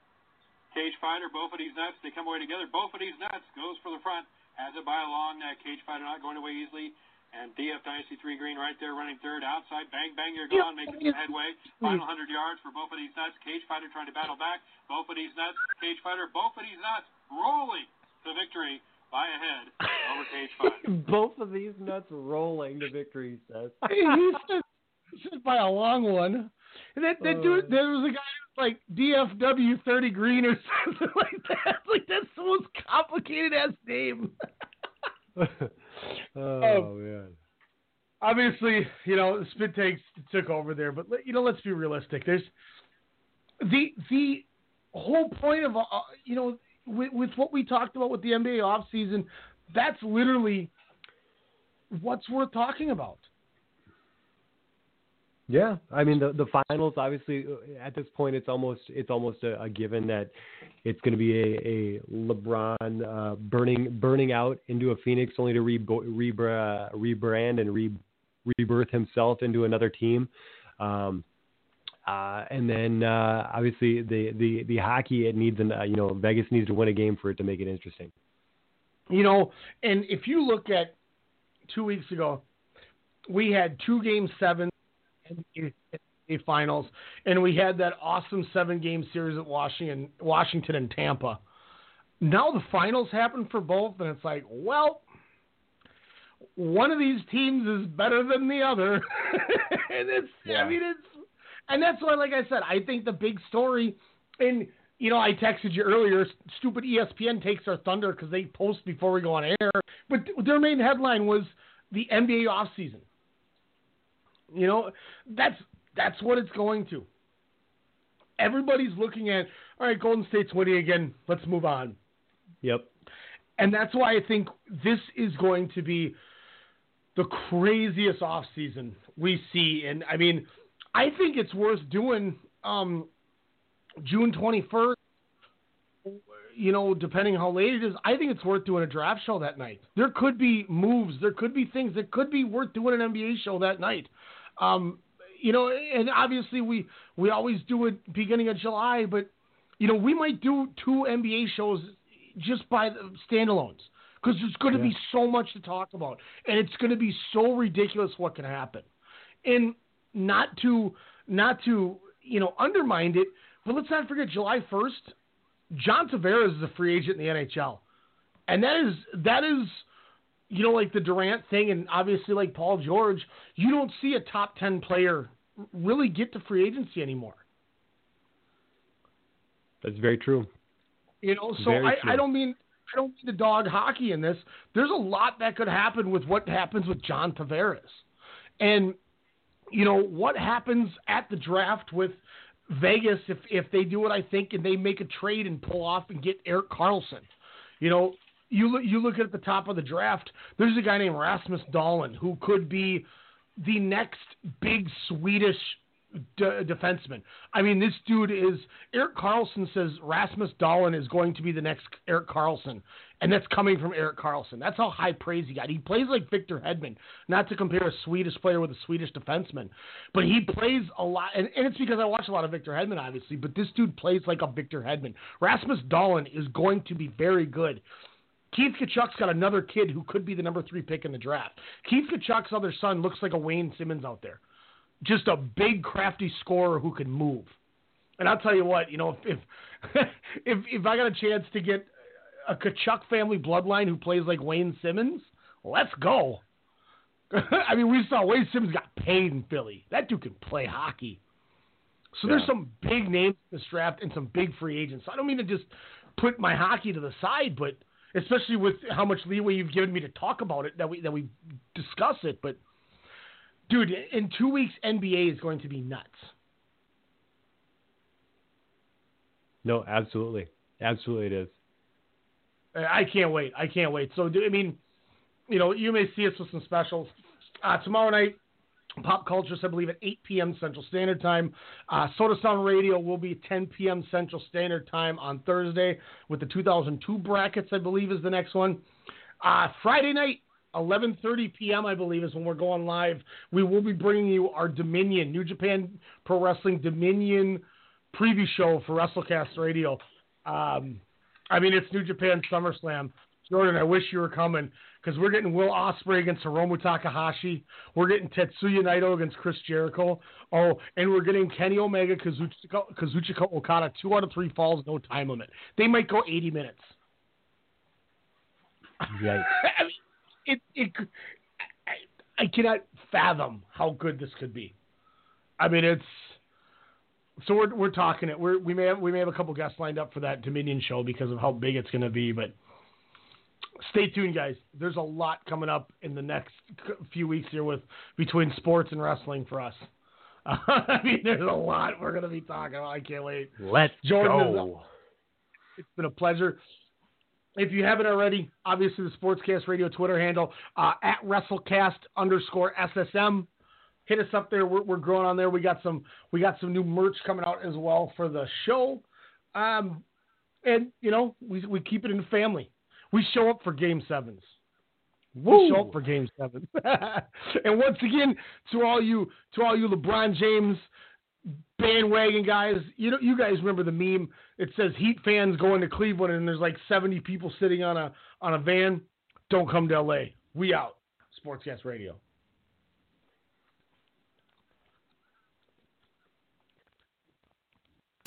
Cage fighter, both of these nuts, they come away together. Both of these nuts goes for the front. Has it by a long uh, cage fighter, not going away easily. And DF Dynasty 3 Green right there running third. Outside, bang, bang, you're gone, making some headway. Final 100 yards for both of these nuts. Cage fighter trying to battle back. Both of these nuts. Cage fighter, both of these nuts rolling to victory by a head over cage fighter. Both of these nuts rolling to victory, he says. he said, he by a long one. And that, that dude, uh. there was a guy like DFW thirty green or something like that. Like that's the most complicated ass name. Oh man. Obviously, you know, spit takes took over there, but you know, let's be realistic. There's the the whole point of uh, you know with, with what we talked about with the NBA offseason, that's literally what's worth talking about. Yeah, I mean the the finals. Obviously, uh, at this point, it's almost it's almost a, a given that it's going to be a, a LeBron uh, burning burning out into a Phoenix, only to re, rebra, rebrand and re, rebirth himself into another team. Um, uh, and then uh, obviously the, the the hockey it needs an uh, you know Vegas needs to win a game for it to make it interesting. You know, and if you look at two weeks ago, we had two game seven NBA finals, and we had that awesome seven game series at Washington, Washington and Tampa. Now the finals happen for both, and it's like, well, one of these teams is better than the other, and it's, I mean, it's, and that's why, like I said, I think the big story, and you know, I texted you earlier. Stupid ESPN takes our thunder because they post before we go on air. But their main headline was the NBA offseason. You know, that's that's what it's going to. Everybody's looking at all right. Golden State's winning again. Let's move on. Yep. And that's why I think this is going to be the craziest offseason we see. And I mean, I think it's worth doing um, June 21st. you know, depending how late it is, I think it's worth doing a draft show that night. There could be moves, there could be things that could be worth doing an NBA show that night. Um, you know, and obviously we we always do it beginning of July, but you know, we might do two NBA shows just by the standalones because there's going to Yeah. be so much to talk about, and it's going to be so ridiculous what can happen, and not to not to you know undermine it, but let's not forget July 1st, John Tavares is a free agent in the NHL, and that is that is you know like the Durant thing, and obviously like Paul George, you don't see a top 10 player really get to free agency anymore. That's very true. You know, so I. I don't mean I don't mean to dog hockey in this. There's a lot that could happen with what happens with John Tavares, and you know what happens at the draft with Vegas if if they do what I think and they make a trade and pull off and get Erik Karlsson. You know, you look you look at the top of the draft. There's a guy named Rasmus Dahlin who could be the next big Swedish defenseman. I mean, this dude is Erik Karlsson says Rasmus Dahlin is going to be the next Erik Karlsson, and that's coming from Erik Karlsson. That's how high praise he got. He plays like Victor Hedman, not to compare a Swedish player with a Swedish defenseman, but he plays a lot, and, and it's because I watch a lot of Victor Hedman, obviously. But this dude plays like a Victor Hedman. Rasmus Dahlin is going to be very good. Keith Tkachuk's got another kid who could be the number three pick in the draft. Keith Tkachuk's other son looks like a Wayne Simmonds out there. Just a big, crafty scorer who can move. And I'll tell you what, you know, if if if, if I got a chance to get a Tkachuk family bloodline who plays like Wayne Simmonds, let's go. I mean, we saw Wayne Simmonds got paid in Philly. That dude can play hockey. So there's some big names in this draft and some big free agents. I don't mean to just put my hockey to the side, but especially with how much leeway you've given me to talk about it, that we that we discuss it. But dude, in two weeks, NBA is going to be nuts. No, absolutely, absolutely, it is. I can't wait. I can't wait. So, I mean, you know, you may see us with some specials. Uh, tomorrow night, Pop Cultures, I believe, at 8 p.m. Central Standard Time. Uh, Soda Sound Radio will be 10 p.m. Central Standard Time on Thursday with the 2002 brackets, I believe, is the next one. Uh, Friday night, 11:30 p.m. I believe is when we're going live. We will be bringing you our Dominion New Japan Pro Wrestling Dominion preview show for WrestleCast Radio. Um, I mean, it's New Japan SummerSlam. Jordan, I wish you were coming because we're getting Will Ospreay against Hiromu Takahashi. We're getting Tetsuya Naito against Chris Jericho. Oh, and we're getting Kenny Omega, Kazuchika, Kazuchika Okada, two out of three falls, no time limit. They might go 80 minutes. Yikes. I mean, it, it, I, I cannot fathom how good this could be. I mean, it's so we're we're talking it. We're, we may have we may have a couple guests lined up for that Dominion show because of how big it's going to be. But stay tuned, guys. There's a lot coming up in the next few weeks here with between sports and wrestling for us. I mean, there's a lot we're going to be talking about. I can't wait. Let's Jordan, go. It's been a pleasure. If you haven't already, obviously the Sportscast Radio Twitter handle uh, at WrestleCast underscore SSM. Hit us up there. We're, we're growing on there. We got some we got some new merch coming out as well for the show. Um, and you know we we keep it in the family. We show up for game sevens. We show up for game sevens. and once again, to all you to all you LeBron James bandwagon guys, you know you guys remember the meme. It says Heat fans going to Cleveland and there's like 70 people sitting on a on a van. Don't come to LA. We out. Sportscast Radio.